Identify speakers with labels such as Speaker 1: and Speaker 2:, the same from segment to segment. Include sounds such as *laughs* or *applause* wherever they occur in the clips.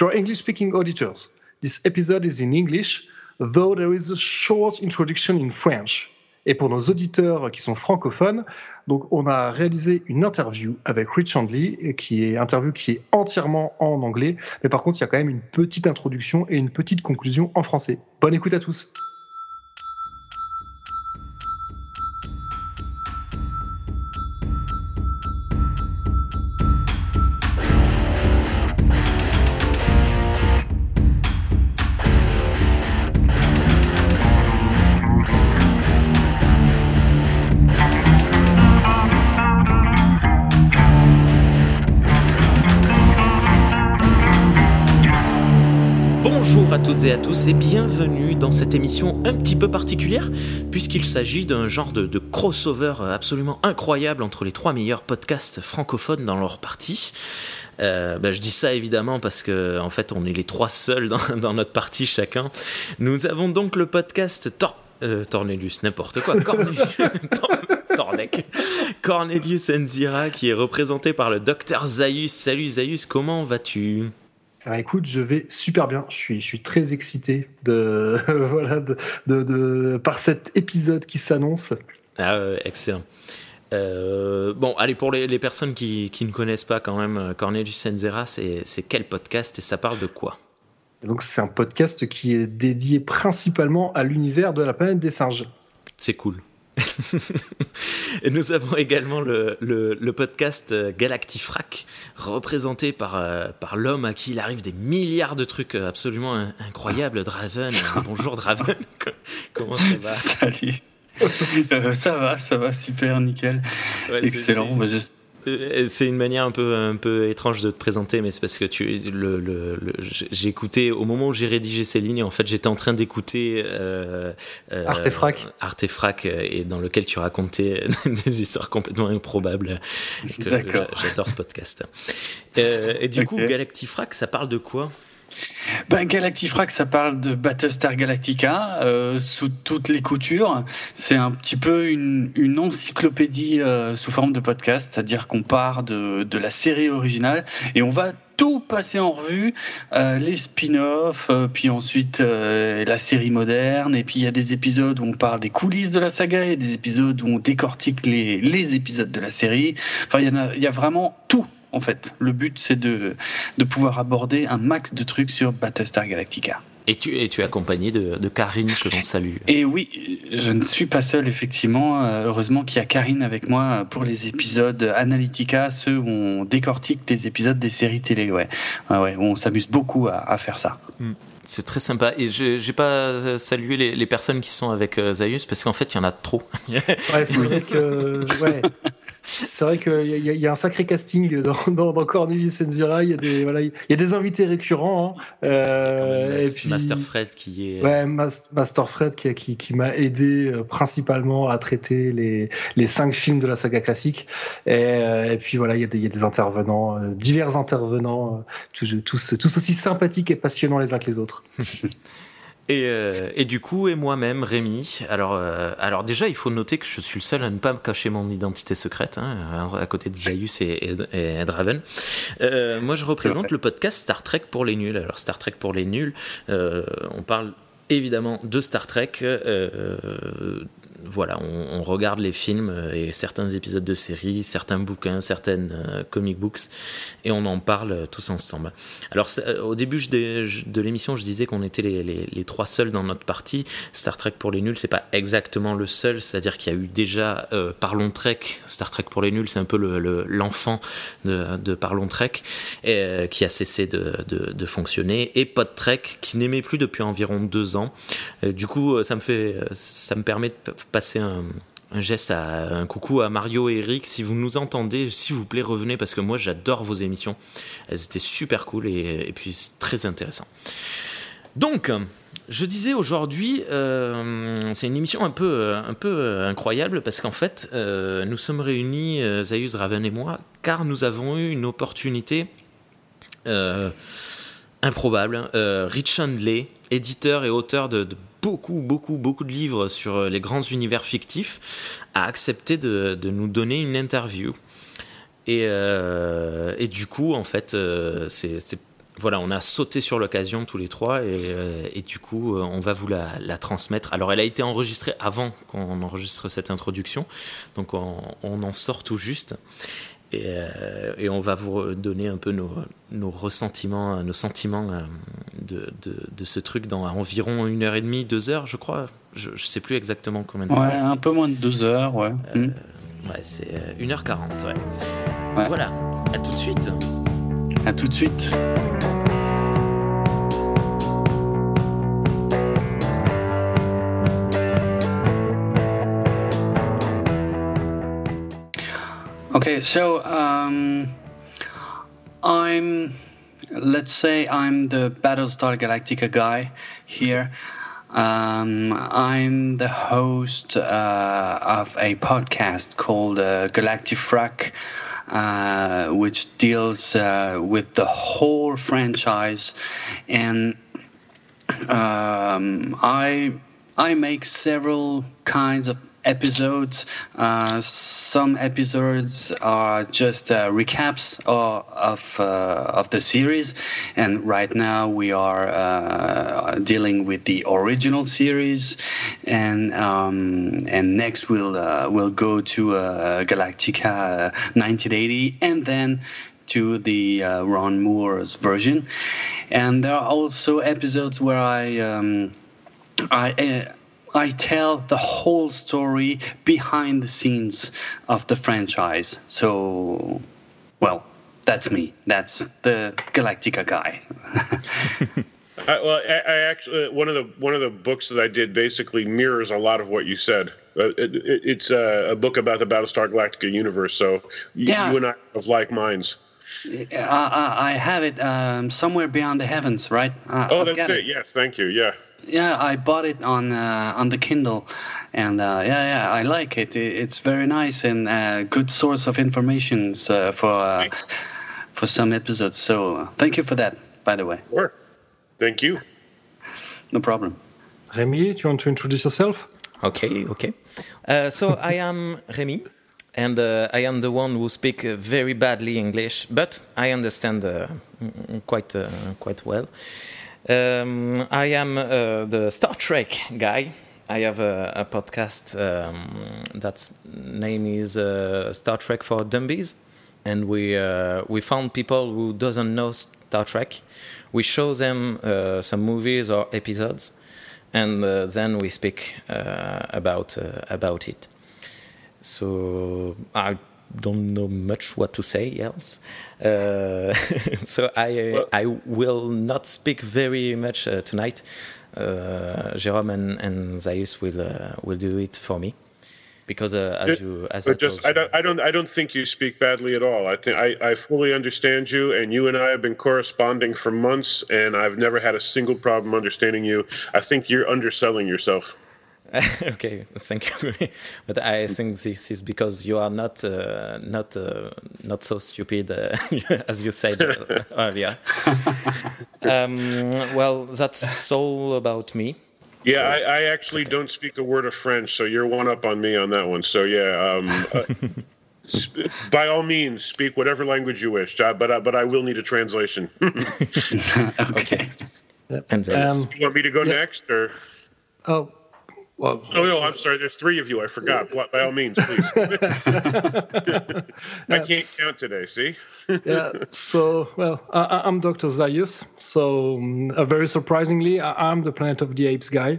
Speaker 1: To our English-speaking auditors, this episode is in English, though there is a short introduction in French. Et pour nos auditeurs qui sont francophones, donc on a réalisé une interview avec Rich Handley, qui est interview qui est entièrement en anglais, mais par contre il y a quand même une petite introduction et une petite conclusion en français. Bonne écoute à tous.
Speaker 2: Dans cette émission un petit peu particulière puisqu'il s'agit d'un genre de, crossover absolument incroyable entre les trois meilleurs podcasts francophones dans leur partie. Euh, bah, je dis ça évidemment parce que en fait on est les trois seuls dans, *laughs* notre partie chacun. Nous avons donc le podcast euh, Tornelius, n'importe quoi, Cornelius, *laughs* Cornelius Enzira qui est représenté par le docteur Zaius. Salut Zaius, comment vas-tu?
Speaker 1: Alors écoute, je vais super bien. Je suis, je suis très excité de, *laughs* voilà, de, de, par cet épisode qui s'annonce.
Speaker 2: Ah, excellent. Euh, bon, allez, pour les, les personnes qui, qui, ne connaissent pas quand même euh, Cornelius Senzera, c'est quel podcast et ça parle de quoi?
Speaker 1: Donc c'est un podcast qui est dédié principalement à l'univers de la planète des singes.
Speaker 2: C'est cool. *laughs* et nous avons également le, le, podcast euh, Galactifrac, représenté par, euh, par l'homme à qui il arrive des milliards de trucs euh, absolument incroyables, Draven. *laughs* Bonjour Draven, *laughs* comment ça va?
Speaker 3: Salut. ça va, ça va, super, nickel. Excellent.
Speaker 2: Euh, c'est une manière un peu, un peu étrange de te présenter, mais c'est parce que tu, le, le, j'ai écouté au moment où j'ai rédigé ces lignes. En fait, j'étais en train d'écouter euh,
Speaker 1: euh, Artefrac.
Speaker 2: Artefrac, et dans lequel tu racontais *laughs* des histoires complètement improbables. J'adore ce podcast. et du coup, Galactifrac, ça parle de quoi?
Speaker 3: Ben, Galactifrac, ça parle de Battlestar Galactica euh, sous toutes les coutures. C'est un petit peu une, encyclopédie euh, sous forme de podcast, c'est-à-dire qu'on part de, la série originale et on va tout passer en revue, euh, les spin-offs, puis ensuite la série moderne, et puis il y a des épisodes où on parle des coulisses de la saga, et des épisodes où on décortique les, épisodes de la série. Enfin, il y a vraiment tout en fait. Le but, c'est de, de pouvoir aborder un max de trucs sur Battlestar Galactica.
Speaker 2: Et tu, et tu es accompagné de, de Karine, que l'on salue.
Speaker 3: Et oui, je ne suis pas seul, effectivement. Euh, heureusement qu'il y a Karine avec moi pour les épisodes Analytica, ceux où on décortique les épisodes des séries télé. Ouais, ouais, on s'amuse beaucoup à, faire ça.
Speaker 2: Hmm. C'est très sympa. Et je n'ai pas salué les, les, personnes qui sont avec euh, Zaius parce qu'en fait, il y en a trop.
Speaker 1: ouais, c'est vrai que. Ouais. *laughs* C'est vrai qu'il y, y, a un sacré casting dans, dans, dans Cornelius Enzira. Il y a des voilà, il y a des invités récurrents. Hein.
Speaker 2: Euh, et puis Master Fred qui est.
Speaker 1: Ouais, Master Fred qui, qui, qui m'a aidé euh, principalement à traiter les, les cinq films de la saga classique. Et, euh, et puis voilà, il y, a des, il y a des intervenants, euh, divers intervenants, tous, tous, tous aussi sympathiques et passionnants les uns que les autres. *laughs*
Speaker 2: Euh, et, du coup, et moi-même, Rémi. Alors, euh, alors déjà, il faut noter que je suis le seul à ne pas me cacher mon identité secrète, hein, à côté de Zaius et, et, Draven. Euh, moi, je représente le podcast Star Trek pour les nuls. Alors, Star Trek pour les nuls, on parle évidemment de Star Trek, voilà, on, regarde les films euh, et certains épisodes de séries, certains bouquins, certaines euh, comic books, et on en parle euh, tous ensemble. Alors, au début de, l'émission, je disais qu'on était les, trois seuls dans notre partie. Star Trek pour les nuls, c'est pas exactement le seul, c'est-à-dire qu'il y a eu déjà Parlons Trek, Star Trek pour les nuls, c'est un peu l'enfant de, Parlons Trek, qui a cessé de, fonctionner, et Pod Trek, qui n'aimait plus depuis environ deux ans. du coup, ça me fait, ça me permet de passer un, geste un coucou à Mario et Eric. Si vous nous entendez, s'il vous plaît, revenez parce que moi j'adore vos émissions. Elles étaient super cool et, puis très intéressant. Donc, je disais aujourd'hui, euh, c'est une émission un peu, un peu incroyable parce qu'en fait, euh, nous sommes réunis, euh, Zayus, Raven et moi, car nous avons eu une opportunité improbable. Rich Handley, éditeur et auteur de, beaucoup, beaucoup, beaucoup de livres sur euh, les grands univers fictifs, a accepté de, nous donner une interview. Et, euh, du coup, en fait, euh, c'est voilà, on a sauté sur l'occasion tous les trois et, du coup, on va vous la, transmettre. Alors, elle a été enregistrée avant qu'on enregistre cette introduction, donc on, on en sort tout juste. Euh, et, on va vous donner un peu nos, nos ressentiments, nos sentiments euh, de, de, de, ce truc dans environ une heure et demie, deux heures, je crois. Je, ne sais plus exactement combien de temps.
Speaker 3: Ouais, un peu moins de deux heures, ouais.
Speaker 2: Euh, hmm. Ouais, c'est 1h40, ouais. ouais. Voilà, à tout de suite.
Speaker 3: À tout de suite. So um, I'm, let's say, I'm the Battlestar Galactica guy here. Um, I'm the host uh, of a podcast called uh, Galactifrac, uh, which deals uh, with the whole franchise, and um, I I make several kinds of episodes. Uh, some episodes are just uh, recaps of of, uh, of, the series, and right now we are uh, dealing with the original series, and um, and next we'll uh, we'll go to uh, Galactica 1980, and then to the Ron Moore's version, and there are also episodes where I. Um, I I tell the whole story behind the scenes of the franchise. So, well, that's me. That's the Galactica guy. *laughs*
Speaker 4: I, well, I, I, actually one of the one of the books that I did basically mirrors a lot of what you said. Uh, it, it, it's a, a, book about the Battlestar Galactica universe, so yeah. you and I have like minds.
Speaker 3: I, I have it um, somewhere beyond the heavens, right?
Speaker 4: Uh, oh, that's it. it. Yes, thank you. Yeah
Speaker 3: yeah, I bought it on uh, on the Kindle, and uh, yeah, yeah, I like it. It's very nice and uh, good source of information uh, for uh, for some episodes. So uh, thank you for that, by the way.
Speaker 4: Sure. Thank you.
Speaker 3: No problem.
Speaker 1: Remy, do you want to introduce yourself?
Speaker 2: Okay, okay. so I am Remy, and I am the one who speak very badly English, but I understand quite quite well. Um, I am uh, the Star Trek guy. I have a, a podcast um, that's name is uh, Star Trek for Dumbies, and we uh, we found people who doesn't know Star Trek. We show them uh, some movies or episodes, and uh, then we speak uh, about about it. So I don't know much what to say else. Uh, *laughs* so I well, I will not speak very much uh, tonight. Uh, Jerome and, and Zaius will uh, will do it for me because uh, as you as
Speaker 4: I just I don't I don't I don't think you speak badly at all. I think I, I fully understand you, and you and I have been corresponding for months, and I've never had a single problem understanding you. I think you're underselling yourself. *laughs*
Speaker 2: okay, thank you. but I think this is because you are not uh, not uh, not so stupid uh, *laughs* as you said *laughs* earlier. um, well, that's all about me.
Speaker 4: Yeah, I, I, actually don't speak a word of French, so you're one up on me on that one. So yeah, um, uh, by all means, speak whatever language you wish, but uh, but I will need a translation.
Speaker 3: okay.
Speaker 2: And
Speaker 4: um, you want me to go yeah. next, or?
Speaker 1: Oh, well,
Speaker 4: oh no, I'm sorry. There's three of you. I forgot. By all means, please. *laughs* I can't count today. See.
Speaker 1: yeah. So, well, I, am Dr. Zaius. So, um, uh, very surprisingly, I, am the Planet of the Apes guy.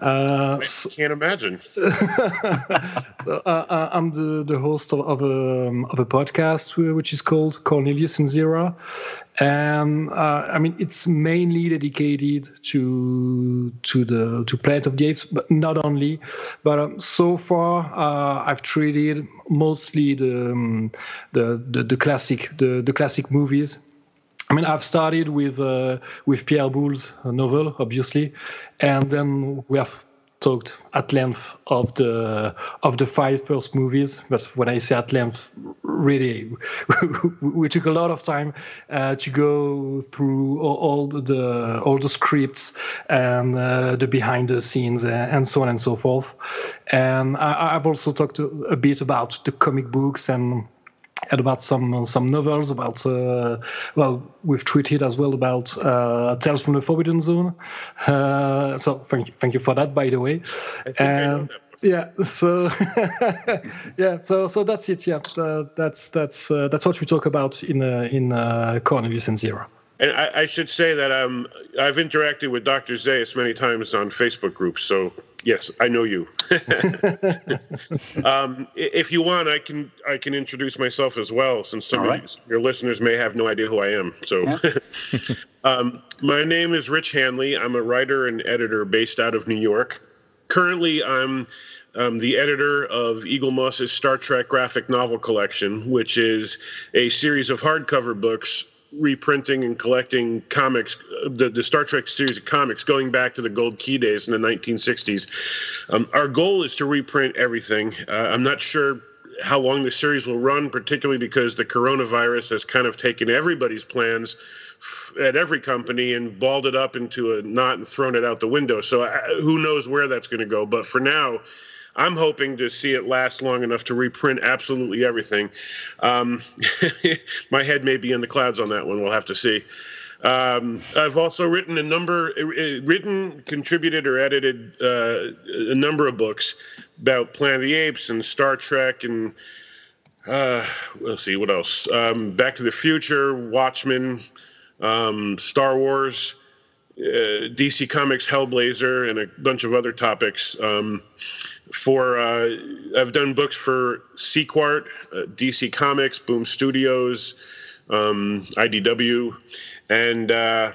Speaker 4: Uh, I can't imagine. *laughs*
Speaker 1: uh, I'm the, the host of, of, a, um, of a podcast which is called Cornelius and Zira, and uh, I mean it's mainly dedicated to to the to Planet of the Apes, but not only. But um, so far, uh, I've treated mostly the, um, the, the the classic the the classic movies. I mean, I've started with uh, with Pierre Boulle's novel, obviously, and then we have talked at length of the of the five first movies. But when I say at length, really, *laughs* we took a lot of time uh, to go through all, the all the scripts and uh, the behind the scenes and so on and so forth. And I, have also talked a bit about the comic books and and about some some novels about uh, well we've tweeted as well about uh, Tales from the Forbidden Zone. Uh, so thank you, thank you for that by the way.
Speaker 4: Um,
Speaker 1: yeah, so *laughs* yeah, so so that's it. Yeah, uh, that's that's uh, that's what we talk about in uh, in Cornelius and Zira.
Speaker 4: And I, I, should say that um, I've interacted with Dr. Zaius many times on Facebook groups, so yes, I know you. *laughs* um, if you want, I can I can introduce myself as well, since some right. of your listeners may have no idea who I am. So, yeah. *laughs* um, my name is Rich Handley. I'm a writer and editor based out of New York. Currently, I'm um, the editor of Eaglemoss's Star Trek graphic novel collection, which is a series of hardcover books reprinting and collecting comics, the, the Star Trek series of comics going back to the Gold Key days in the 1960s. Um, our goal is to reprint everything. Uh, I'm not sure how long the series will run, particularly because the coronavirus has kind of taken everybody's plans at every company and balled it up into a knot and thrown it out the window. So uh, who knows where that's going to go? But for now, I'm hoping to see it last long enough to reprint absolutely everything. Um, *laughs* my head may be in the clouds on that one. We'll have to see. Um, I've also written a number, uh, uh, written, contributed, or edited uh, a number of books about Planet of the Apes and Star Trek and uh, let's see what else. Um, Back to the Future, Watchmen, um, Star Wars, uh, DC Comics, Hellblazer, and a bunch of other topics. Um, for uh, I've done books for Sequart, uh, DC Comics, Boom Studios, um, IDW, and uh,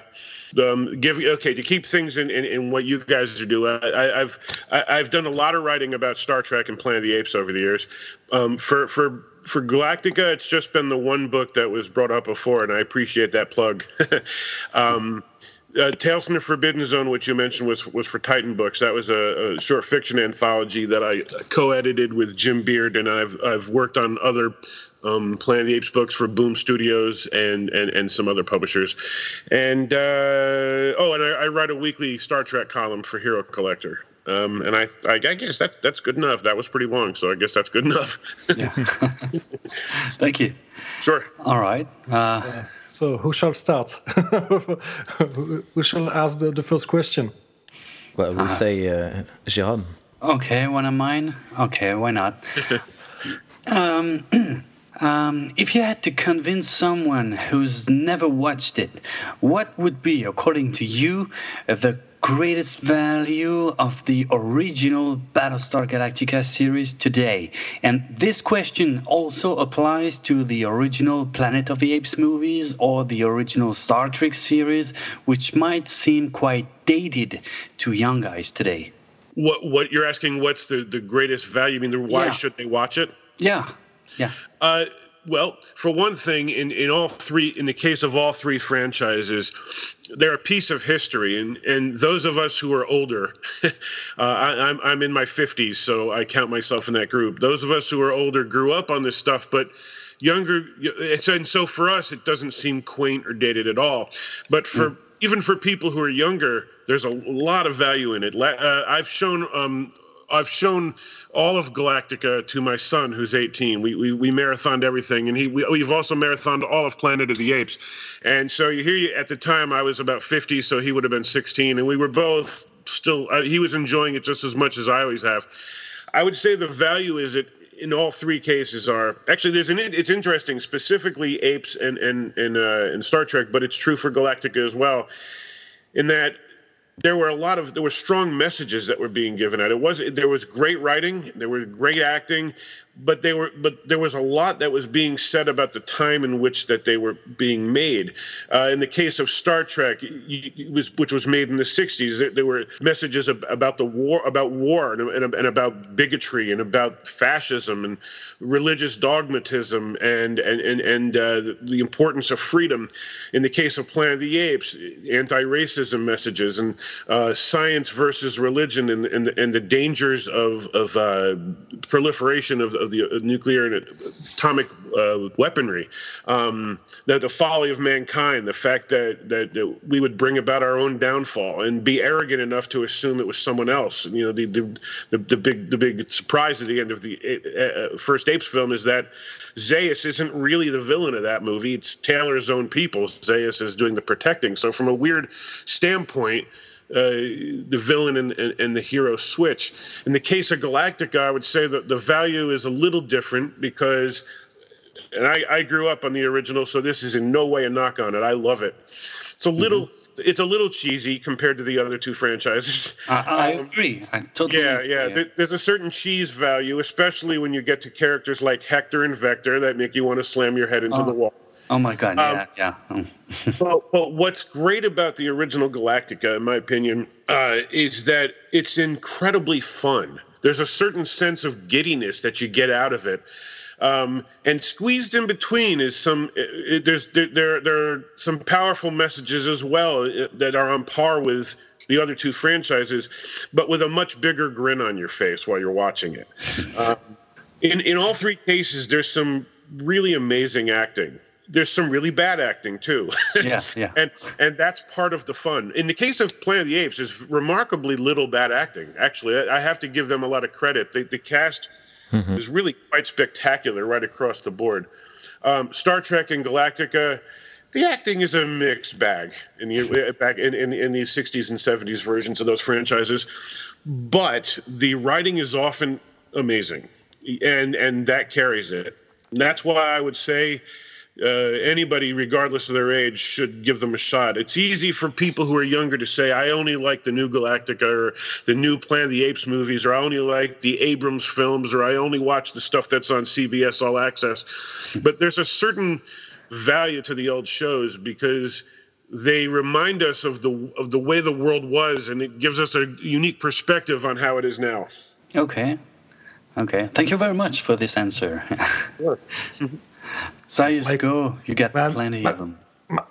Speaker 4: um, give okay to keep things in, in, in what you guys are doing. I, have I've done a lot of writing about Star Trek and Planet of the Apes over the years. Um, for for for Galactica, it's just been the one book that was brought up before, and I appreciate that plug. *laughs* uh, Tales from the Forbidden Zone, which you mentioned, was was for Titan Books. That was a, a short fiction anthology that I co-edited with Jim Beard, and I've I've worked on other um, Planet of the Apes books for Boom Studios and and, and some other publishers. And uh, oh, and I, I, write a weekly Star Trek column for Hero Collector. Um, and I, I, I guess that that's good enough. That was pretty long, so I guess that's good enough. *laughs*
Speaker 3: Thank you.
Speaker 4: Sure.
Speaker 3: All right.
Speaker 1: Uh, so who shall start? *laughs* who shall ask the, the first question?
Speaker 2: Well, we uh, say uh, Jérôme.
Speaker 3: Okay, one of mine. Okay, why not? *laughs* um, *clears throat* um, if you had to convince someone who's never watched it, what would be, according to you, the greatest value of the original Battlestar Galactica series today? And this question also applies to the original Planet of the Apes movies or the original Star Trek series, which might seem quite dated to young guys today.
Speaker 4: What what you're asking? What's the the greatest value? I mean, why yeah. should they watch it?
Speaker 3: Yeah, yeah.
Speaker 4: Uh, well, for one thing, in, in all three, in the case of all three franchises, they're a piece of history, and, and those of us who are older, *laughs* uh, I, I'm I'm in my 50s, so I count myself in that group. Those of us who are older grew up on this stuff, but younger, and so for us, it doesn't seem quaint or dated at all. But for mm. even for people who are younger, there's a lot of value in it. Uh, I've shown um, I've shown all of Galactica to my son, who's 18. We we, we marathoned everything, and he we, we've also marathoned all of Planet of the Apes. And so you hear you at the time I was about 50, so he would have been 16, and we were both still. Uh, he was enjoying it just as much as I always have. I would say the value is it in all three cases are actually there's an it's interesting specifically apes and and and uh, and Star Trek, but it's true for Galactica as well. In that there were a lot of there were strong messages that were being given out. It was there was great writing, there was great acting, but they were but there was a lot that was being said about the time in which that they were being made. Uh, in the case of Star Trek, was, which was made in the '60s, there, were messages about the war, about war, and, and, and about bigotry, and about fascism, and religious dogmatism, and and and, and uh, the importance of freedom. In the case of Planet of the Apes, anti-racism messages, and uh, science versus religion and, and, and the dangers of, of uh, proliferation of, of the uh, nuclear and atomic uh, weaponry, um, the, the folly of mankind, the fact that, that, that we would bring about our own downfall and be arrogant enough to assume it was someone else. You know, the the, the, the big the big surprise at the end of the uh, first Apes film is that Zaius isn't really the villain of that movie. It's Taylor's own people. Zaius is doing the protecting. So from a weird standpoint, uh, the villain and, and, and, the hero switch. In the case of Galactica, I would say that the value is a little different because, and I, I grew up on the original, so this is in no way a knock on it. I love it. It's a little, mm-hmm. it's a little cheesy compared to the other two franchises.
Speaker 3: I, I *laughs* um, agree. I totally
Speaker 4: yeah, yeah. There, there's a certain cheese value, especially when you get to characters like Hector and Vector that make you want to slam your head into
Speaker 3: oh.
Speaker 4: the wall.
Speaker 3: Oh my god, um, yeah, yeah. *laughs*
Speaker 4: well, well, what's great about the original Galactica, in my opinion, uh, is that it's incredibly fun. There's a certain sense of giddiness that you get out of it. Um, and squeezed in between is some it, uh, there's there, there there are some powerful messages as well uh, that are on par with the other two franchises, but with a much bigger grin on your face while you're watching it. *laughs* Um, in in all three cases, there's some really amazing acting there's some really bad acting too. *laughs*
Speaker 3: yeah, yeah.
Speaker 4: and and that's part of the fun. In the case of Planet of the Apes, there's remarkably little bad acting. Actually, I have to give them a lot of credit. The, the cast mm-hmm. is really quite spectacular right across the board. Um, Star Trek and Galactica, the acting is a mixed bag in the back in, in, in these 60s and 70s versions of those franchises, but the writing is often amazing, and and that carries it. And that's why I would say uh, anybody, regardless of their age, should give them a shot. It's easy for people who are younger to say, I only like the new Galactica or the new Planet of the Apes movies, or I only like the Abrams films, or I only watch the stuff that's on CBS All Access. But there's a certain value to the old shows because they remind us of the of the way the world was, and it gives us a unique perspective on how it is now.
Speaker 3: Okay. Okay. Thank you very much for this answer. *laughs*
Speaker 4: sure.
Speaker 3: Zaius, go. You get plenty of them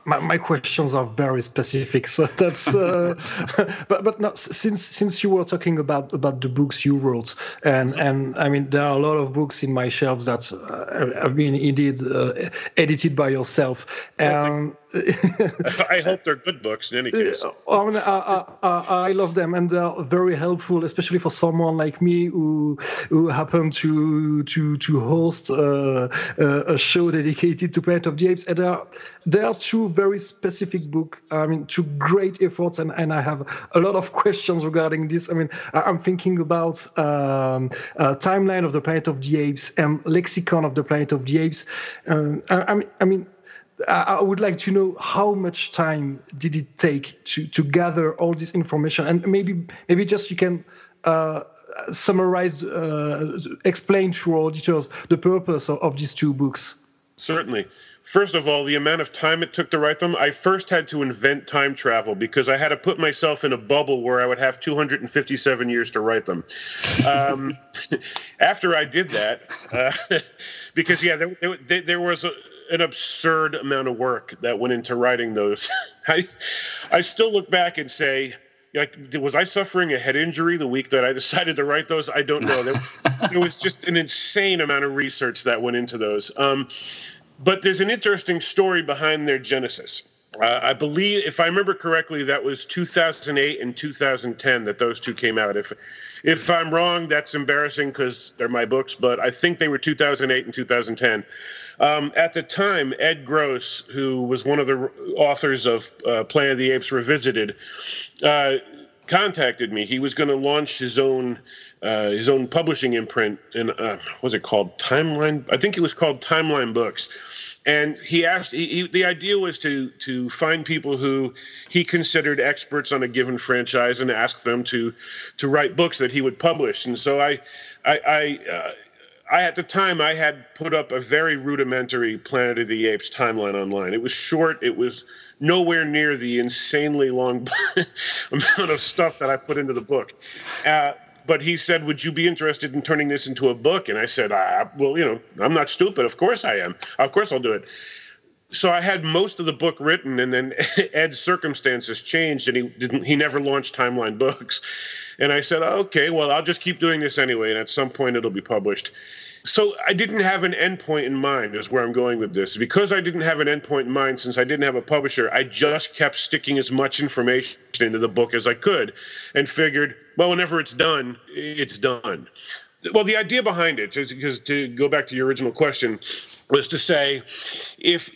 Speaker 1: my, my, questions are very specific *laughs* so that's uh, *laughs* but but no, since since you were talking about about the books you wrote and and i mean there are a lot of books in my shelves that uh, have been indeed uh, edited by yourself and
Speaker 4: I hope they're good books in any case. Uh,
Speaker 1: I, mean, I, I, I, love them and they're very helpful, especially for someone like me who who happened to to to host uh, a show dedicated to Planet of the Apes. And there are, there are two very specific books. I mean, two great efforts, and, and I have a lot of *laughs* questions regarding this. I mean, I'm thinking about um, timeline of the Planet of the Apes and lexicon of the Planet of the Apes. Um, I, I mean I would like to know how much time did it take to, to gather all this information, and maybe maybe just you can uh, summarize, uh, explain to our auditors the purpose of, of these two books.
Speaker 4: Certainly. First of all, the amount of time it took to write them, I first had to invent time travel because I had to put myself in a bubble where I would have 257 years to write them. Um, *laughs* after I did that, uh, *laughs* because yeah, there, there, there was a, an absurd amount of work that went into writing those. *laughs* I, I still look back and say, like, was I suffering a head injury the week that I *laughs* decided to write those? I don't know. There, *laughs* there was just an insane amount of research that went into those. Um, but there's an interesting story behind their genesis. Uh, I believe, if I remember correctly, that was 2008 and 2010 that those two came out. If if I'm wrong, that's embarrassing because they're my books, but I think they were 2008 and 2010. Um, at the time, Ed Gross, who was one of the authors of uh, Planet of the Apes Revisited, uh, contacted me. He was going to launch his own uh, his own publishing imprint, and uh, what was it called? Timeline. I think it was called Timeline Books. And he asked. He, he, the idea was to to find people who he considered experts on a given franchise and ask them to to write books that he would publish. And so I, I, I uh, I at the time I had put up a very rudimentary Planet of the Apes timeline online. It was short. It was nowhere near the insanely long *laughs* amount of stuff that I put into the book. Uh, but he said, "Would you be interested in turning this into a book?" And I said, uh, "Well, you know, I'm not stupid. Of course I am. Of course I'll do it." So I had most of the book written, and then *laughs* Ed's circumstances changed, and he didn't. He never launched Timeline Books, and I said, okay, well, I'll just keep doing this anyway, and at some point it'll be published. So I didn't have an endpoint in mind, is where I'm going with this. Because I didn't have an endpoint in mind, since I didn't have a publisher, I just kept sticking as much information into the book as I could, and figured, well, whenever it's done, it's done. Well, the idea behind it, because to go back to your original question, was to say, if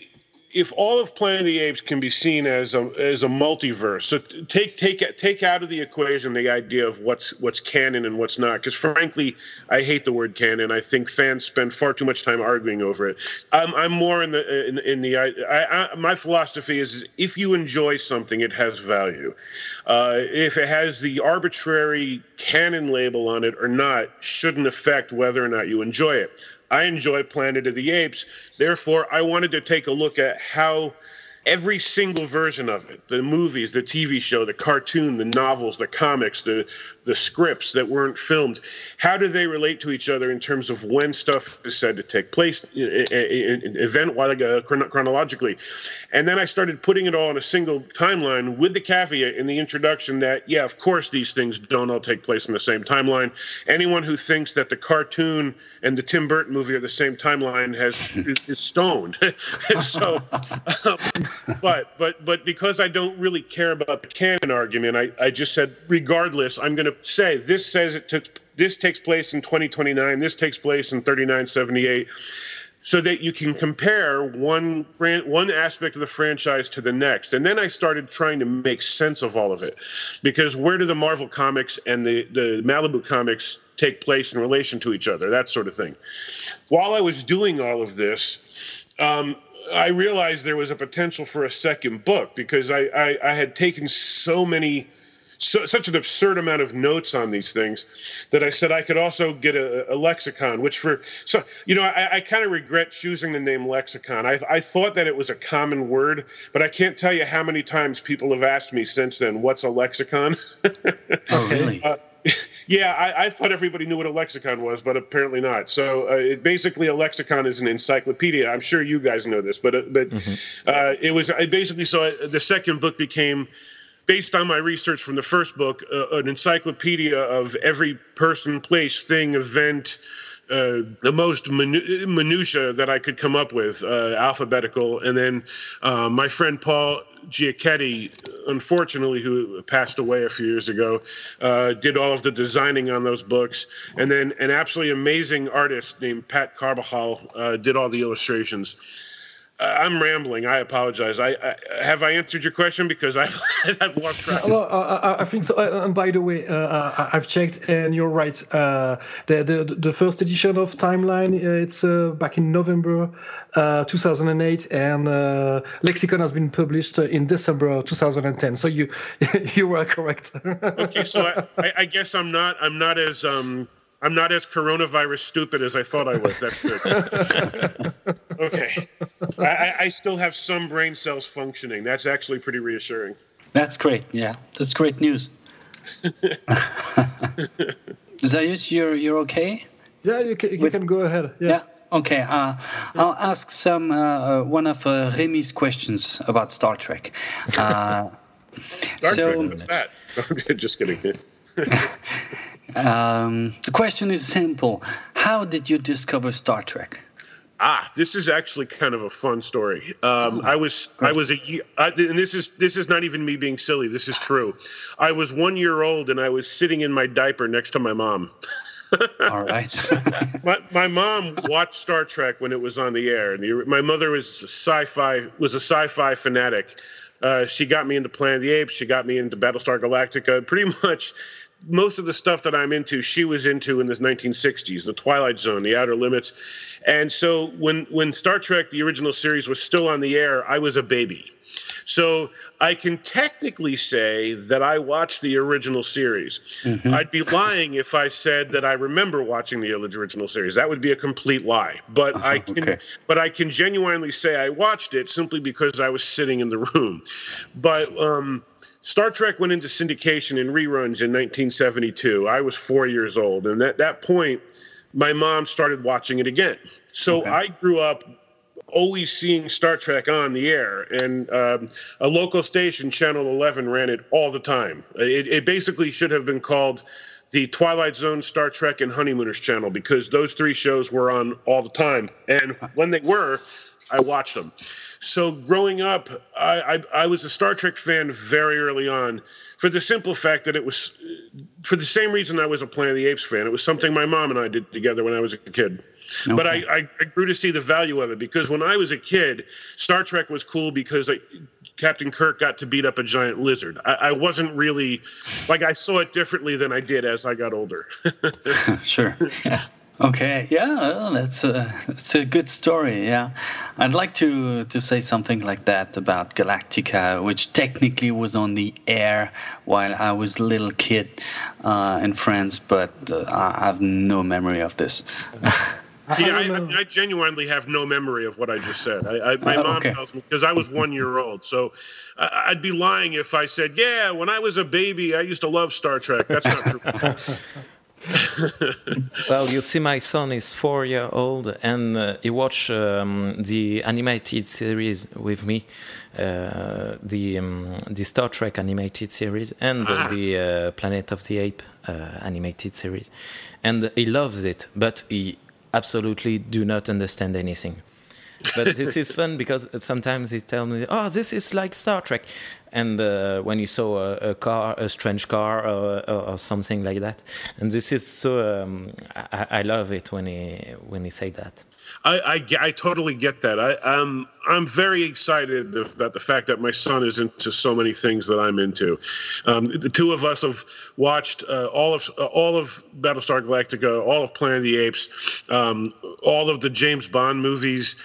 Speaker 4: if all of Planet of the Apes can be seen as a as a multiverse, so take take take out of the equation the idea of what's what's canon and what's not, because frankly, I hate the word canon. I think fans spend far too much time arguing over it. I'm I'm more in the in, in the I, I, my philosophy is if you enjoy something, it has value. Uh, if it has the arbitrary canon label on it or not, shouldn't affect whether or not you enjoy it. I enjoy Planet of the Apes. Therefore, I wanted to take a look at how every single version of it the movies the tv show the cartoon the novels the comics the the scripts that weren't filmed how do they relate to each other in terms of when stuff is said to take place event like uh, chronologically? And then i started putting it all in a single timeline with the caveat in the introduction that yeah of course these things don't all take place in the same timeline. Anyone who thinks that the cartoon and the tim burton movie are the same timeline has is, is stoned. *laughs* So um, but but but because I don't really care about the canon argument, I, I just said regardless, I'm going to say this says it took this takes place in 2029, this takes place in 3978 so that you can compare one one aspect of the franchise to the next. And then I started trying to make sense of all of it, because where do the Marvel comics and the the Malibu comics take place in relation to each other? That sort of thing. While I was doing all of this. Um, I realized there was a potential for a second book because I, I, I had taken so many, so, such an absurd amount of notes on these things that I said I could also get a, a lexicon, which for so you know I, I kind of regret choosing the name lexicon. I, I thought that it was a common word, but I can't tell you how many times people have asked me since then, "What's a lexicon?"
Speaker 3: oh, *laughs* really? Uh, *laughs*
Speaker 4: yeah, I, I, thought everybody knew what a lexicon was, but apparently not. So uh, it, basically, a lexicon is an encyclopedia. I'm sure you guys know this, but uh, but mm-hmm. uh, it was I basically so the second book became based on my research from the first book, uh, an encyclopedia of every person, place, thing, event. Uh, the most minu- minutia that I could come up with, uh, alphabetical, and then uh, my friend Paul Giacchetti, unfortunately, who passed away a few years ago, uh, did all of the designing on those books. And then an absolutely amazing artist named Pat Carbajal uh, did all the illustrations. I'm rambling. I apologize. I, I, have I answered your question because I've *laughs* I've lost track.
Speaker 1: Well, uh, I think so. Uh, and by the way, uh, uh I've checked, and you're right. Uh, the, the the first edition of Timeline uh, it's back in November 2008, and Lexicon has been published in December 2010. So you *laughs* you were correct. *laughs*
Speaker 4: okay, so I, I, guess I'm not I'm not as um I'm not as coronavirus stupid as I thought I was. That's good. *laughs* okay. I, I, still have some brain cells functioning. That's actually pretty reassuring.
Speaker 3: That's great. Yeah, that's great news. *laughs* Zaius, you're you're okay?
Speaker 1: Yeah, you can, you With, can go ahead. Yeah. yeah?
Speaker 3: Okay. Uh, I'll ask some uh, one of uh, Remy's questions about Star Trek. Uh,
Speaker 4: Star so, Trek. What's that? *laughs* Just kidding.
Speaker 3: Um, the question is simple How did you discover Star Trek?
Speaker 4: Ah, this is actually kind of a fun story. Um, oh, I was I was a I, and this is this is not even me being silly. This is true. I was one year old and I was sitting in my diaper next to my mom.
Speaker 3: All right. *laughs*
Speaker 4: my, my mom watched Star Trek when it was on the air, and the, my mother was sci-fi was a sci-fi fanatic. Uh, she got me into Planet of the Apes. She got me into Battlestar Galactica. Pretty *laughs* much most of the stuff that I'm into, she was into in the 1960s, the Twilight Zone, the Outer Limits, and so when when Star Trek the original series was still on the air, I was a baby. So I can technically say that I watched the original series. Mm-hmm. I'd be lying if I said that I remember watching the original series. That would be a complete lie. But uh-huh, I can okay. but I can genuinely say I watched it simply because I was sitting in the room. But um Star Trek went into syndication and reruns in 1972. I was four years old, and at that point, my mom started watching it again. So okay. I grew up always seeing Star Trek on the air, and um, a local station, Channel 11, ran it all the time. It, it basically should have been called the Twilight Zone, Star Trek, and Honeymooners channel because those three shows were on all the time. And when they were, I watched them. So growing up, I, I, I was a Star Trek fan very early on for the simple fact that it was, for the same reason I was a Planet of the Apes fan. It was something my mom and I did together when I was a kid. Okay. But I, I, I, grew to see the value of it because when I was a kid, Star Trek was cool because I, Captain Kirk got to beat up a giant lizard. I, I wasn't really like I saw it differently than I did as I got older. *laughs* *laughs*
Speaker 3: sure. Yeah. Okay, yeah, that's a that's a good story. Yeah, I'd like to to say something like that about Galactica, which technically was on the air while I was a little kid uh, in France, but uh, I have no memory of this. *laughs*
Speaker 4: Yeah, I, I, *laughs* I, genuinely have no memory of what I just said. I, my uh, mom okay. tells me because I was one year old, so I'd be lying if I said, "Yeah, when I was a baby, I used to love Star Trek." That's not true. *laughs* *laughs*
Speaker 2: well, you see, my son is four year old, and uh, he watched um, the animated series with me, uh, the um, the Star Trek animated series and ah. the uh, Planet of the Ape uh, animated series, and he loves it. But he absolutely do not understand anything. But this is fun because sometimes he tells me, "Oh, this is like Star Trek," and uh, when you saw a, a, car, a strange car, or, or, something like that, and this is so. Um, I, I, love it when he when he say that.
Speaker 4: I, I, I, totally get that. I, um, I'm very excited about the fact that my son is into so many things that I'm into. Um, the two of us have watched uh, all of uh, all of Battlestar Galactica, all of Planet of the Apes, um, all of the James Bond movies.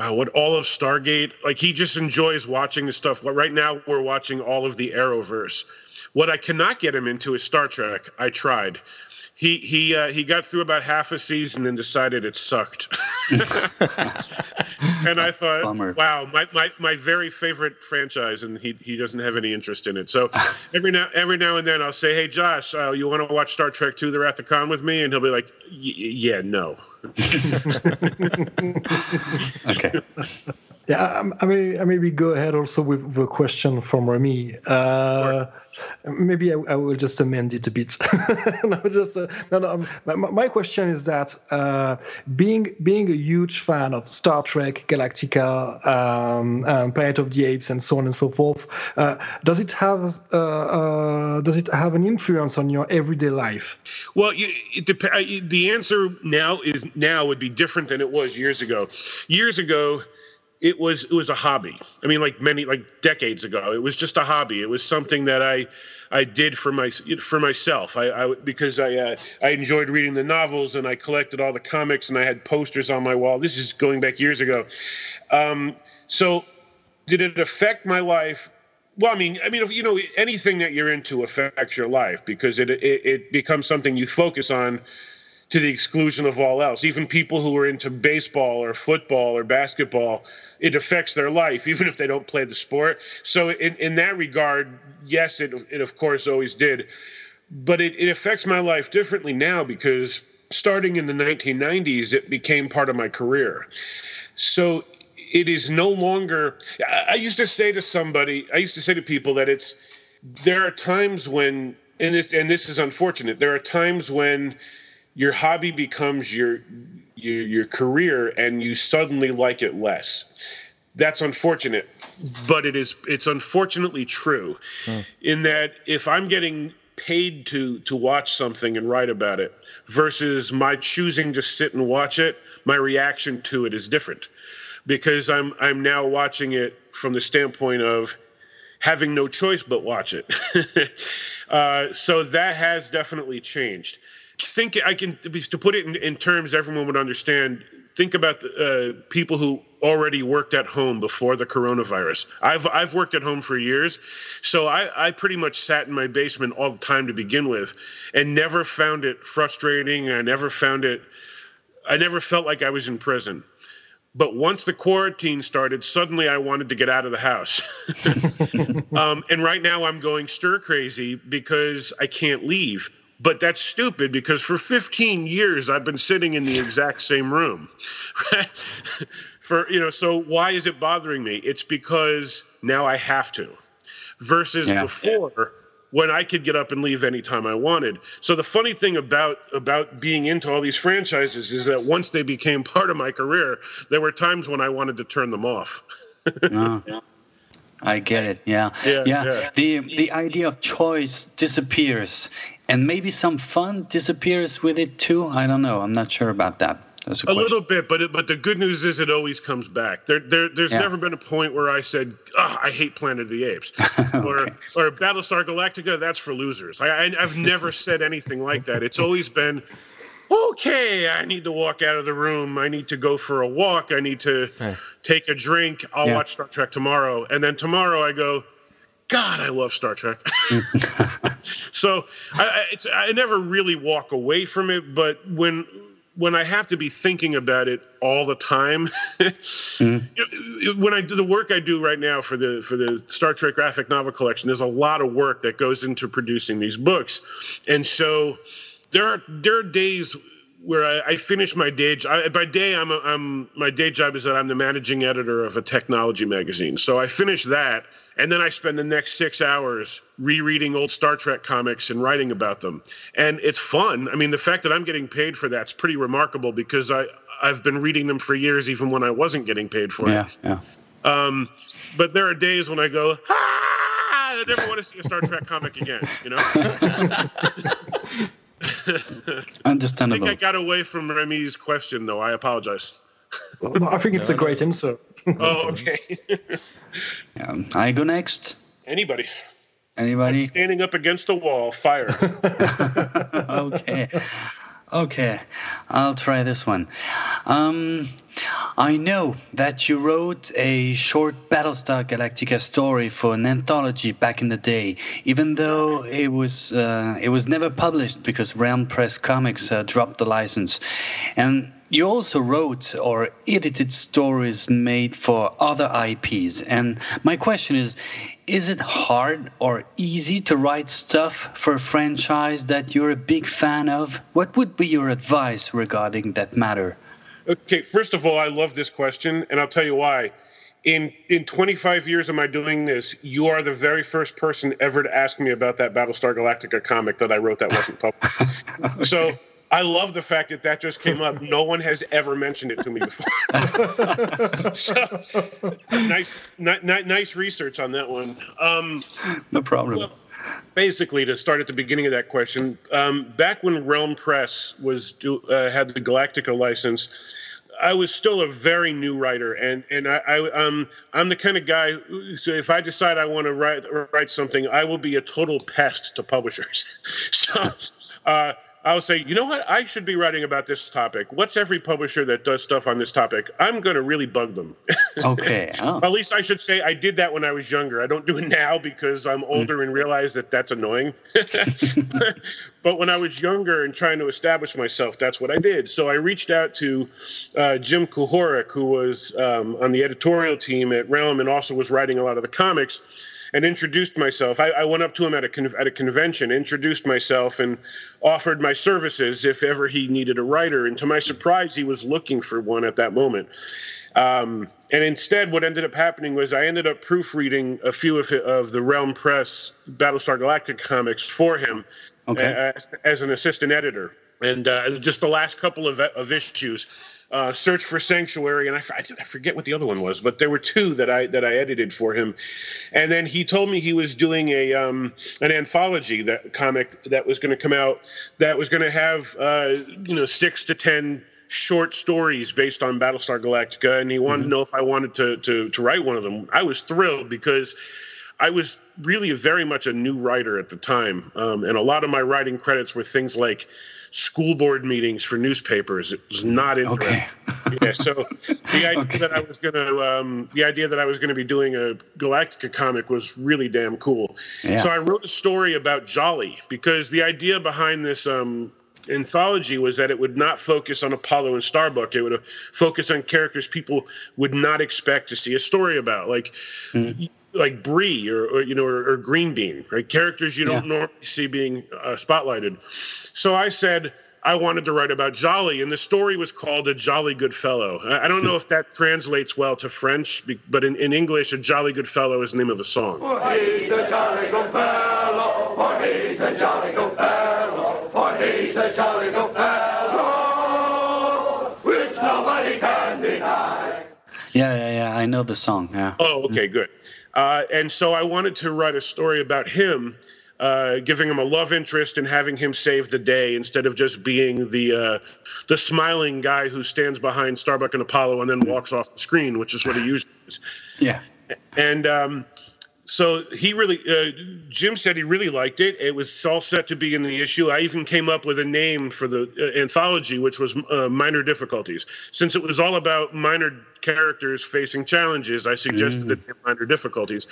Speaker 4: Uh, what all of Stargate? Like he just enjoys watching the stuff. Right now, we're watching all of the Arrowverse. What I cannot get him into is Star Trek. I tried he he uh, he got through about half a season and decided it sucked. *laughs* and I thought, Bummer. wow, my, my, my very favorite franchise, and he he doesn't have any interest in it. So *laughs* every now every now and then I'll say, hey Josh, uh, you want to watch Star Trek Two: The Wrath of Khan with me? And he'll be like, yeah, no. *laughs*
Speaker 3: okay.
Speaker 1: Yeah, I may I maybe go ahead also with the question from Remy. Uh, sure. Maybe I, I, will just amend it a bit. *laughs* no, just uh, no, no. Um, my, my, question is that uh, being being a huge fan of Star Trek, Galactica, um, um, Planet of the Apes, and so on and so forth, uh, does it have uh, uh, does it have an influence on your everyday life?
Speaker 4: Well, you, it the answer now is now would be different than it was years ago. Years ago it was it was a hobby. I mean, like many like decades ago, it was just a hobby. It was something that I I did for my for myself. I, I because I uh, I enjoyed reading the novels and I collected all the comics and I had posters on my wall. This is going back years ago. Um, so, did it affect my life? Well, I mean, I mean, you know, anything that you're into affects your life because it it, it becomes something you focus on to the exclusion of all else. Even people who are into baseball or football or basketball, it affects their life, *laughs* even if they don't play the sport. So, in, in that regard, yes, it, it of course always did. But it, it affects my life differently now because starting in the 1990s, it became part of my career. So, it is no longer. I used to say to somebody, I used to say to people that it's, there are times when, and this, and this is unfortunate, there are times when your hobby becomes your, your your career and you suddenly like it less. That's unfortunate but it is it's unfortunately true hmm. in that if i'm getting paid to to watch something and write about it versus my choosing to sit and watch it my reaction to it is different because i'm i'm now watching it from the standpoint of having no choice but watch it. *laughs* Uh, so that has definitely changed think I can to put it in, in terms everyone would understand. Think about the, uh, people who already worked at home before the coronavirus. I've I've worked at home for years, so I, I pretty much sat in my basement all the time to begin with, and never found it frustrating. I never found it. I never felt like I was in prison. But once the quarantine started, suddenly I wanted to get out of the house. *laughs* um, and right now I'm going stir crazy because I can't leave. But that's stupid because for 15 years I've been sitting in the exact same room. *laughs* for you know. So why is it bothering me? It's because now I have to, versus yeah. before when I could get up and leave anytime I wanted. So the funny thing about about being into all these franchises is that once they became part of my career, there were times when I wanted to turn them off. *laughs*
Speaker 3: oh. I get it. Yeah. Yeah, yeah. yeah. The the idea of choice disappears and maybe some fun disappears with it too. I don't know. I'm not sure about that.
Speaker 4: a, a little bit, but it, but the good news is it always comes back. There, there there's yeah. never been a point where I said, oh, I hate Planet of the Apes, *laughs* okay. or or Battlestar Galactica. That's for losers. I, I I've never *laughs* said anything like that. It's always been okay, I need to walk out of the room. I need to go for a walk. I need to hey. take a drink. I'll yeah. watch Star Trek tomorrow. And then tomorrow I go, God, I love Star Trek. *laughs* *laughs* so I, I never really walk away from it, but when when I have to be thinking about it all the time, *laughs* mm. when I do the work I do right now for the for the Star Trek graphic novel collection, there's a lot of work that goes into producing these books, and so there are there are days where I, I finish my day job. By day, I'm, a, I'm my day job is that I'm the managing editor of a technology magazine. So I finish that, and then I spend the next six hours rereading old Star Trek comics and writing about them. And it's fun. I mean, the fact that I'm getting paid for that's pretty remarkable because I I've been reading them for years, even when I wasn't getting paid for
Speaker 3: yeah,
Speaker 4: it.
Speaker 3: Yeah.
Speaker 4: Um, but there are days when I go, ah, I never want to see a Star Trek comic again. You know. *laughs* *laughs*
Speaker 3: Understandable.
Speaker 4: I think I got away from Remy's question, though. I apologize.
Speaker 1: Well, I think it's a great answer. *laughs*
Speaker 4: oh, *laughs* okay.
Speaker 3: um, I go next.
Speaker 4: Anybody.
Speaker 3: Anybody?
Speaker 4: I'm standing up against the wall. Fire. *laughs*
Speaker 3: okay. Okay. I'll try this one. Um, I know that you wrote a short Battlestar Galactica story for an anthology back in the day, even though it was uh, it was never published because Realm Press Comics uh, dropped the license. And you also wrote or edited stories made for other IPs. And my question is is it hard or easy to write stuff for a franchise that you're a big fan of? What would be your advice regarding that matter?
Speaker 4: Okay, first of all, I love this question, and I'll tell you why. In in 25 years of my doing this, you are the very first person ever to ask me about that Battlestar Galactica comic that I wrote that wasn't published. okay. *laughs* So I love the fact that that just came up. *laughs* No one has ever mentioned it to me before. *laughs* so, nice, ni- nice research on that one. Um,
Speaker 3: no problem. Well,
Speaker 4: basically, to start at the beginning of that question, um, back when Realm Press was uh, had the Galactica license, I was still a very new writer, and and I, I um I'm the kind of guy. Who, so if I decide I want to write write something, I will be a total pest to publishers. *laughs* so. Uh, I'll say, you know what? I should be writing about this topic. What's every publisher that does stuff on this topic? I'm going to really bug them. *laughs*
Speaker 3: Okay. Oh.
Speaker 4: At least I should say I did that when I was younger. I don't do it *laughs* now because I'm hmm. older mm. and realize that that's annoying. *laughs* but when I was younger and trying to establish myself, that's what I did. So I reached out to uh, Jim Kuhoric, who was um, on the editorial team at Realm and also was writing a lot of the comics and introduced myself. I, I went up to him at a con- at a convention, introduced myself, and offered my services if ever he needed a writer. And to my surprise, he was looking for one at that moment. Um, and instead, what ended up happening was I ended up proofreading a few of, of the Realm Press Battlestar Galactica comics for him okay. as, as, an assistant editor. And uh, just the last couple of, of issues, uh, Search for Sanctuary, and I, I forget what the other one was, but there were two that I that I edited for him. And then he told me he was doing a um, an anthology that comic that was going to come out that was going to have uh, you know six to ten short stories based on Battlestar Galactica, and he wanted mm-hmm. to know if I wanted to, to to write one of them. I was thrilled because I was really very much a new writer at the time, um, and a lot of my writing credits were things like school board meetings for newspapers. It was not interesting. Okay. yeah, so the *laughs* idea okay. that I was going to, um, the idea that I was going to be doing a Galactica comic was really damn cool. Yeah. So I wrote a story about Jolly because the idea behind this um, anthology was that it would not focus on Apollo and Starbuck. It would focus on characters people would not expect to see a story about, like. Mm like brie or, or, you know or, or, Green Bean, right? Characters you don't normally see being uh, spotlighted. So I said, I wanted to write about Jolly, and the story was called A Jolly Good Fellow. I don't know if that translates well to French, but in, in English, A Jolly Good Fellow is the name of a song.
Speaker 5: For he's a jolly good fellow, for he's a jolly good fellow, for he's a jolly good fellow, which nobody can deny.
Speaker 3: Yeah, yeah, yeah. I know the song. Yeah.
Speaker 4: Oh, okay, good. Uh, and so I wanted to write a story about him uh, giving him a love interest and having him save the day instead of just being the uh, the smiling guy who stands behind Starbuck and Apollo and then walks off the screen, which is what he usually is.
Speaker 3: Yeah.
Speaker 4: And um, so he really, uh, Jim said he really liked it. It was all set to be in the issue. I even came up with a name for the uh, anthology, which was uh, Minor Difficulties. Since it was all about minor characters facing challenges, I suggested mm. the Minor Difficulties,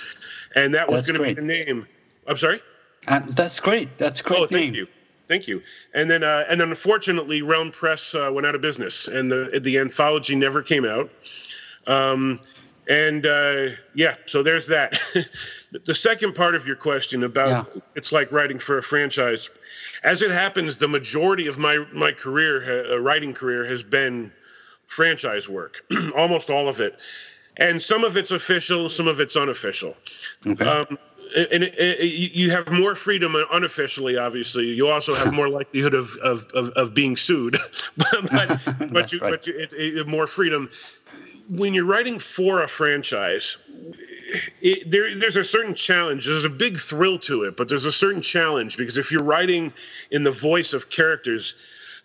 Speaker 4: and that was going to be the name. I'm sorry.
Speaker 3: Uh, that's great. That's great. Oh,
Speaker 4: thank name. you. Thank you. And then, uh, and then, unfortunately, Realm Press uh, went out of business, and the the anthology never came out. Um, and uh, yeah, so there's that. *laughs* the second part of your question about yeah. it's like writing for a franchise. As it happens, the majority of my my career, uh, writing career, has been franchise work, *clears throat* almost all of it, and some of it's official, some of it's unofficial. Okay. Um, and it, it, you have more freedom unofficially. Obviously, you also have more *laughs* likelihood of of, of, of being sued, *laughs* but but, you, right. but you, it, more freedom when you're writing for a franchise. there, there's a certain challenge. There's a big thrill to it, but there's a certain challenge because if you're writing in the voice of characters,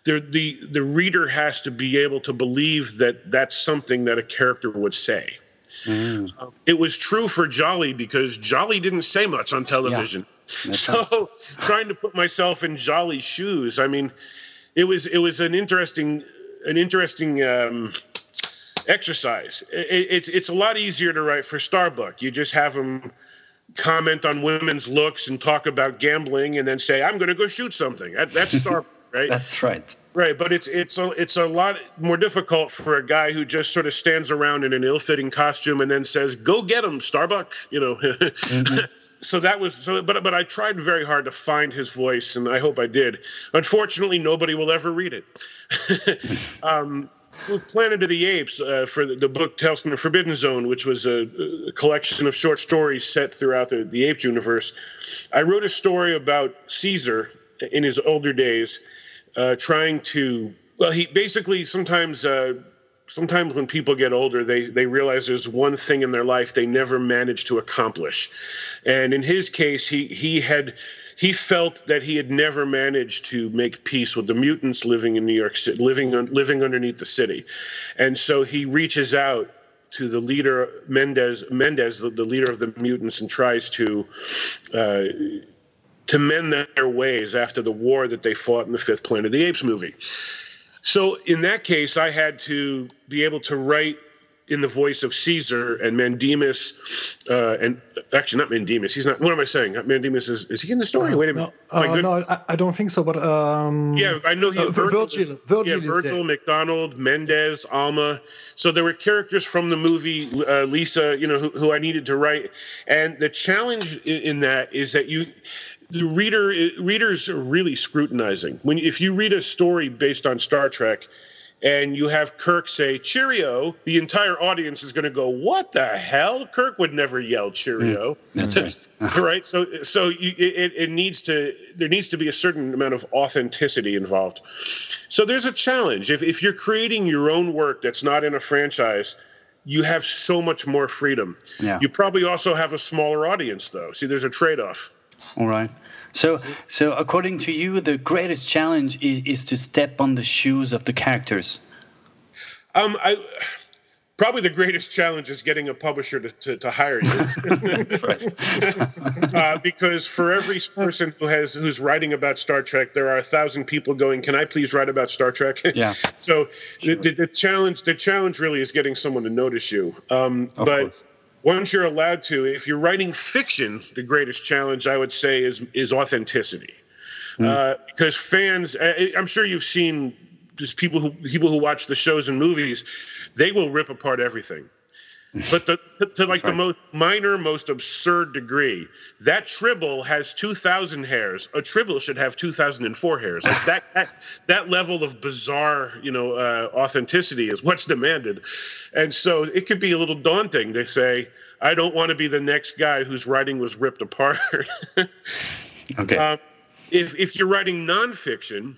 Speaker 4: the the the reader has to be able to believe that that's something that a character would say. Mm. Um, it was true for Jolly because Jolly didn't say much on television. Yeah. *laughs* So trying to put myself in Jolly's shoes, I mean, it was it was an interesting an interesting um, exercise. It, it's it's a lot easier to write for Starbuck. You just have them comment on women's looks and talk about gambling, and then say, "I'm going to go shoot something." That, that's *laughs* Starbuck, right?
Speaker 3: That's right.
Speaker 4: Right, but it's it's a it's a lot more difficult for a guy who just sort of stands around in an ill-fitting costume and then says, "Go get him, Starbuck," you know. mm-hmm. *laughs* so that was so but but I tried very hard to find his voice and I hope I did. Unfortunately, nobody will ever read it. *laughs* um, Planet of the Apes uh, for the, the, book Tales from the Forbidden Zone, which was a, a collection of short stories set throughout the, the Apes universe. I wrote a story about Caesar in his older days uh, trying to well he basically sometimes uh, sometimes when people get older they they realize there's one thing in their life they never managed to accomplish and in his case he he had he felt that he had never managed to make peace with the mutants living in New York City, living living underneath the city, and so he reaches out to the leader Mendez, Mendez, the, the leader of the mutants, and tries to uh, to mend their ways after the war that they fought in the fifth Planet of the Apes movie. So in that case, I had to be able to write in the voice of Caesar and Mandemus, uh, and actually not Mandemus. He's not. What am I saying? Mandemus is. Is he in the story? Uh, Wait a minute.
Speaker 1: No, uh, no I, I, don't think so. But um,
Speaker 4: yeah, I know he. Uh,
Speaker 1: Virgil, Virgil, Virgil,
Speaker 4: yeah, Virgil, MacDonald, Mendez, Alma. So there were characters from the movie uh, Lisa, you know, who, who I needed to write, and the challenge in, in that is that you the reader readers are really scrutinizing when if you read a story based on Star Trek and you have Kirk say Cheerio, the entire audience is going to go, "What the hell?" Kirk would never yell Cheerio.
Speaker 3: Mm, that's
Speaker 4: right. *laughs* right. So so you, it, it needs to there needs to be a certain amount of authenticity involved. So there's a challenge if if you're creating your own work that's not in a franchise. You have so much more freedom.
Speaker 3: Yeah.
Speaker 4: You probably also have a smaller audience, though. See, there's a trade-off.
Speaker 3: All right. So, so according to you, the greatest challenge is, is to step on the shoes of the characters.
Speaker 4: Um, I probably the greatest challenge is getting a publisher to, to, to hire you. *laughs* *laughs* Uh, because for every person who has who's writing about star trek there are a thousand people going can i please write about star trek? *laughs*
Speaker 3: Yeah.
Speaker 4: So sure. the, the, challenge the challenge really is getting someone to notice you. Um, but course once you're allowed to, if you're writing fiction, the greatest challenge I would say is is authenticity, mm. uh, because fans. I'm sure you've seen just people who people who watch the shows and movies, they will rip apart everything. But the, to like right. the most minor, most absurd degree. That Tribble has 2,000 hairs. A Tribble should have 2,004 hairs. Like that, *sighs* that, that level of bizarre, you know, uh, authenticity is what's demanded. And so it could be a little daunting to say, I don't want to be the next guy whose writing was ripped apart. *laughs*
Speaker 3: okay. Um,
Speaker 4: if, if you're writing nonfiction,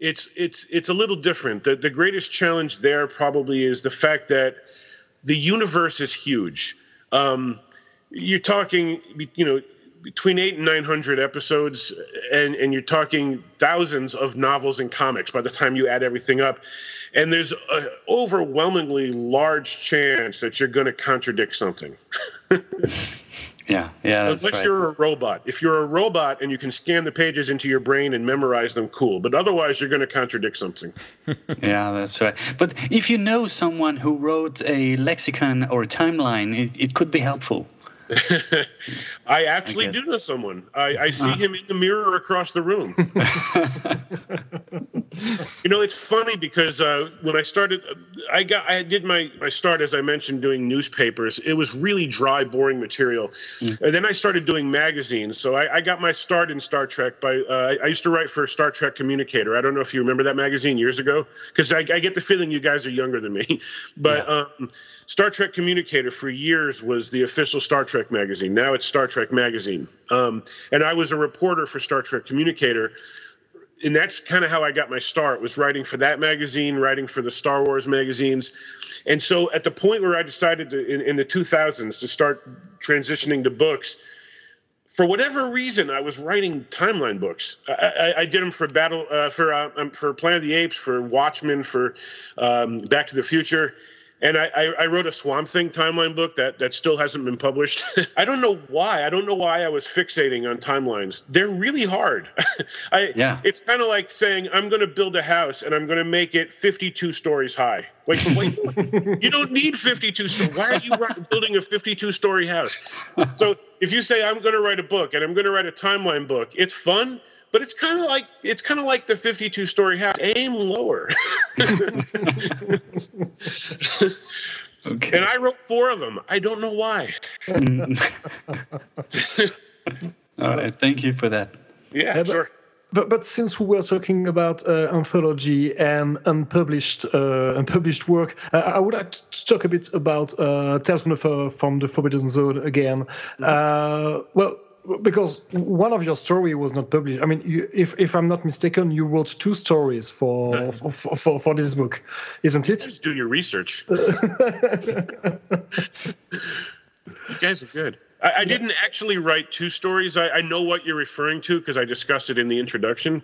Speaker 4: it's it's it's a little different. The the greatest challenge there probably is the fact that the universe is huge. Um, you're talking, you know, between eight and nine hundred episodes, and and you're talking thousands of novels and comics by the time you add everything up, and there's an overwhelmingly large chance that you're going to contradict something. *laughs*
Speaker 3: Yeah, yeah.
Speaker 4: Unless
Speaker 3: right.
Speaker 4: you're a robot. If you're a robot and you can scan the pages into your brain and memorize them, cool. But otherwise, you're going to contradict something. *laughs* *laughs*
Speaker 3: yeah, that's right. But if you know someone who wrote a lexicon or a timeline, it, it could be helpful. *laughs*
Speaker 4: I actually I do know someone. I, I see uh. him in the mirror across the room. *laughs* *laughs* you know, it's funny because uh, when I started, I got I did my my start as I mentioned doing newspapers. It was really dry, boring material, mm. and then I started doing magazines. So I, I got my start in Star Trek by uh, I used to write for Star Trek Communicator. I don't know if you remember that magazine years ago, because I, I, get the feeling you guys are younger than me, but. Yeah. Um, Star Trek Communicator for years was the official Star Trek magazine. Now it's Star Trek Magazine. Um, and I was a reporter for Star Trek Communicator. And that's kind of how I got my start was writing for that magazine, writing for the Star Wars magazines. And so at the point where I decided to, in, in the 2000s to start transitioning to books, for whatever reason, I was writing timeline books. I, I, I did them for Battle, uh, for uh, um, for Planet of the Apes, for Watchmen, for um, Back to the Future, and I, I, I, wrote a Swamp Thing timeline book that, that still hasn't been published. *laughs* I don't know why. I don't know why I was fixating on timelines. They're really hard. *laughs* I,
Speaker 3: yeah.
Speaker 4: It's kind of like saying, I'm going to build a house and I'm going to make it 52 stories high. Wait, wait, *laughs* you don't need 52 stories. Why are you building a 52 story house? So if you say, I'm going to write a book and I'm going to write a timeline book, it's fun but it's kind of like it's kind of like the 52 story house. Aim lower.
Speaker 3: Okay.
Speaker 4: And i wrote four of them. I don't know why. *laughs*
Speaker 3: All right thank you for that.
Speaker 4: Yeah, yeah sure.
Speaker 1: but, but since we were talking about uh, anthology and unpublished uh, unpublished work, uh, I would like to talk a bit about uh, Tales from the, from the Forbidden Zone again. Uh, well, because one of your story was not published. I mean, you, if if I'm not mistaken, you wrote two stories for for, for, for this book, isn't it?
Speaker 4: Just do your research. *laughs* you guys are good. I, I, didn't actually write two stories. I, I know what you're referring to because I discussed it in the introduction.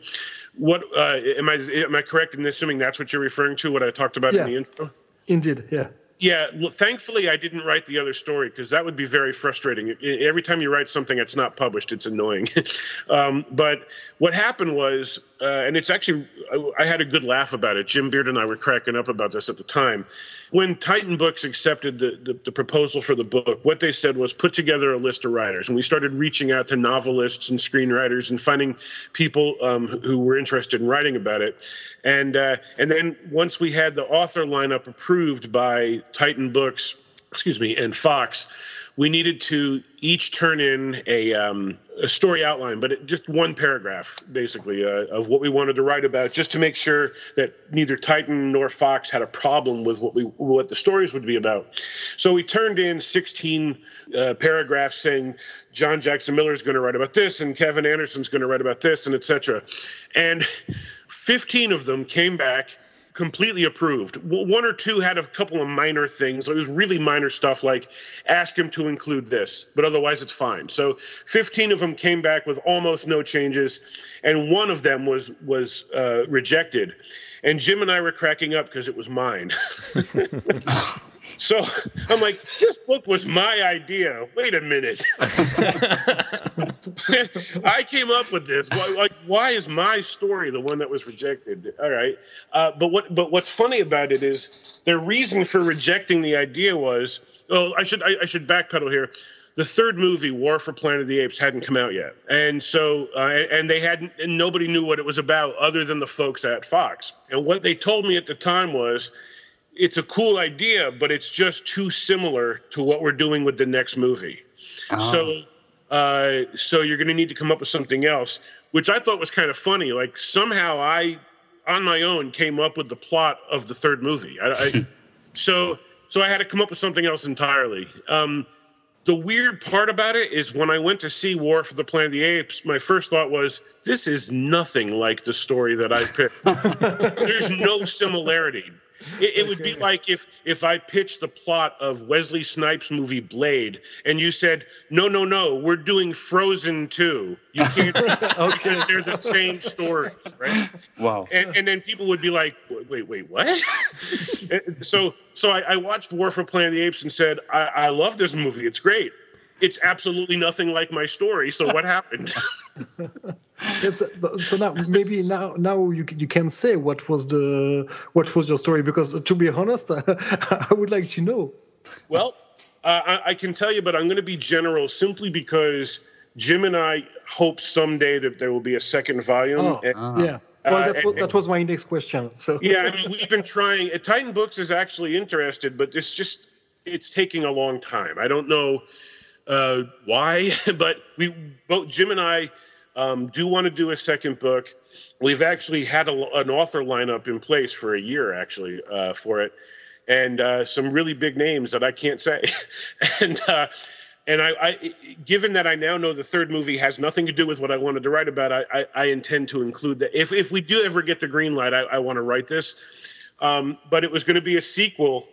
Speaker 4: What uh, am I? Am I correct in assuming that's what you're referring to? What I talked about
Speaker 1: yeah.
Speaker 4: in the intro?
Speaker 1: Indeed, yeah.
Speaker 4: Yeah, thankfully I didn't write the other story because that would be very frustrating. Every time you write something that's not published, it's annoying. *laughs* um, but what happened was, uh, and it's actually, I had a good laugh about it. Jim Beard and I were cracking up about this at the time. When Titan Books accepted the, the, the proposal for the book, what they said was put together a list of writers. And we started reaching out to novelists and screenwriters and finding people um, who were interested in writing about it. And, uh, and then once we had the author lineup approved by Titan Books, excuse me, and Fox, we needed to each turn in a, um, a story outline, but it, just one paragraph, basically, uh, of what we wanted to write about, just to make sure that neither Titan nor Fox had a problem with what we what the stories would be about. So we turned in 16 uh, paragraphs saying John Jackson Miller is going to write about this, and Kevin Anderson's going to write about this, and etc. And 15 of them came back completely approved. One or two had a couple of minor things. It was really minor stuff like ask him to include this, but otherwise it's fine. So 15 of them came back with almost no changes, and one of them was was uh, rejected. And Jim and I were cracking up because it was mine. *laughs* So I'm like, this book was my idea. Wait a minute. *laughs* *laughs* I came up with this. Like, why is my story the one that was rejected? All right. Uh, but what? But what's funny about it is their reason for rejecting the idea was. Oh, I should I, I should backpedal here the third movie, War for Planet of the Apes, hadn't come out yet, and so uh, and they hadn't, and nobody knew what it was about other than the folks at Fox. And what they told me at the time was, it's a cool idea, but it's just too similar to what we're doing with the next movie. Oh. So, uh, so you're going to need to come up with something else, which I thought was kind of funny. Like somehow I, on my own, came up with the plot of the third movie. I, I, *laughs* so, so I had to come up with something else entirely. Um, the weird part about it is when I went to see War for the Planet of the Apes, my first thought was, this is nothing like the story that I picked. *laughs* There's no similarity. It, it would be like if if I pitched the plot of Wesley Snipes' movie Blade, and you said, "No, no, no, we're doing Frozen too. You *laughs* can't okay. they're the same story, right?"
Speaker 3: Wow.
Speaker 4: And, and then people would be like, "Wait, wait, what?" *laughs* so so I, I, watched War for Planet of the Apes and said, I, "I love this movie. It's great." It's absolutely nothing like my story. So what happened? *laughs*
Speaker 1: yes, so now maybe now now you you can say what was the what was your story because to be honest, *laughs* I would like to know.
Speaker 4: Well, uh, I, I, can tell you, but I'm going to be general simply because Jim and I hope someday that there will be a second volume.
Speaker 1: Oh, and, uh, yeah. Well, that, uh, was, that was my next question. So
Speaker 4: yeah, I mean, we've been trying. Titan Books is actually interested, but it's just it's taking a long time. I don't know uh, why, *laughs* but we both Jim and I um, do want to do a second book. We've actually had a, an author lineup in place for a year, actually, uh, for it, and uh, some really big names that I can't say. *laughs* and uh, and I, I, given that I now know the third movie has nothing to do with what I wanted to write about, I, I, I intend to include that. If if we do ever get the green light, I, I want to write this. Um, but it was going to be a sequel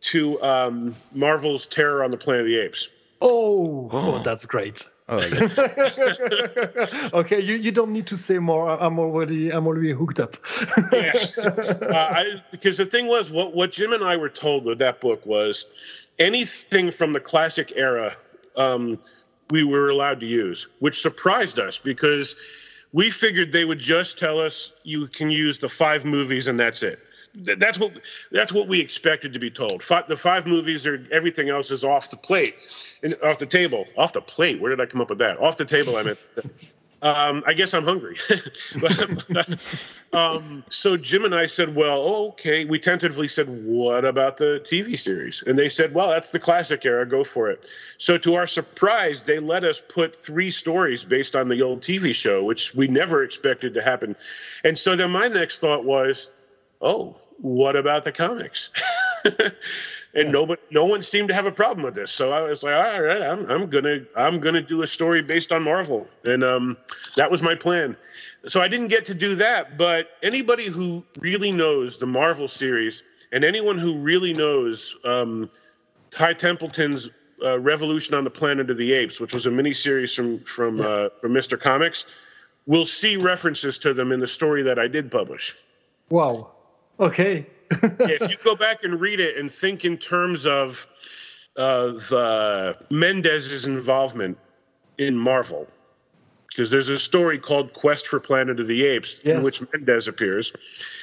Speaker 4: to um, Marvel's Terror on the Planet of the Apes.
Speaker 1: Oh, oh, oh that's great. Oh, yes. *laughs* okay, you, you don't need to say more. I'm already I'm already hooked up.
Speaker 4: yeah, *laughs* uh, I, because the thing was, what what Jim and I were told with that book was, anything from the classic era, um, we were allowed to use, which surprised us because we figured they would just tell us you can use the five movies and that's it that's what that's what we expected to be told. the five movies are everything else is off the plate, and off the table, off the plate. Where did I come up with that? Off the table. I meant. *laughs* Um, I guess I'm hungry. *laughs* um, so Jim and I said, "Well, okay." We tentatively said, "What about the TV series?" And they said, "Well, that's the classic era. Go for it." So to our surprise, they let us put three stories based on the old TV show, which we never expected to happen. And so then my next thought was, "Oh, what about the comics? *laughs* and yeah. nobody, no one seemed to have a problem with this. So I was like, all right, I'm, I'm gonna, I'm gonna do a story based on Marvel, and um, that was my plan. So I didn't get to do that, but anybody who really knows the Marvel series, and anyone who really knows um, Ty Templeton's uh, Revolution on the Planet of the Apes, which was a miniseries from from yeah. uh, from Mr. Comics, will see references to them in the story that I did publish.
Speaker 1: Wow. Okay.
Speaker 4: if you go back and read it and think in terms of of uh, Mendez's involvement in Marvel, because there's a story called Quest for Planet of the Apes yes. in which Mendez appears.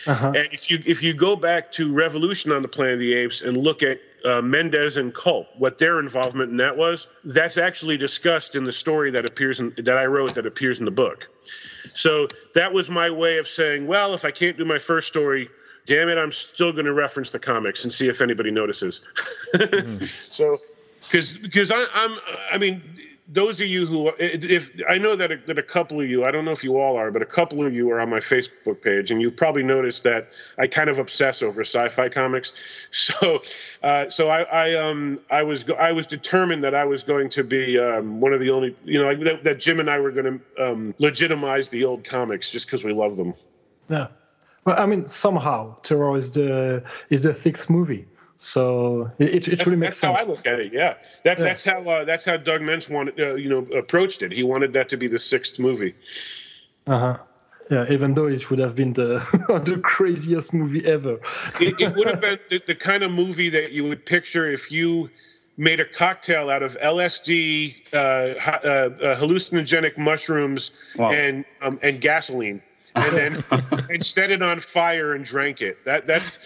Speaker 4: Uh-huh. And if you if you go back to Revolution on the Planet of the Apes and look at uh, Mendes and Kolp, what their involvement in that was, that's actually discussed in the story that appears in, that I wrote that appears in the book. So that was my way of saying, well, if I can't do my first story damn it, I'm still going to reference the comics and see if anybody notices. mm. *laughs* So, because because I'm I mean those of you who if I know that a, that a couple of you I don't know if you all are but a couple of you are on my Facebook page and you probably noticed that I kind of obsess over sci-fi comics *laughs* so uh, so I, I um I was I was determined that I was going to be um, one of the only you know that, that Jim and I were going to um, legitimize the old comics just because we love them
Speaker 1: yeah well, I mean, somehow Terror is the is the sixth movie, so it, it really makes
Speaker 4: sense.
Speaker 1: That's
Speaker 4: how I look at it. Yeah, that's yeah. that's how uh, that's how Doug Moench wanted uh, you know approached it. He wanted that to be the sixth movie.
Speaker 1: Uh huh. Yeah, even though it would have been the *laughs* the craziest movie ever.
Speaker 4: it, it, would have *laughs* been the, the kind of movie that you would picture if you made a cocktail out of LSD, uh, uh, uh, hallucinogenic mushrooms, wow. and um, and gasoline and then *laughs* and set it on fire and drank it. That that's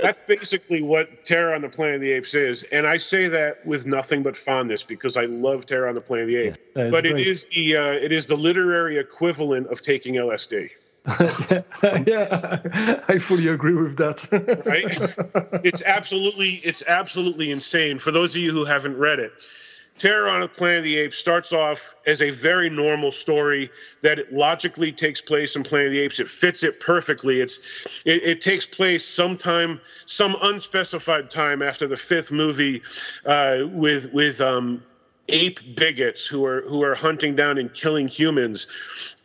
Speaker 4: that's basically what Terror on the Planet of the Apes is. And I say that with nothing but fondness because I love Terror on the Planet of the Apes. Yeah, but great. it is the uh, it is the literary equivalent of taking LSD. *laughs*
Speaker 1: yeah, I fully agree with that.
Speaker 4: right? It's absolutely it's absolutely insane. For those of you who haven't read it, Terror on the Planet of the Apes starts off as a very normal story that logically takes place in Planet of the Apes. It fits it perfectly. It's it, it takes place sometime, some unspecified time after the fifth movie, uh, with with um, ape bigots who are who are hunting down and killing humans.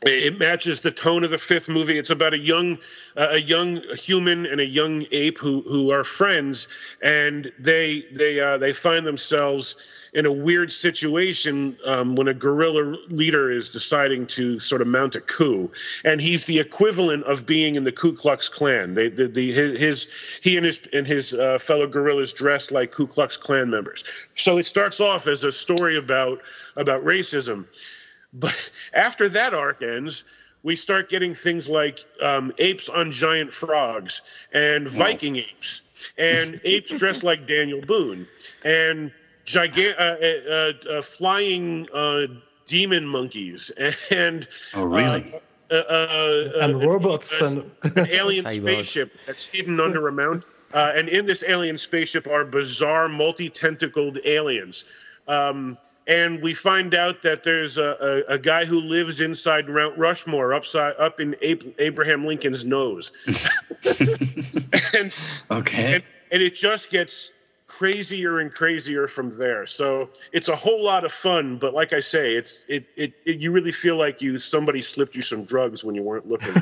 Speaker 4: It matches the tone of the fifth movie. It's about a young uh, a young human and a young ape who who are friends, and they they uh, they find themselves in a weird situation um, when a guerrilla leader is deciding to sort of mount a coup, and he's the equivalent of being in the Ku Klux Klan. They, the, the his, his he and his and his uh, fellow guerrillas dressed like Ku Klux Klan members. So it starts off as a story about about racism, but after that arc ends we start getting things like um, apes on giant frogs and Viking apes and apes dressed like Daniel Boone and gigant uh, uh, uh, flying uh, demon monkeys. *laughs* And
Speaker 3: oh really?
Speaker 4: uh, uh,
Speaker 1: and robots and
Speaker 4: an *laughs* alien spaceship that's hidden under a mountain and in this alien spaceship are bizarre multi-tentacled aliens. Um, and we find out that there's a, a, a, guy who lives inside Mount Rushmore, upside up in Abraham Lincoln's nose. *laughs*
Speaker 3: and, okay.
Speaker 4: And, and, it just gets crazier and crazier from there. So it's a whole lot of fun, but like I say, it's it, it, it you really feel like you somebody slipped you some drugs when you weren't looking.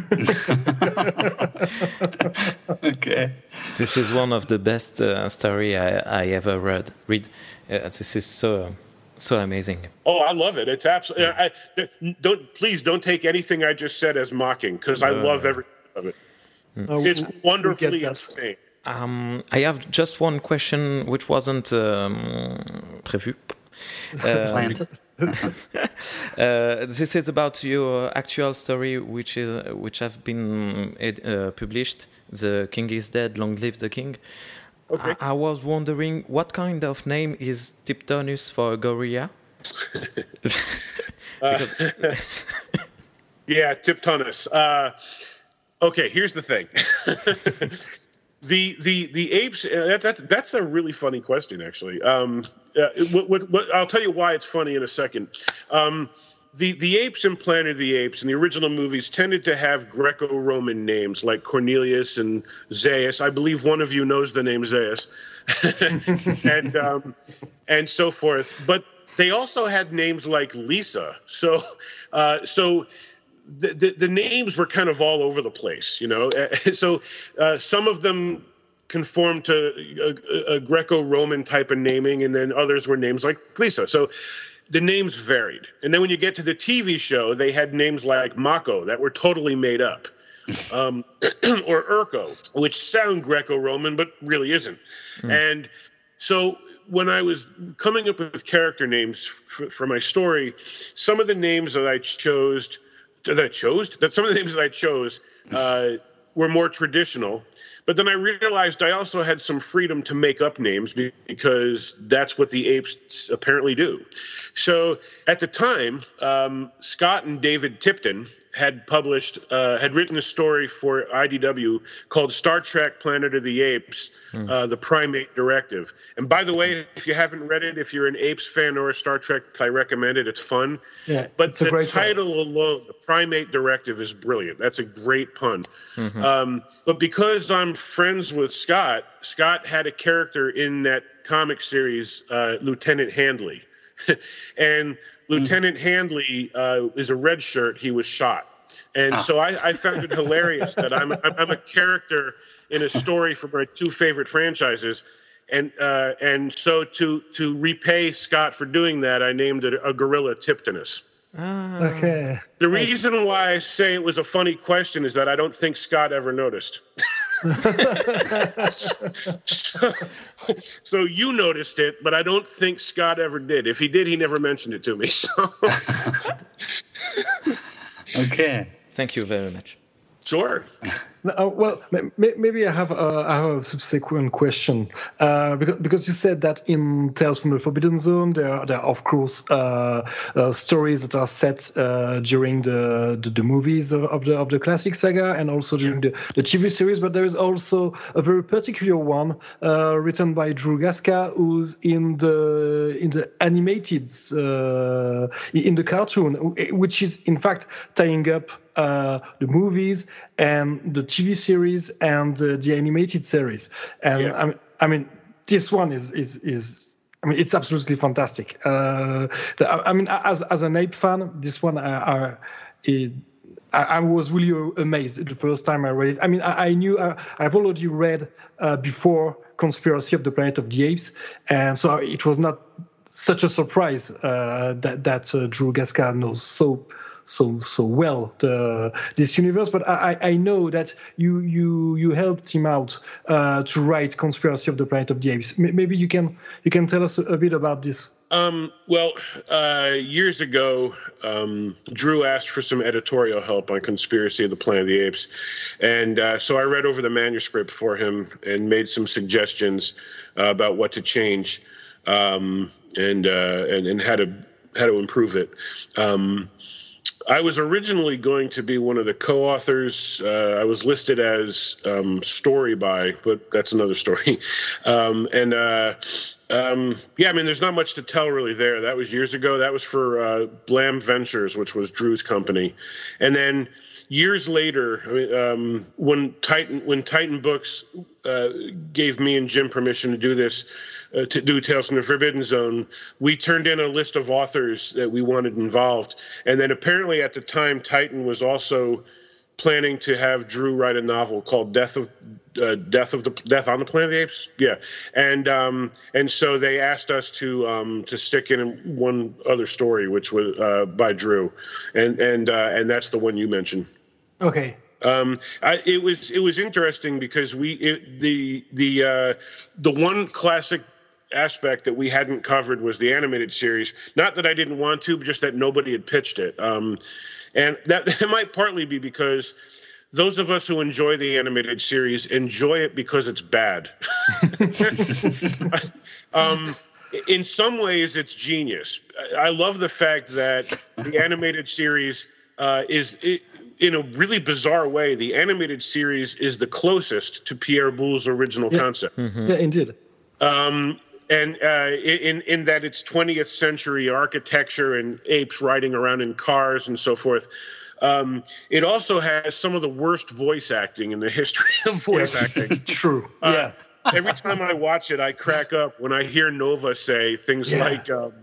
Speaker 4: *laughs*
Speaker 3: okay.
Speaker 2: This is one of the best uh, story I, I ever read. Read. Uh, this is so so amazing.
Speaker 4: Oh, I love it. It's absolutely. Yeah. I, don't please don't take anything I just said as mocking because I love every of it. Mm. It's wonderfully insane.
Speaker 2: Um, I have just one question which wasn't um, prévu. *laughs*
Speaker 3: Um, *laughs*
Speaker 2: uh, this is about your actual story, which is which have been uh, published. The King is dead. Long live the king. Okay. I, I was wondering what kind of name is Tiptonus for gorilla? *laughs*
Speaker 4: uh, yeah, Tiptonus. Uh, okay, here's the thing. The the the apes. Uh, that, that, that's a really funny question, actually. Um, uh, I'll tell you why it's funny in a second. Um, the the apes in Planet of the Apes in the original movies tended to have Greco-Roman names like Cornelius and Zaius. I believe one of you knows the name Zaius, *laughs* and um, and so forth. But they also had names like Lisa. So uh, so. The, the, the, names were kind of all over the place, you know. *laughs* so uh, some of them conformed to a, a Greco-Roman type of naming, and then others were names like Lisa. So the names varied. And then when you get to the TV show, they had names like Mako that were totally made up, um, *clears throat* or Urko, which sound Greco Roman, but really isn't. Mm. And so when I was coming up with character names for, for, my story, some of the names that I chose, that I chose, that some of the names that I chose uh, were more traditional. But then I realized I also had some freedom to make up names because that's what the apes apparently do. So at the time, um, Scott and David Tipton had published, uh, had written a story for IDW called Star Trek Planet of the Apes, mm. uh, The Primate Directive. And by the way, if you haven't read it, if you're an Apes fan or a Star Trek, I recommend it. It's fun.
Speaker 1: Yeah,
Speaker 4: but the title alone, The Primate Directive, is brilliant. That's a great pun. Mm-hmm. Um, but because I'm friends with Scott. Scott had a character in that comic series, uh, Lieutenant Handley. *laughs* and Lieutenant mm. Handley uh, is a red shirt. He was shot. And ah. so I, I, found it hilarious that I'm, I'm a character in a story from my two favorite franchises. And uh, and so to to repay Scott for doing that, I named it a gorilla Tiptonus.
Speaker 1: Ah. Okay.
Speaker 4: The reason why I say it was a funny question is that I don't think Scott ever noticed. *laughs* so, so, you noticed it, but I don't think Scott ever did. If he did, he never mentioned it to me. So. *laughs*
Speaker 3: okay.
Speaker 2: Thank you very much.
Speaker 4: Sure.
Speaker 1: Uh, well, maybe I have, a, I have a subsequent question. Uh, because because you said that in Tales from the Forbidden Zone there are, there are of course uh, uh stories that are set uh, during the, the, the movies of, of, the of the classic saga and also during the, the TV series, but there is also a very particular one uh, written by Drew Gaska, who's in the in the animated in the cartoon, which is in fact tying up uh, the movies and the TV series and uh, the animated series. And yes. I, mean, I mean, this one is is is. I mean, it's absolutely fantastic. Uh, I mean, as as an ape fan, this one I, I, I, was really amazed the first time I read it. I mean, I, I knew uh, I've already read uh, before Conspiracy of the Planet of the Apes, and so it was not such a surprise uh, that that uh, Drew Gaska knows so so so well the, this universe. But I, I know that you you you helped him out uh, to write Conspiracy of the Planet of the Apes. maybe you can you can tell us a, bit about this.
Speaker 4: Um, well, uh, years ago, um, Drew asked for some editorial help on Conspiracy of the Planet of the Apes, and uh, so I read over the manuscript for him and made some suggestions uh, about what to change um, and, uh, and and how to how to improve it. Um, I was originally going to be one of the co-authors. Uh, I was listed as um, story by, but that's another story. *laughs* Um, and uh, um, yeah, I mean, there's not much to tell really there. That was years ago. That was for uh, Blam Ventures, which was Drew's company. And then years later, um, when Titan when Titan Books uh, gave me and Jim permission to do this uh, to do Tales from the Forbidden Zone, we turned in a list of authors that we wanted involved. And then apparently at the time, Titan was also planning to have Drew write a novel called Death of uh, Death of the Death on the Planet of the Apes. Yeah, and um, and so they asked us to um, to stick in one other story, which was uh, by Drew, and and uh, and that's the one you mentioned.
Speaker 1: Okay.
Speaker 4: Um, I, it was it was interesting because we it, the the uh, the one classic aspect that we hadn't covered was the animated series. Not that I didn't want to, but just that nobody had pitched it. Um, and that, *laughs* that might partly be because those of us who enjoy the animated series enjoy it because it's bad. *laughs* *laughs* um, in some ways, it's genius. I love the fact that the animated series uh, is. It, in a really bizarre way, the animated series is the closest to Pierre Boulle's original
Speaker 1: yeah.
Speaker 4: concept.
Speaker 1: Mm-hmm. Yeah, indeed.
Speaker 4: Um, and uh, in in that it's 20th century architecture and apes riding around in cars and so forth. Um, it also has some of the worst voice acting in the history of voice acting. *laughs*
Speaker 1: True. Uh, yeah.
Speaker 4: Every time I watch it, I crack up when I hear Nova say things yeah. like um,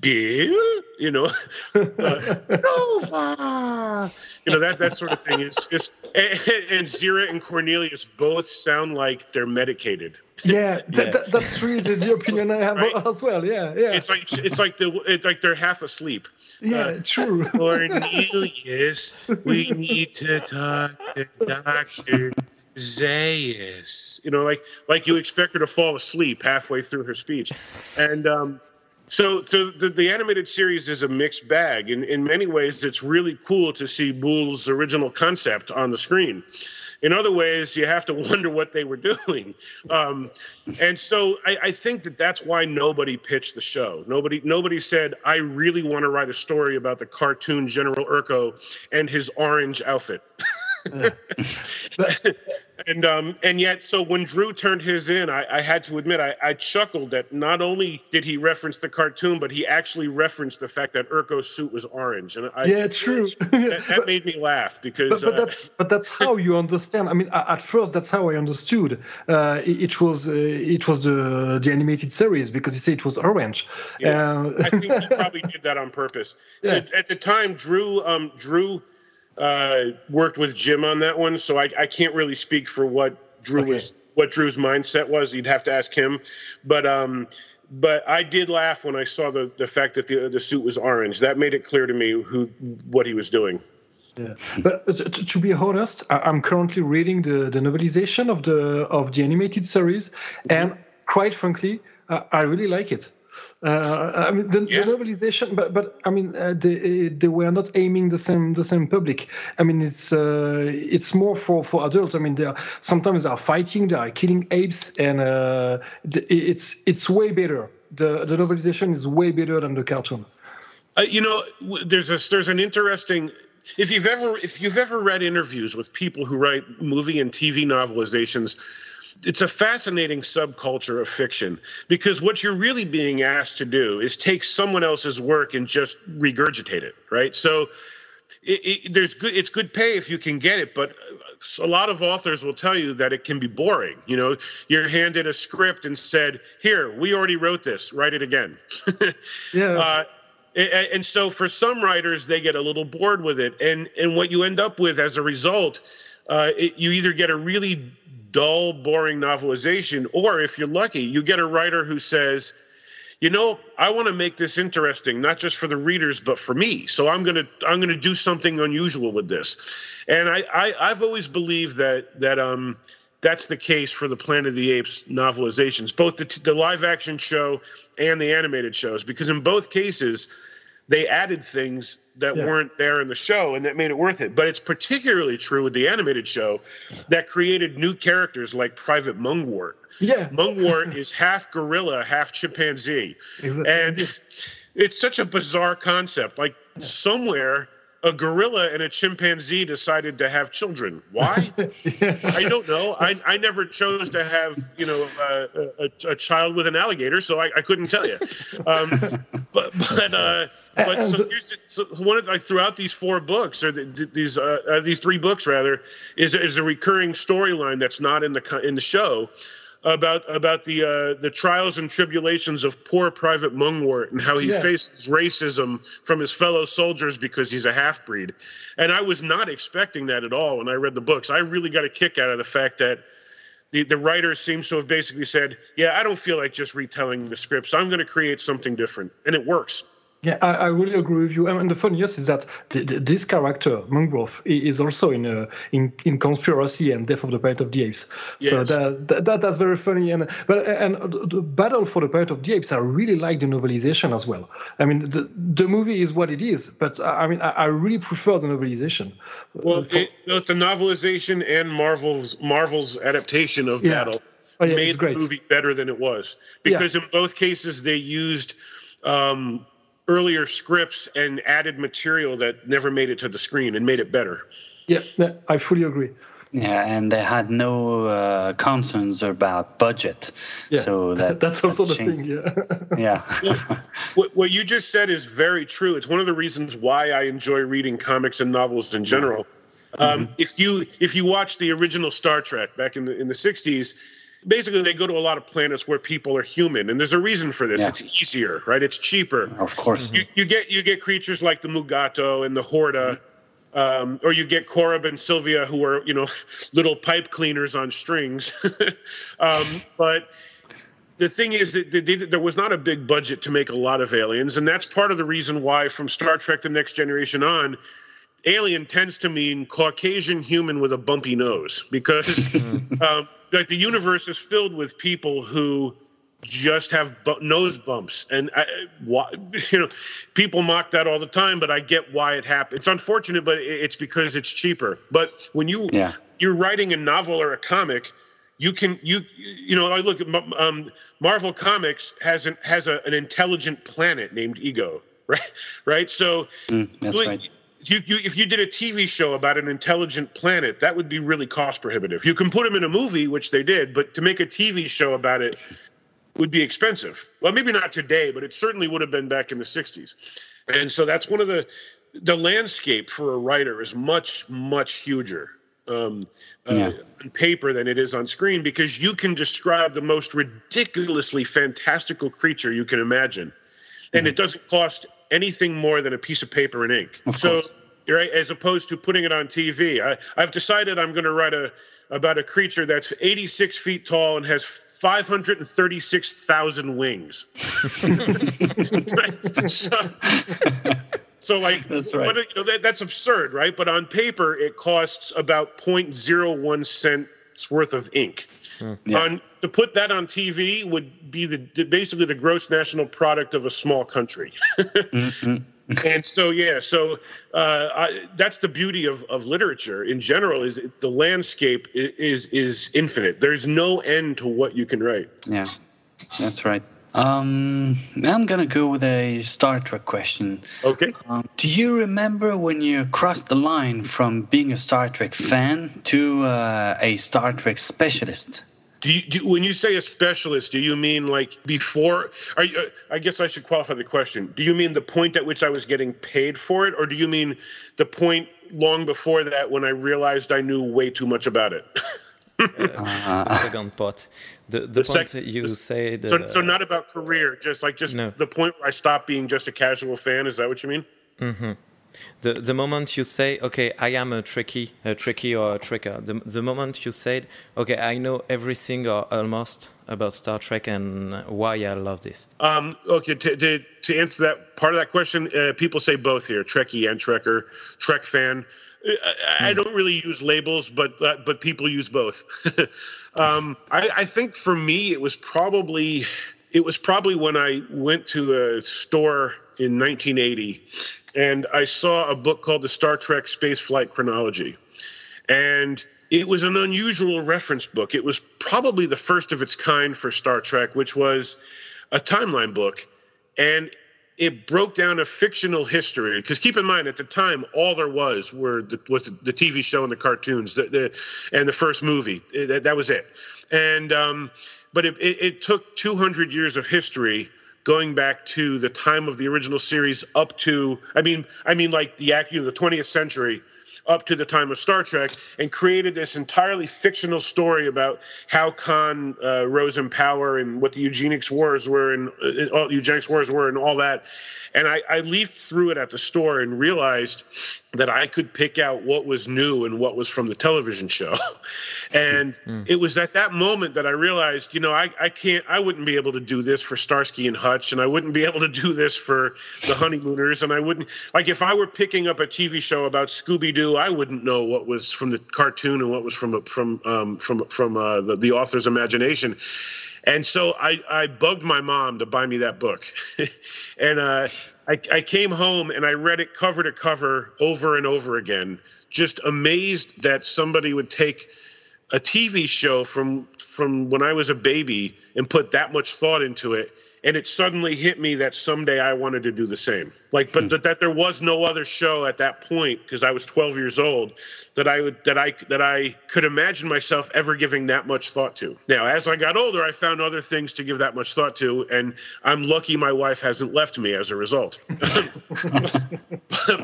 Speaker 4: "Bill," you know, *laughs* uh, Nova, you know that that sort of thing. Is just and, and Zira and Cornelius both sound like they're medicated.
Speaker 1: Yeah, yeah. That, that's really the opinion I have right? as well. Yeah, yeah.
Speaker 4: It's like it's like the it's like they're half asleep.
Speaker 1: Yeah, uh, true.
Speaker 4: Cornelius, we need to talk to Doctor Zaius. You know, like like you expect her to fall asleep halfway through her speech, and um, so so the, the animated series is a mixed bag. In in many ways, it's really cool to see Boulle's original concept on the screen. In other ways, you have to *laughs* wonder what they were doing. Um, and so I, I, think that that's why nobody pitched the show. Nobody nobody said, "I really want to write a story about the cartoon General Urko and his orange outfit." *laughs* *laughs* and um, and yet, so when Drew turned his in, I, I had to admit I, I, chuckled that not only did he reference the cartoon, but he actually referenced the fact that Urko's suit was orange. And I,
Speaker 1: yeah, true. *laughs*
Speaker 4: that, that *laughs* made me laugh because.
Speaker 1: But, but uh, that's but that's how you understand. I mean, at first, that's how I understood. Uh, it, it, was uh, it was the the animated series because he said it was orange.
Speaker 4: Yeah, uh, I think he probably did that on purpose. Yeah. At, at the time, Drew um, Drew uh, worked with Jim on that one, so I, I can't really speak for what Drew okay. was what Drew's mindset was. You'd have to ask him, but um, but I did laugh when I saw the the fact that the the suit was orange. That made it clear to me who what he was doing.
Speaker 1: Yeah, but to, to be honest, I'm currently reading the, the novelization of the of the animated series, mm-hmm. and quite frankly, I really like it. Uh, I mean, the, yeah. the, novelization, but but I mean, uh, they they were not aiming the same the same public. I mean, it's uh, it's more for for adults. I mean, they are sometimes they are fighting, they are killing apes, and uh, it's it's way better. The the novelization is way better than the cartoon.
Speaker 4: Uh, you know, there's a there's an interesting if you've ever if you've ever read interviews with people who write movie and TV novelizations, it's a fascinating subculture of fiction because what you're really being asked to do is take someone else's work and just regurgitate it, right? So it, it, there's good it's good pay if you can get it, but a lot of authors will tell you that it can be boring. You know, you're handed a script and said, "Here, we already wrote this. Write it again." *laughs*
Speaker 1: yeah. Uh,
Speaker 4: and so for some writers they get a little bored with it and and what you end up with as a result uh, it, you either get a really dull boring novelization or if you're lucky you get a writer who says you know i want to make this interesting not just for the readers but for me. So i'm to i'm to do something unusual with this. And I, I i've always believed that that um that's the case for the Planet of the Apes novelizations, both the, the live action show and the animated shows, because in both cases, they added things that yeah. weren't there in the show and that made it worth it. But it's particularly true with the animated show that created new characters like Private Mungwort.
Speaker 1: Yeah.
Speaker 4: Mungwort *laughs* is half gorilla, half chimpanzee. Exactly. And it's such a bizarre concept. Like yeah. somewhere a gorilla and a chimpanzee decided to have children. Why? *laughs* yeah. I don't know. I, I never chose to have you know uh, a, a, child with an alligator, so I, I couldn't tell you. Um, *laughs* but but uh, but so, so one of like throughout these four books or the, these uh, uh, these three books rather is is a recurring storyline that's not in the in the show about about the uh, the trials and tribulations of poor Private Mungwortt and how he yeah. faces racism from his fellow soldiers because he's a half breed. And I was not expecting that at all when I read the books. I really got a kick out of the fact that the, the writer seems to have basically said, "Yeah, I don't feel like just retelling the scripts. I'm going to create something different," and it works.
Speaker 1: Yeah, I, I, really agree with you. And the funniest is that this character, Mungrove, is also in a, in, in conspiracy and Death of the Planet of the Apes. Yes. So that, that that's very funny. And but and the Battle for the Planet of the Apes, I really like the novelization as well. I mean, the, the movie is what it is, but I mean, I, I really prefer the novelization.
Speaker 4: Well, for, it, the novelization and Marvel's Marvel's adaptation of yeah. Battle oh, yeah, made the movie better than it was because yeah. in both cases they used. Um, earlier scripts and added material that never made it to the screen and made it better.
Speaker 1: Yeah, I fully agree.
Speaker 3: Yeah, and they had no uh, concerns about budget.
Speaker 1: Yeah,
Speaker 3: so *laughs*
Speaker 1: that, that's also the thing. Yeah. *laughs*
Speaker 3: yeah.
Speaker 4: well, what, what you just said is very true. It's one of the reasons why I enjoy reading comics and novels in general. Um, mm-hmm. If you if you watch the original Star Trek back in the in the '60s, basically they go to a lot of planets where people are human and there's a reason for this yeah. it's easier right it's cheaper
Speaker 3: of course
Speaker 4: you, you get you get creatures like the mugato and the horta mm-hmm. um, or you get Korob and Sylvia, who are you know *laughs* little pipe cleaners on strings. *laughs* um, but the thing is that they, there was not a big budget to make a lot of aliens, and that's part of the reason why, from Star Trek: The Next Generation on, alien tends to mean Caucasian human with a bumpy nose because *laughs* um, like the universe is filled with people who just have bu- nose bumps. And I, why, *laughs* you know people mock that all the time but i get why it happens it's unfortunate but it's because it's cheaper. But when you yeah. you're writing a novel or a comic you can you you know i look at um, marvel comics has an has a, an intelligent planet named ego *laughs* right? Right? So
Speaker 3: mm, that's right
Speaker 4: you, you, if you did a TV show about an intelligent planet, that would be really cost prohibitive. You can put them in a movie, which they did, but to make a TV show about it would be expensive. Well, maybe not today, but it certainly would have been back in the 60s. And so that's one of the the landscape for a writer is much much huger um, uh, yeah. on paper than it is on screen because you can describe the most ridiculously fantastical creature you can imagine, and mm-hmm. it doesn't cost anything more than a piece of paper and ink. Of so, course. right, as opposed to putting it on TV, I, I've decided I'm going to write a about a creature that's 86 feet tall and has 536,000 wings. *laughs* so, so, like,
Speaker 3: that's right.
Speaker 4: But, you know, that, that's absurd, right? But on paper, it costs about 0.01 cent worth of ink. Mm. Yeah. On, to put that on TV would be the, basically the gross national product of a small country. *laughs* mm-hmm. and so yeah, so uh, I, that's the beauty of, of literature in general. Is the landscape is is infinite. There's no end to what you can write.
Speaker 3: Yeah, that's right. Um, I'm gonna go with a Star Trek question.
Speaker 4: Okay.
Speaker 3: Um, do you remember when you crossed the line from being a Star Trek fan to uh, a Star Trek specialist?
Speaker 4: Do you, do, when you say a specialist, do you mean like before? Are you, uh, I guess I should qualify the question. Do you mean the point at which I was getting paid for it, or do you mean the point long before that when I realized I knew way too much about it? *laughs*
Speaker 2: uh, the second part. The, the, the point sec- you say.
Speaker 4: So, so not about career, just like just no. the point where I stop being just a casual fan. Is that what you mean?
Speaker 2: Mm-hmm. The the moment you say, okay, I am a tricky, a tricky or a tricker. The the moment you said, okay, I know everything or almost about Star Trek and why I love this.
Speaker 4: Um. Okay. To to, to answer that part of that question, uh, people say both here: Trekkie and Trekker, Trek fan. I, hmm. don't really use labels, but uh, but people use both. *laughs* um, I, I think for me, it was probably it was probably when I went to a store in 1980, and I saw a book called the Star Trek Space Flight Chronology, and it was an unusual reference book. It was probably the first of its kind for Star Trek, which was a timeline book, and it broke down a fictional history because keep in mind at the time all there was were the, was the, TV show and the cartoons the, the, and the first movie. It, that was it. And um, but it, it, it, took 200 years of history going back to the time of the original series up to I mean I mean like the you know, the 20th century up to the time of Star Trek and created this entirely fictional story about how Khan uh, rose in power and what the eugenics wars were and uh, all eugenics wars were and all that. And I, I leafed through it at the store and realized that I could pick out what was new and what was from the television show. *laughs* and mm. it was at that moment that I realized, you know, I, I can't, I wouldn't be able to do this for Starsky and Hutch, and I wouldn't be able to do this for the Honeymooners, and I wouldn't, like, if I were picking up a TV show about Scooby Doo, I wouldn't know what was from the cartoon and what was from from um, from from uh, the, the author's imagination. And so I, I bugged my mom to buy me that book. *laughs* and uh, I, I came home and I read it cover to cover over and over again, just amazed that somebody would take a TV show from from when I was a baby and put that much thought into it and it suddenly hit me that someday I wanted to do the same. Like, but mm. that there was no other show at that point because I was 12 years old that I would that I that I could imagine myself ever giving that much thought to. Now, as I got older, I found other things to give that much thought to, and I'm lucky my wife hasn't left me as a result. *laughs*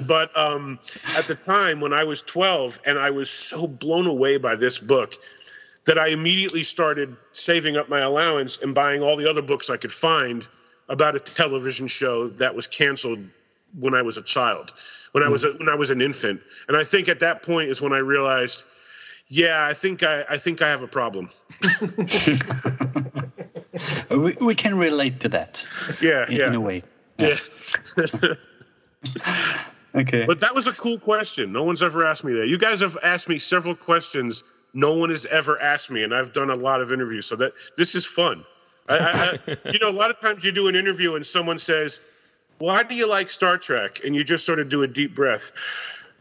Speaker 4: but um, at the time when I was 12, and I was so blown away by this book that I immediately started saving up my allowance and buying all the other books I could find about a television show that was canceled when I was a child, when I was a, when I was an infant. And I think at that point is when I realized, yeah, I think I, I think I have a problem. *laughs*
Speaker 3: we, we can relate to that.
Speaker 4: Yeah,
Speaker 3: in,
Speaker 4: yeah.
Speaker 3: In a way.
Speaker 4: Yeah.
Speaker 3: yeah. *laughs* okay.
Speaker 4: But that was a cool question. No one's ever asked me that. You guys have asked me several questions no one has ever asked me, and I've done a lot of interviews, so that this is fun. I, I, you know, a lot of times you do an interview and someone says, "Why do you like Star Trek?" and you just sort of do a deep breath.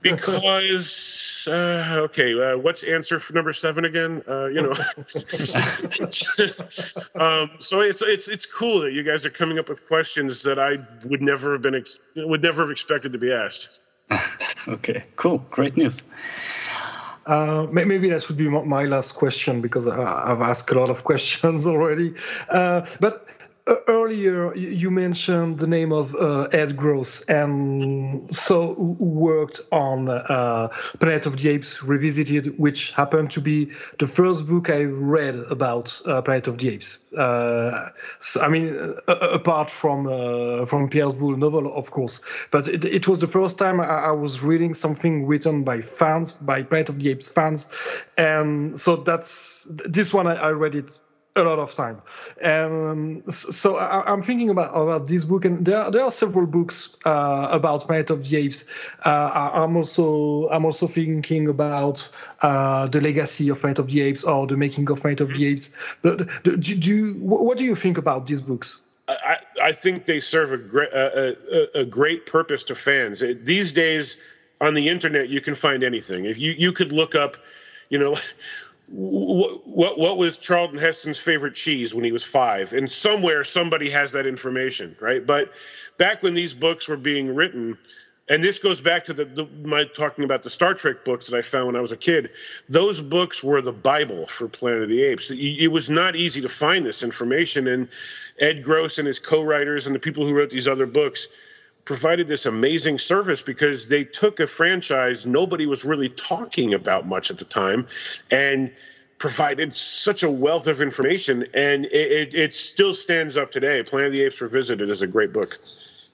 Speaker 4: Because uh, okay, uh, what's answer for number seven again? Uh, you know, *laughs* um, so it's it's it's cool that you guys are coming up with questions that I would never have been ex- would never have expected to be asked. *laughs*
Speaker 3: okay, cool, great news.
Speaker 1: Uh, maybe that would be my last question because I've asked a lot of *laughs* questions already. Uh, but uh, earlier you mentioned the name of uh, Ed Gross, and so worked on uh, Planet of the Apes Revisited, which happened to be the first book I read about uh, Planet of the Apes. Uh, so, I mean, apart from uh, from Pierre's Boulle novel, of course, but it, it was the first time I, I, was reading something written by fans, by Planet of the Apes fans, and so that's this one I, I read it a lot of time. Um, so I, am thinking about, about this book, and there, there are several books uh, about Planet of the Apes. Uh, I'm also I'm also thinking about uh, the legacy of Planet of the Apes or the making of Planet of the Apes. The, the, do, do, what do you think about these books?
Speaker 4: I, I think they serve a great a, a, a great purpose to fans. These days, on the internet, you can find anything. If you you could look up, you know *laughs* what, what was Charlton Heston's favorite cheese when he was five? And somewhere somebody has that information, right? But back when these books were being written, and this goes back to the, the, my talking about the Star Trek books that I found when I was a kid. Those books were the Bible for Planet of the Apes. It was not easy to find this information, and Ed Gross and his co-writers and the people who wrote these other books provided this amazing service because they took a franchise nobody was really talking about much at the time and provided such a wealth of information. And it, it, it still stands up today. Planet of the apes revisited is a great book.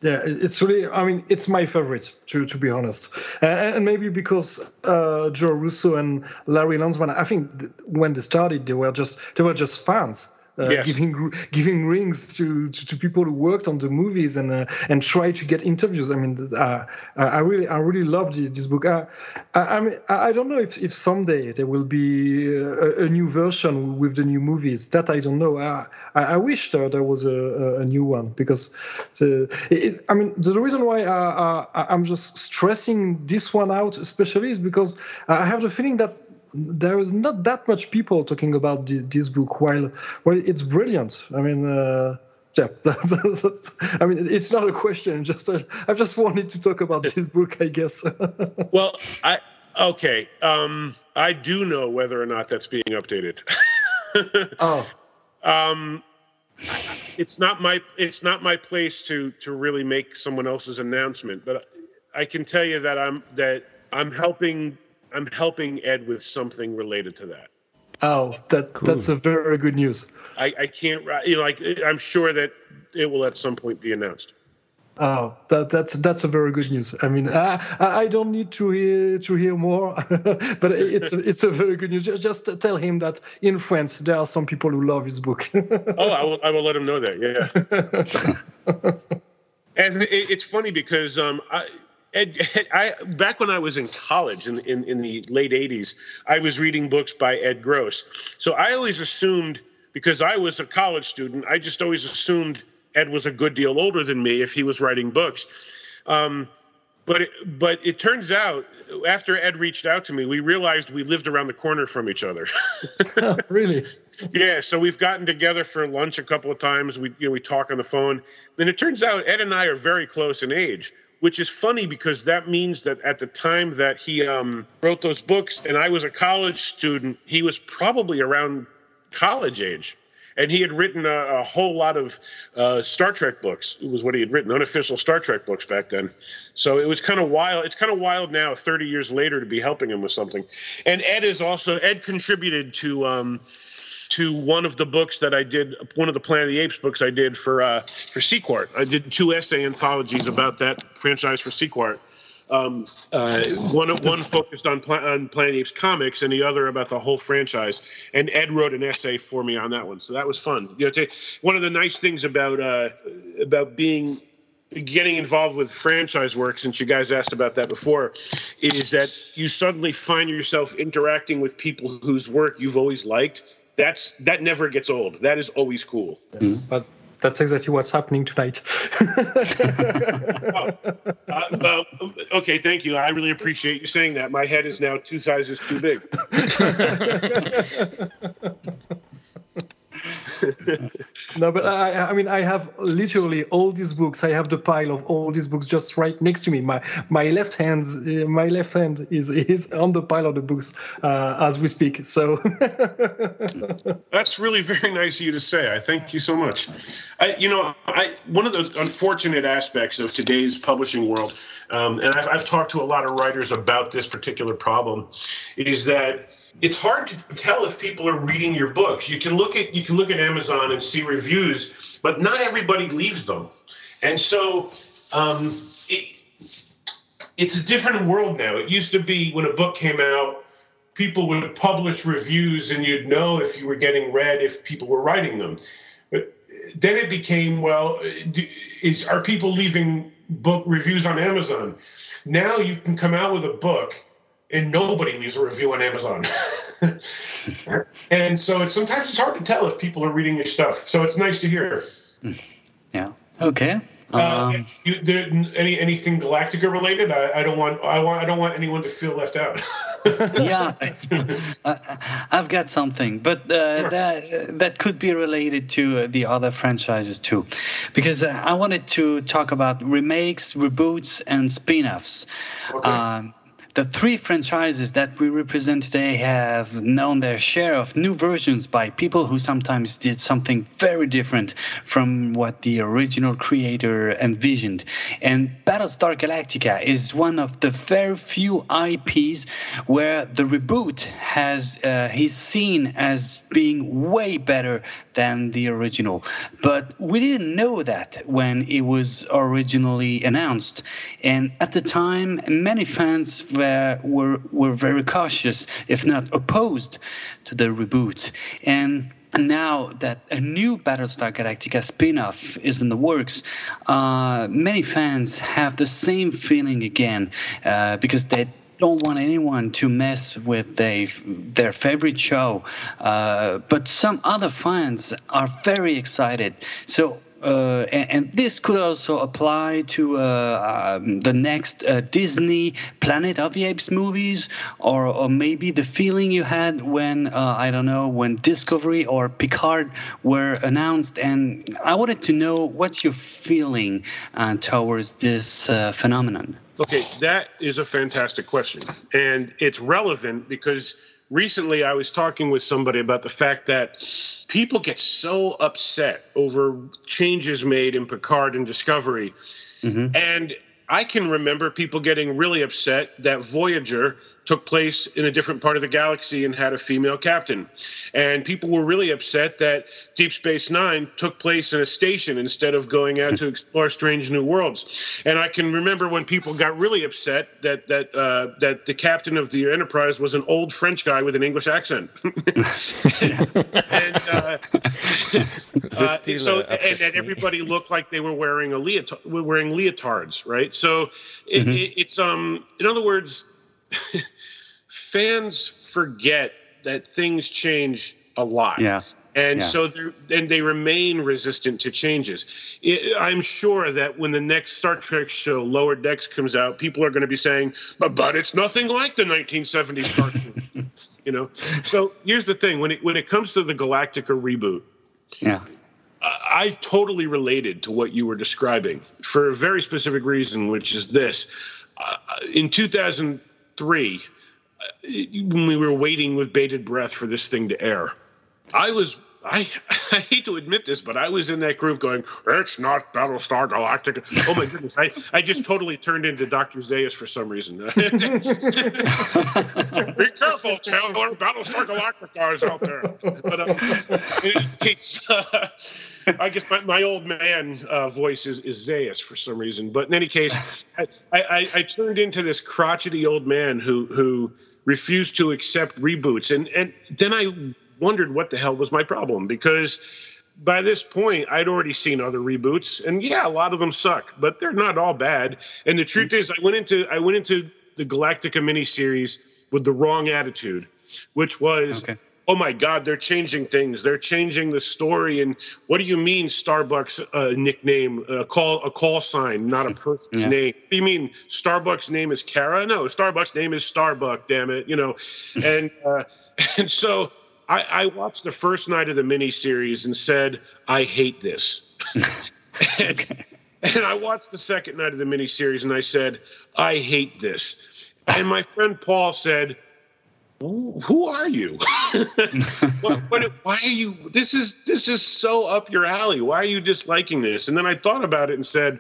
Speaker 1: Yeah it's really i mean it's my favorite to to be honest. And maybe because uh, joe russo and larry landsman i think when they started they were just they were just fans uh, yes. giving *laughs* giving rings to, to, to people who worked on the movies and uh, and try to get interviews. I mean, uh, I really I really loved this book. I, I, mean, I don't know if, if someday there will be a, a, new version with the new movies. That I don't know. I I, wish there, there was a, a new one because the, it, I mean the reason why I, I, I'm just stressing this one out especially is because I have the feeling that there is not that much people talking about this, this book. While well, it's brilliant. I mean. Uh, yeah, that's, *laughs* that's, I mean, it's not a question. Just uh, I just wanted to talk about this book, I guess. *laughs*
Speaker 4: well, I okay. Um, I do know whether or not that's being updated. *laughs*
Speaker 1: oh,
Speaker 4: um, it's not my it's not my place to to really make someone else's announcement, but I can tell you that I'm that I'm helping I'm helping Ed with something related to that.
Speaker 1: Oh, that cool. that's a very good news.
Speaker 4: I, I can't, you know, like I'm sure that it will at some point be announced.
Speaker 1: Oh, that that's that's a very good news. I mean, I I don't need to hear to hear more, *laughs* but it's *laughs* it's a very good news. Just tell him that in France there are some people who love his book. *laughs*
Speaker 4: oh, I will I will let him know that. Yeah. As it, it's funny because um I Ed, Ed, I back when I was in college in, in, in the late '80s, I was reading books by Ed Gross. So I always assumed because I was a college student, I just always assumed Ed was a good deal older than me if he was writing books. Um, but it, but it turns out after Ed reached out to me, we realized we lived around the corner from each other. *laughs*
Speaker 1: oh, really?
Speaker 4: Yeah. So we've gotten together for lunch a couple of times. We you know we talk on the phone. Then it turns out Ed and I are very close in age which is funny because that means that at the time that he um, wrote those books and I was a college student, he was probably around college age. And he had written a, a whole lot of uh, Star Trek books. It was what he had written, unofficial Star Trek books back then. So it was kind of wild. It's kind of wild now, 30 years later, to be helping him with something. And Ed is also, Ed contributed to. Um, to one of the books that I did, one of the Planet of the Apes books I did for uh, for Sequart. I did two essay anthologies about that franchise for Sequart. Um, uh, one one focused on, on Planet of the Apes comics, and the other about the whole franchise. And Ed wrote an essay for me on that one, so that was fun. You know, to, one of the nice things about uh, about being getting involved with franchise work since you guys asked about that before is that you suddenly find yourself interacting with people whose work you've always liked that's that never gets old. That is always cool.
Speaker 1: Mm-hmm. But that's exactly what's happening tonight. *laughs*
Speaker 4: oh, uh, well, okay, thank you. I really appreciate you saying that. My head is now two sizes too big. *laughs*
Speaker 1: no, but I, I mean, I have literally all these books. I have the pile of all these books just right next to me. My my left hand, uh, my left hand is *laughs* is on the pile of the books uh, as we speak. So *laughs*
Speaker 4: that's really very nice of you to say. I thank you so much. I, you know, I one of the unfortunate aspects of today's publishing world, um, and I've, I've talked to a lot of writers about this particular problem, is that it's hard to tell if people are reading your books. You can look at you can look at Amazon and see reviews, but not everybody leaves them, and so um, it, it's a different world now. It used to be when a book came out, people would publish reviews and you'd know if you were getting read if people were writing them. But then it became well, is are people leaving book reviews on Amazon? Now you can come out with a book and nobody leaves a review on Amazon. *laughs* and so it's sometimes it's hard to tell if people are reading your stuff. So it's nice to hear.
Speaker 3: Yeah. Okay.
Speaker 4: Uh, um, you, there, any anything Galactica related? I, I, don't want I want I don't want anyone to feel left out. *laughs*
Speaker 3: yeah, I've got something, but uh, sure. that that could be related to uh, the other franchises too, because uh, I wanted to talk about remakes, reboots, and spin-offs. Okay. Um, the three franchises that we represent today have known their share of new versions by people who sometimes did something very different from what the original creator envisioned. And Battlestar Galactica is one of the very few IPs where the reboot has uh, seen as being way better than the original. But we didn't know that when it was originally announced. And at the time, many fans were uh, were were very cautious, if not opposed, to the reboot. And now that a new Battlestar Galactica spin-off is in the works, uh, many fans have the same feeling again uh, because they don't want anyone to mess with they, their favorite show. Uh, but some other fans are very excited. So uh, and, and, this could also apply to uh, um, the next uh, Disney Planet of the Apes movies, or, or maybe the feeling you had when uh, I don't know when Discovery or Picard were announced. And I wanted to know what's your feeling uh, towards this uh, phenomenon.
Speaker 4: Okay, that is a fantastic question, and it's relevant because recently I was talking with somebody about the fact that people get so upset over changes made in Picard and Discovery. Mm-hmm. And I can remember people getting really upset that Voyager took place in a different part of the galaxy and had a female captain. And people were really upset that Deep Space Nine took place in a station instead of going out to explore strange new worlds. And I can remember when people got really upset that that uh, that the captain of the Enterprise was an old French guy with an English accent. *laughs* and uh, *laughs* uh, so and that everybody looked like they were wearing a leotard, wearing leotards, right? So mm-hmm. it, it's um in other words *laughs* fans forget that things change a lot.
Speaker 3: Yeah.
Speaker 4: And
Speaker 3: yeah.
Speaker 4: so they and they remain resistant to changes. I'm sure that when the next Star Trek show Lower Decks comes out, people are going to be saying, "But, but it's nothing like the 1970s cartoon." *laughs* you know. So here's the thing: when it when it comes to the Galactica reboot,
Speaker 3: yeah,
Speaker 4: I totally related to what you were describing for a very specific reason, which is this: uh, in 2003 when we were waiting with bated breath for this thing to air, I was I, *laughs* I hate to admit this, but I was in that group going, it's not Battlestar Galactica. Oh my goodness. I, I just totally turned into Dr. Zaius for some reason. *laughs* Be careful, Taylor. Battlestar Galactica is out there. But uh, *laughs* uh, I guess my, my old man uh, voice is, is Zaius for some reason. But in any case, I, I, I turned into this crotchety old man who, who refused to accept reboots. And and then I wondered what the hell was my problem because by this point I'd already seen other reboots and yeah, a lot of them suck, but they're not all bad. And the truth is I went into I went into the Galactica miniseries with the wrong attitude, which was okay oh my God, they're changing things. They're changing the story. And what do you mean Starbucks uh, nickname, a call, a call sign, not a person's yeah. name? you mean Starbucks name is Kara? No, Starbucks name is Starbuck. Damn it, you know. *laughs* and uh, *laughs* and so I, I watched the first night of the miniseries and said, I hate this. and, *laughs* okay. and I watched the second night of the miniseries and I said, I hate this. And my friend Paul said who are you? *laughs* what, what, why are you? This is this is so up your alley. Why are you disliking this? And then I thought about it and said,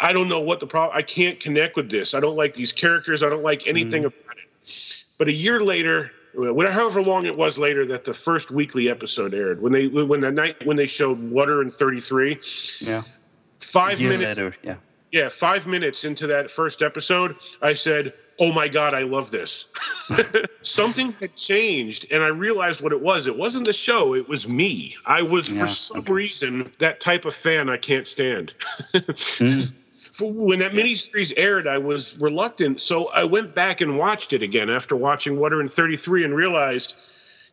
Speaker 4: I don't know what the problem. I can't connect with this. I don't like these characters. I don't like anything mm. about it. But a year later, however long it was later that the first weekly episode aired, when they when the night when they showed Water and Thirty Three,
Speaker 3: yeah,
Speaker 4: five minutes.
Speaker 3: Later, yeah
Speaker 4: yeah, five minutes into that first episode, I said, "Oh my god, I love this." *laughs* Something had changed, and I realized what it was. It wasn't the show; it was me. I was,
Speaker 3: Yeah,
Speaker 4: for some
Speaker 3: okay.
Speaker 4: reason, that type of fan I can't stand.
Speaker 3: Mm. *laughs*
Speaker 4: When that miniseries aired, I was reluctant, so I went back and watched it again after watching Water in 33 and realized,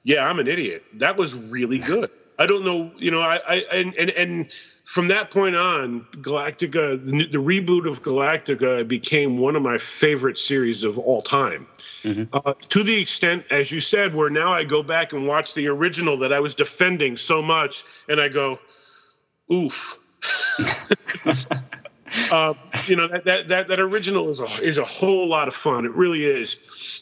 Speaker 4: yeah, I'm an idiot. That was really good. I don't know, you know, I, I and, and and from that point on, Galactica, the, the reboot of Galactica became one of my favorite series of all time.
Speaker 3: Mhm.
Speaker 4: Uh, to the extent, as you said, where now I go back and watch the original that I was defending so much, and I go, oof. *laughs* uh, you know that, that that that original is a is a whole lot of fun. It really is.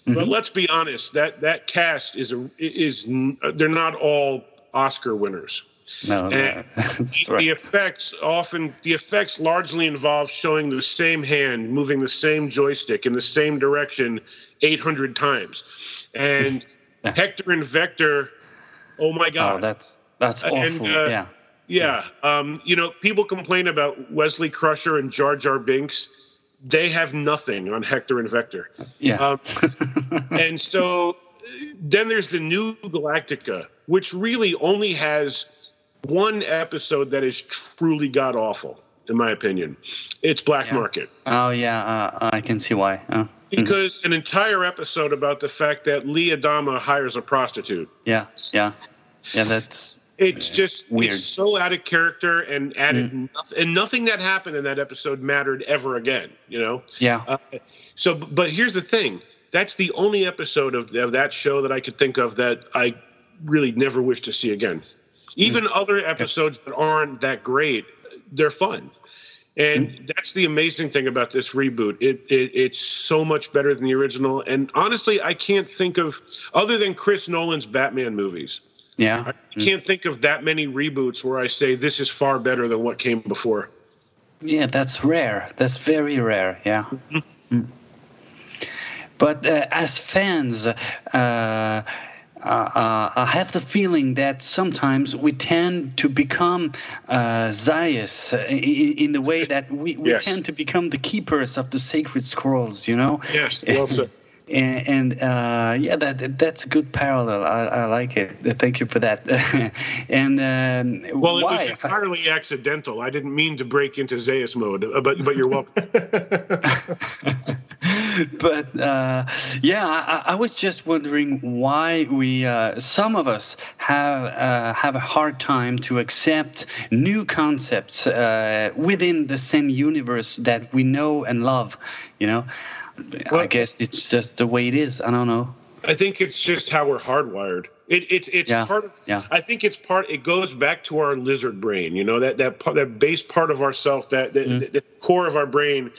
Speaker 4: But
Speaker 3: Mhm.
Speaker 4: let's be honest that that cast is a is they're not all Oscar winners.
Speaker 3: No,
Speaker 4: And *laughs*
Speaker 3: that's
Speaker 4: The
Speaker 3: right.
Speaker 4: effects often the effects largely involve showing the same hand moving the same joystick in the same direction 800 times, and *laughs* Hector and Vector. Oh my
Speaker 3: Oh,
Speaker 4: God!
Speaker 3: that's that's
Speaker 4: And,
Speaker 3: awful.
Speaker 4: uh,
Speaker 3: yeah.
Speaker 4: Yeah, um, you know, people complain about Wesley Crusher and Jar Jar Binks. They have nothing on Hector and Vector.
Speaker 3: Yeah.
Speaker 4: Um, *laughs* and so then there's the new Galactica, which really only has one episode that is truly god awful, in my opinion. It's Black
Speaker 3: Yeah.
Speaker 4: Market.
Speaker 3: oh yeah, uh, I can see why. Uh,
Speaker 4: Because an entire episode about the fact that Lee Adama hires a prostitute.
Speaker 3: yeah, yeah, yeah. That's
Speaker 4: It's just
Speaker 3: Weird.
Speaker 4: it's so out of character and added noth- and nothing that happened in that episode mattered ever again. You know.
Speaker 3: yeah.
Speaker 4: Uh, so, but here's the thing: that's the only episode of, of that show that I could think of that I really never wish to see again. Even other episodes that aren't that great, they're fun. And that's the amazing thing about this reboot. It, it it's so much better than the original. And honestly, I can't think of other than Chris Nolan's Batman movies.
Speaker 3: Yeah.
Speaker 4: I can't think of that many reboots where I say this is far better than what came before.
Speaker 3: Yeah, that's rare. That's very rare. Yeah. Mm. But uh, as fans, uh, uh, uh, I have the feeling that sometimes we tend to become uh, uh, in, in the way that we, we
Speaker 4: Yes.
Speaker 3: tend to become the keepers of the sacred scrolls, you know?
Speaker 4: Yes, well said.
Speaker 3: And, and uh, yeah, that that's a good parallel. I, I like it. Thank you for that. *laughs* and um,
Speaker 4: Well, it
Speaker 3: why?
Speaker 4: was entirely accidental. I didn't mean to break into Zaius mode, uh, but but you're welcome. *laughs*
Speaker 3: but uh, yeah, I, I was just wondering why we, uh, some of us, have uh, have a hard time to accept new concepts uh, within the same universe that we know and love. You know, I guess it's just the way it is. I don't know.
Speaker 4: I think it's just how we're hardwired. It, it's it's
Speaker 3: Yeah,
Speaker 4: part of.
Speaker 3: yeah.
Speaker 4: I think it's part. It goes back to our lizard brain. You know that that part, that base part of ourself, that that
Speaker 3: Mm.
Speaker 4: the core of our brain,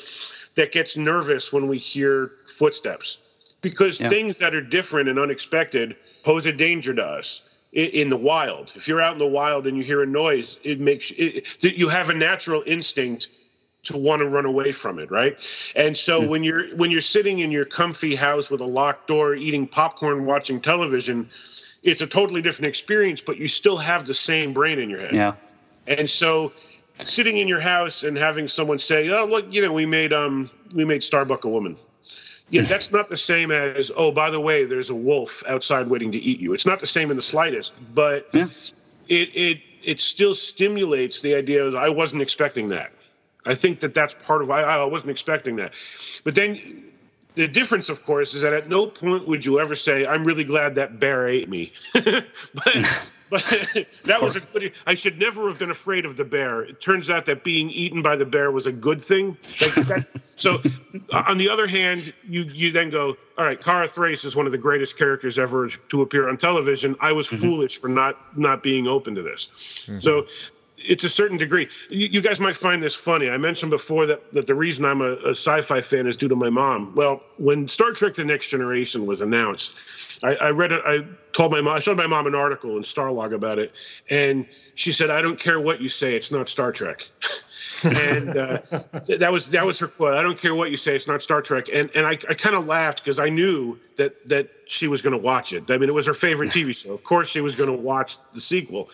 Speaker 4: that gets nervous when we hear footsteps, because
Speaker 3: Yeah.
Speaker 4: things that are different and unexpected pose a danger to us. In, in the wild, if you're out in the wild and you hear a noise, it makes it, it- you have a natural instinct to want to run away from it right? And so when you're when you're sitting in your comfy house with a locked door eating popcorn watching television it's a totally different experience but you still have the same brain in your head.
Speaker 3: Yeah.
Speaker 4: and so sitting in your house and having someone say oh look you know we made um we made starbuck a woman. *laughs* Yeah that's not the same as oh by the way there's a wolf outside waiting to eat you. It's not the same in the slightest but
Speaker 3: Yeah.
Speaker 4: it it it still stimulates the idea of i wasn't expecting that i think that that's part of i i wasn't expecting that. But then the difference of course is that at no point would you ever say i'm really glad that bear ate me. *laughs* But *laughs* but *laughs* that was a good i should never have been afraid of the bear. It turns out that being eaten by the bear was a good thing. Like that, so on the other hand you you then go all right Kara Thrace is one of the greatest characters ever to appear on television. I was mm-hmm. foolish for not not being open to this. Mm-hmm. So it's a certain degree. You, you guys might find this funny. I mentioned before that, that the reason I'm a, a sci-fi fan is due to my mom. Well, when Star Trek: The Next Generation was announced, I, I read it. I told my mom. I showed my mom an article in Starlog about it, and she said, "I don't care what you say. It's not Star Trek." *laughs* and uh, th- that was that was her quote. I don't care what you say. It's not Star Trek. And and I, I kind of laughed because I knew that that she was going to watch it. I mean, it was her favorite TV show. Of course, she was going to watch the sequel.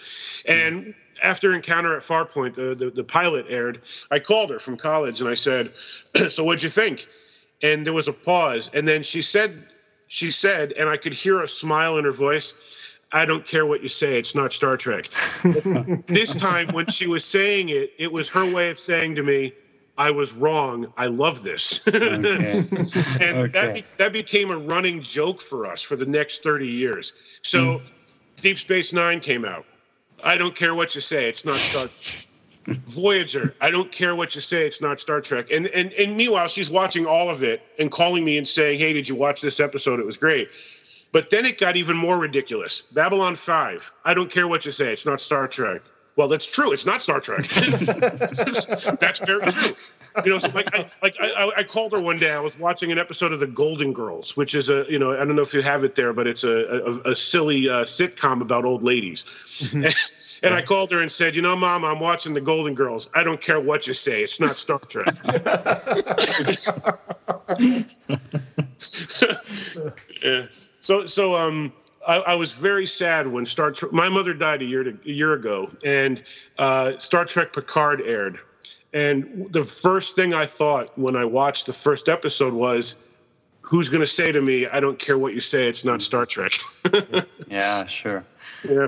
Speaker 4: And after Encounter at Farpoint, the, the, the pilot aired, I called her from college and I said, *clears throat* So what'd you think? And there was a pause. And then she said, she said, and I could hear a smile in her voice. I don't care what you say. It's not Star Trek. *laughs* this time, when she was saying it, it was her way of saying to me, I was wrong. I love this. Okay. *laughs* and okay. that, be, that became a running joke for us for the next 30 years. So mm. Deep Space Nine came out. I don't care what you say. It's not Star *laughs* Voyager. I don't care what you say. It's not Star Trek. And, and and meanwhile, she's watching all of it and calling me and saying, "Hey, did you watch this episode? It was great." But then it got even more ridiculous. Babylon Five. I don't care what you say. It's not Star Trek. Well, that's true. It's not Star Trek. *laughs* *laughs* that's very true. You know, so like I like I, I, called her one day. I was watching an episode of The Golden Girls, which is a you know I don't know if you have it there, but it's a a, a silly uh, sitcom about old ladies. Mm-hmm. *laughs* And I called her and said, "You know, Mom, I'm watching the Golden Girls. I don't care what you say. It's not Star Trek." yeah. So, so um, I, I, was very sad when Star Trek. My mother died a year to, a year ago, and uh, Star Trek Picard aired. And the first thing I thought when I watched the first episode was, "Who's going to say to me, I don't care what you say. It's not Star Trek." *laughs*
Speaker 3: yeah, sure.
Speaker 4: Yeah.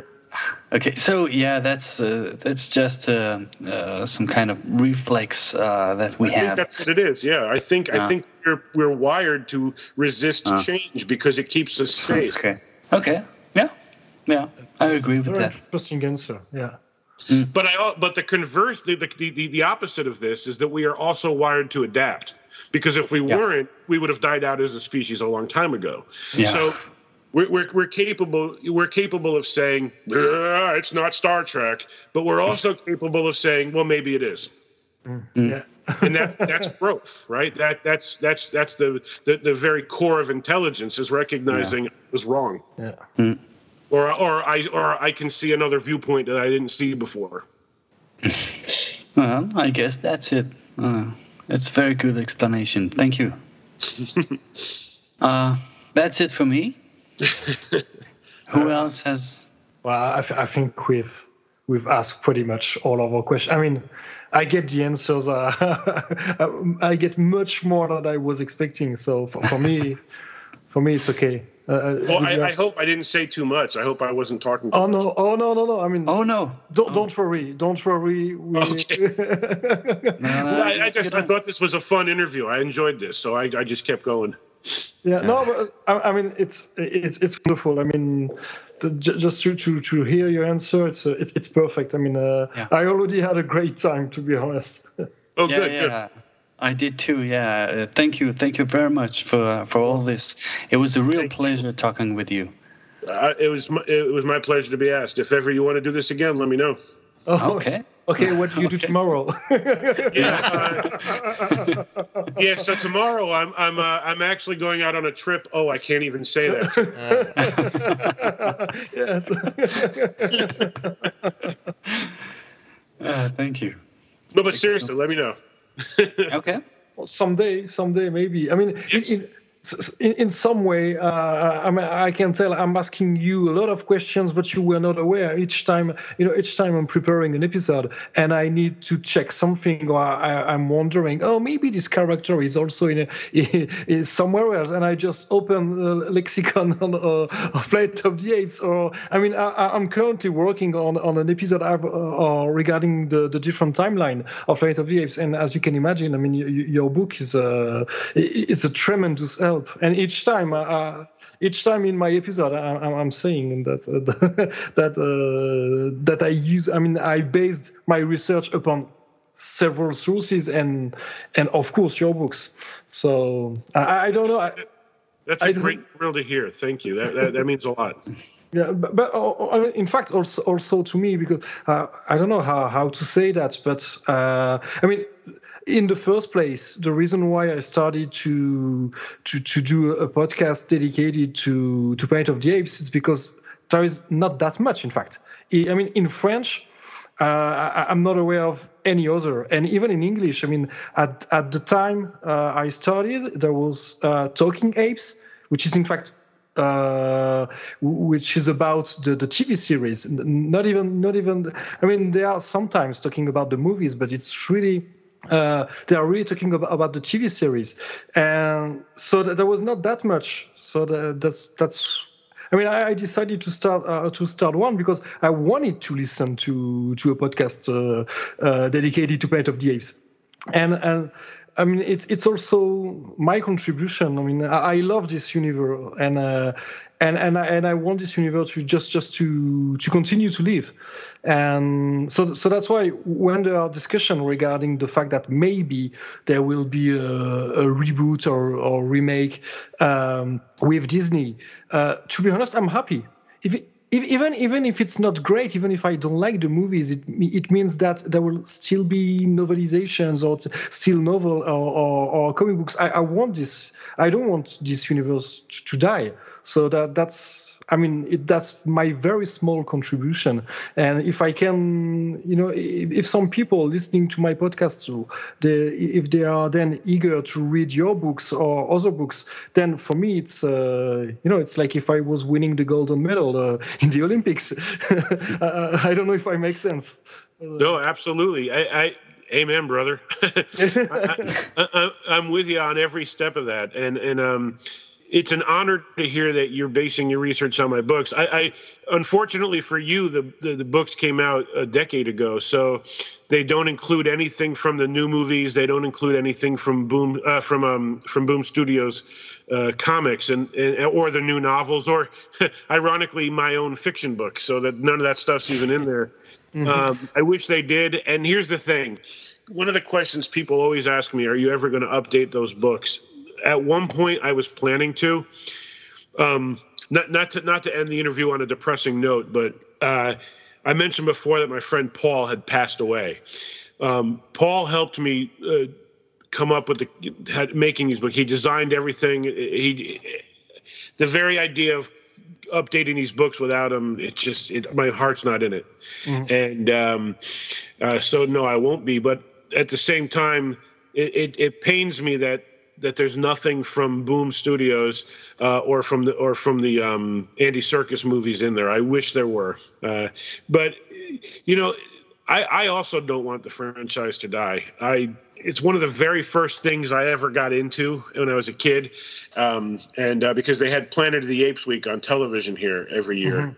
Speaker 3: Okay, so yeah, that's uh, that's just uh, uh, some kind of reflex uh, that we
Speaker 4: I
Speaker 3: have.
Speaker 4: that's what it is. Yeah, I think I think we're we're wired to resist change because it keeps us safe.
Speaker 3: Okay. Okay. Yeah. Yeah. I agree with that.
Speaker 1: Interesting answer. Yeah.
Speaker 4: Mm. But I but the converse the, the the the opposite of this is that we are also wired to adapt because if we yeah. weren't, we would have died out as a species a long time ago. Yeah. So we're, we're, we're capable we're capable of saying it's not Star Trek, but we're also capable of saying, well, maybe it is.
Speaker 1: Mm-hmm. Yeah.
Speaker 4: And that's that's growth, right? That that's that's that's the the, the very core of intelligence is recognizing yeah. it was wrong.
Speaker 1: Yeah. Mm.
Speaker 4: Or or I or I can see another viewpoint that I didn't see before.
Speaker 3: Well, I guess that's it. Uh, it's a very good explanation. Thank you. *laughs* uh, that's it for me. *laughs* Who else has?
Speaker 1: Well, I, I, think we've we've asked pretty much all of our questions. I mean, I get the answers. *laughs* Uh, I get much more than I was expecting. So for, for me, *laughs* for me, it's okay.
Speaker 4: Uh, uh well, I, I, hope I didn't say too much. I hope I wasn't talking.
Speaker 1: oh
Speaker 4: much.
Speaker 1: no! Oh no! No no! I mean,
Speaker 3: oh no!
Speaker 1: Don't oh. don't worry! Don't worry. We...
Speaker 4: Okay. *laughs* no, no, I, I, just I thought this was a fun interview. I enjoyed this, so I, I just kept going.
Speaker 1: Yeah, no, but I, I mean it's it's it's wonderful. I mean, the, just to, to to hear your answer, it's uh, it's it's perfect. I mean, uh, yeah. I already had a great time to be honest. *laughs*
Speaker 4: Oh, yeah, good, yeah.
Speaker 3: good. I did too. Yeah, uh, thank you, thank you very much for for all this. It was a real thank pleasure you. talking with you.
Speaker 4: Uh, it was my, it was my pleasure to be asked. If ever you want to do this again, let me know. *laughs*
Speaker 3: Oh, okay.
Speaker 1: Okay, *laughs* what do you do tomorrow?
Speaker 4: yeah, uh, *laughs* yeah. So tomorrow I'm I'm uh, I'm actually going out on a trip. Oh, I can't even say that. *laughs*
Speaker 3: uh, thank you.
Speaker 4: No, but seriously, let me know.
Speaker 3: okay.
Speaker 1: Well, someday, someday, maybe. I mean, yes. in, in, in some way, uh, I, mean, I can tell I'm asking you a lot of questions, but you were not aware. Each time, you know, each time I'm preparing an episode and I need to check something, or I, am wondering, oh, maybe this character is also in, a, *laughs* in somewhere else, and I just open lexicon *laughs* on, uh, of Planet of the Apes. Or I mean, I, am currently working on, on an episode uh, uh, regarding the, the different timeline of Planet of the Apes, and as you can imagine, I mean, your book is a is a tremendous help. And each time, uh, uh, each time in my episode, I, am saying that uh, *laughs* that uh, that I use. I mean, I based my research upon several sources and and of course your books. So I, I don't know. I,
Speaker 4: That's a I great thrill to hear. Thank you. That that, that means a lot.
Speaker 1: Yeah, but, but uh, in fact, also also to me because uh, I don't know how, how to say that, but uh, I mean, in the first place, the reason why I started to to to do a podcast dedicated to to Planet of the Apes is because there is not that much. In fact, I mean, in French, uh, I, am not aware of any other, and even in English. I mean, at at the time uh, I started, there was uh, Talking Apes, which is in fact uh, which is about the, the TV series. Not even, not even. I mean, they are sometimes talking about the movies, but it's really. Uh, they are really talking about, about the TV series, and so there was not that much. So that, that's that's I mean, I, I decided to start uh, to start one because I wanted to listen to to a podcast uh, uh, dedicated to Planet of the Apes, and and I mean, it's it's also my contribution. I mean, I, I love this universe, and uh, and and I, and I want this universe to just just to to continue to live, and so so that's why when there are discussion regarding the fact that maybe there will be a, a reboot or or remake um, with Disney, uh, to be honest, I'm happy. If it, if, even even if it's not great, even if I don't like the movies, it it means that there will still be novelizations or still novel or, or, or comic books. I, I want this. I don't want this universe to, to die. So that that's I mean, it, that's my very small contribution. And if I can, you know, if, if some people listening to my podcast, so they, if they are then eager to read your books or other books, then for me, it's, uh, you know, it's like if I was winning the golden medal uh, *laughs* in the Olympics. *laughs* I don't know if I make sense.
Speaker 4: No, absolutely. I, I amen, brother. *laughs* I, am with you on every step of that. And, and, um, it's an honor to hear that you're basing your research on my books. I, I unfortunately for you, the, the, the books came out a decade ago, so they don't include anything from the new movies. They don't include anything from Boom uh, from um, from Boom Studios uh, comics and, and or the new novels, or *laughs* ironically my own fiction book. So that none of that stuff's even in there. Mm-hmm. Um, I wish they did. And here's the thing. One of the questions people always ask me: Are you ever going to update those books? At one point I was planning to. Um, not not to not to end the interview on a depressing note, but uh, I mentioned before that my friend Paul had passed away. Um, Paul helped me uh, come up with the had, making these books. He designed everything. He the very idea of updating these books without him, it just it, my heart's not in it. Mm-hmm. And um, uh, so no, I won't be. But at the same time, it, it, it pains me that that there's nothing from Boom Studios uh, or from the or from the um, Andy Serkis movies in there. I wish there were, uh, but you know, I, I also don't want the franchise to die. I it's one of the very first things I ever got into when I was a kid, um, and uh, because they had Planet of the Apes week on television here every year. Mm-hmm.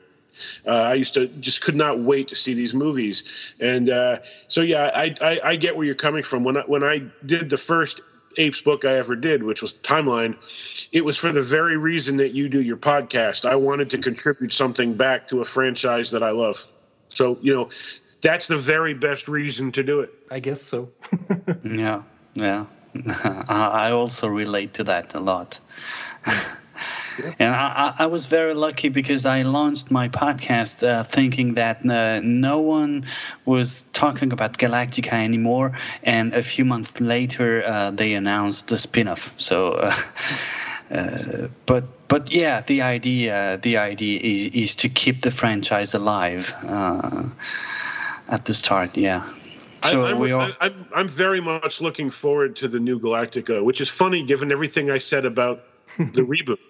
Speaker 4: Uh, I used to just could not wait to see these movies, and uh, so yeah, I, I, I get where you're coming from. When I, when I did the first Apes book I ever did, which was Timeline, it was for the very reason that you do your podcast. I wanted to contribute something back to a franchise that I love. So, you know, that's the very best reason to do it.
Speaker 1: I guess so. *laughs*
Speaker 3: yeah, yeah. *laughs* I also relate to that a lot. *laughs* And I, I, was very lucky because I launched my podcast uh, thinking that uh, no one was talking about Galactica anymore. And a few months later, uh, they announced the spin off. So. Uh, *laughs* uh, but but yeah, the idea the idea is, is to keep the franchise alive uh, at the start. Yeah.
Speaker 4: So I, am we all... I'm, I'm very much looking forward to the new Galactica, which is funny given everything I said about *laughs* the reboot.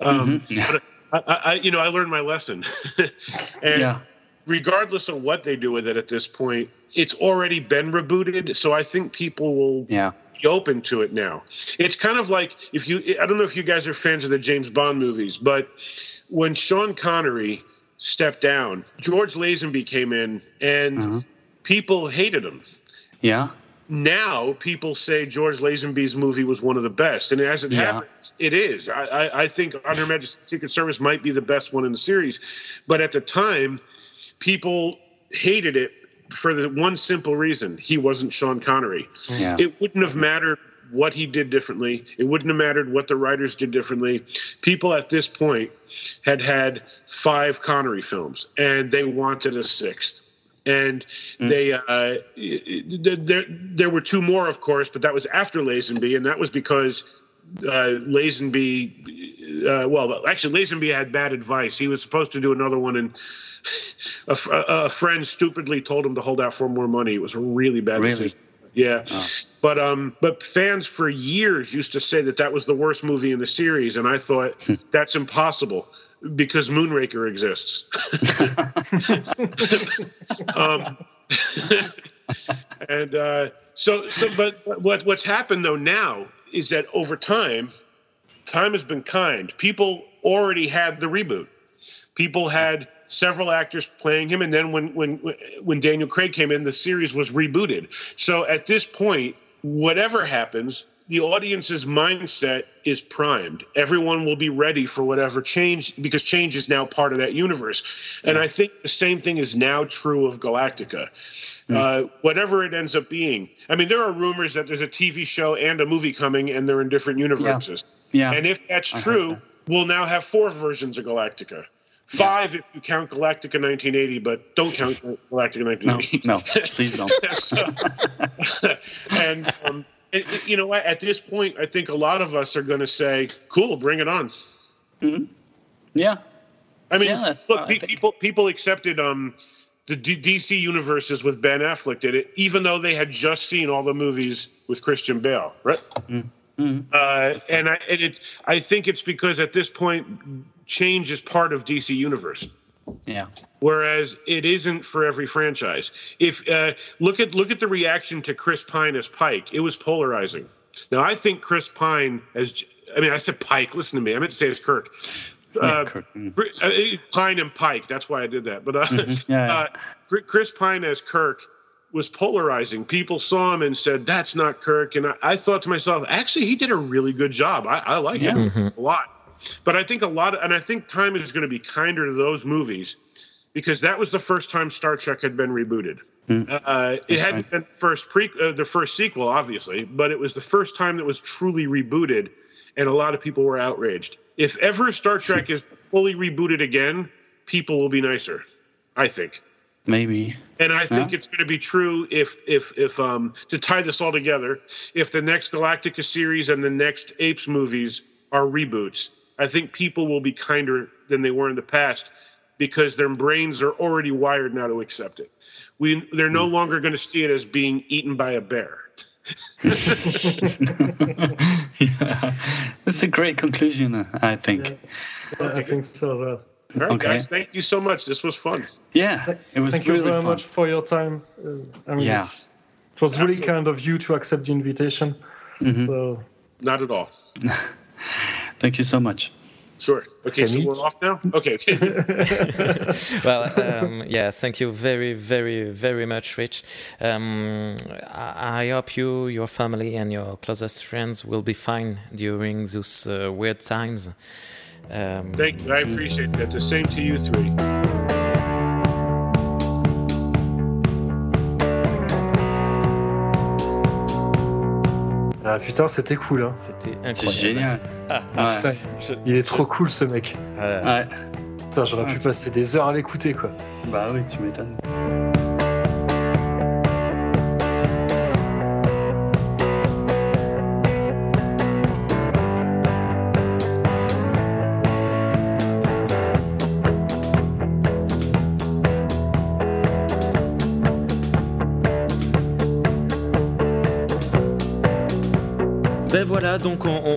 Speaker 4: Um, mm-hmm. yeah. I, I, you know, I learned my lesson, *laughs* and yeah. regardless of what they do with it at this point, it's already been rebooted. So I think people will
Speaker 3: yeah.
Speaker 4: be open to it now. It's kind of like if you, I don't know if you guys are fans of the James Bond movies, but when Sean Connery stepped down, George Lazenby came in, and uh-huh. people hated him.
Speaker 3: Yeah
Speaker 4: now people say George Lazenby's movie was one of the best, and as it yeah. happens, it is. I, I, I think On Her Majesty's Secret Service might be the best one in the series, but at the time, people hated it for the one simple reason: he wasn't Sean Connery.
Speaker 3: Yeah.
Speaker 4: It wouldn't have mattered what he did differently. It wouldn't have mattered what the writers did differently. People at this point had had five Connery films, and they wanted a sixth and mm. they uh, there there were two more, of course, but that was after Lazenby, and that was because uh, Lazenby, uh, well, actually Lazenby had bad advice. He was supposed to do another one, and a, a, friend stupidly told him to hold out for more money. It was a really bad really? decision. Yeah. Oh. But um, but fans for years used to say that that was the worst movie in the series, and I thought hmm. that's impossible because Moonraker exists. *laughs* um, *laughs* and uh, so, so, but what what's happened though now is that over time, time has been kind. People already had the reboot. People had several actors playing him, and then when when when Daniel Craig came in, the series was rebooted. So at this point, whatever happens, the audience's mindset is primed. Everyone will be ready for whatever change because change is now part of that universe. And I think the same thing is now true of Galactica. Mm. Uh, whatever it ends up being. I mean, there are rumors that there's a TV show and a movie coming and they're in different universes.
Speaker 3: Yeah.
Speaker 4: yeah. And if that's true, that. we'll now have four versions of Galactica. Five yeah. if you count Galactica 1980, but don't count Galactica 1980.
Speaker 3: No, no please don't. *laughs*
Speaker 4: so, *laughs* and um, and, you know, at this point, I think a lot of us are going to say, "Cool, bring it on."
Speaker 3: Mm-hmm. Yeah.
Speaker 4: I mean, yeah, look, people people accepted um, the D- DC universes with Ben Affleck did it, even though they had just seen all the movies with Christian Bale, right? Mm-hmm. Uh, and I and it, I think it's because at this point, change is part of DC universe.
Speaker 3: Yeah.
Speaker 4: Whereas it isn't for every franchise. If uh, look at look at the reaction to Chris Pine as Pike, it was polarizing. Now I think Chris Pine as I mean I said Pike. Listen to me. I meant to say it's Kirk. Uh, mm. uh, Pine and Pike. That's why I did that. But uh, mm-hmm. yeah, uh, Chris Pine as Kirk was polarizing. People saw him and said, "That's not Kirk," and I, I thought to myself, "Actually, he did a really good job. I, I like yeah. him mm-hmm. a lot." But I think a lot of, and I think time is going to be kinder to those movies because that was the first time Star Trek had been rebooted. Mm. Uh, it hadn't been first pre uh, the first sequel, obviously, but it was the first time that was truly rebooted, and a lot of people were outraged. If ever Star Trek is fully rebooted again, people will be nicer. I think.
Speaker 3: Maybe.
Speaker 4: And I think yeah. it's going to be true if if if um to tie this all together, if the next Galactica series and the next Apes movies are reboots, I think people will be kinder than they were in the past because their brains are already wired now to accept it. We they're no hmm. longer going to see it as being eaten by a bear. *laughs*
Speaker 3: yeah, that's a great conclusion, I think.
Speaker 1: Yeah, I think so as well.
Speaker 4: All right, okay. guys, thank you so much. This was fun.
Speaker 3: Yeah, it was.
Speaker 1: Thank
Speaker 3: really
Speaker 1: you very
Speaker 3: fun.
Speaker 1: much for your time. Uh, I mean, yeah. it was really kind of you to accept the invitation. Mm-hmm. So,
Speaker 4: not at all. *laughs*
Speaker 3: Thank you so much.
Speaker 4: Sure. Okay, so we're off now? Okay, okay. *laughs*
Speaker 2: well, um, yeah, thank you very, very, very much, Rich. Um, I, I, hope you, your family, and your closest friends will be fine during those uh, weird times.
Speaker 4: Um, thank you. I appreciate that. The same to you three.
Speaker 1: Ah putain, c'était cool. Hein.
Speaker 2: C'était
Speaker 3: incroyable. génial. Ah,
Speaker 1: putain, Il est trop cool ce mec.
Speaker 3: Ouais.
Speaker 1: Putain, j'aurais pu passer des heures à l'écouter quoi.
Speaker 3: Bah oui, tu m'étonnes.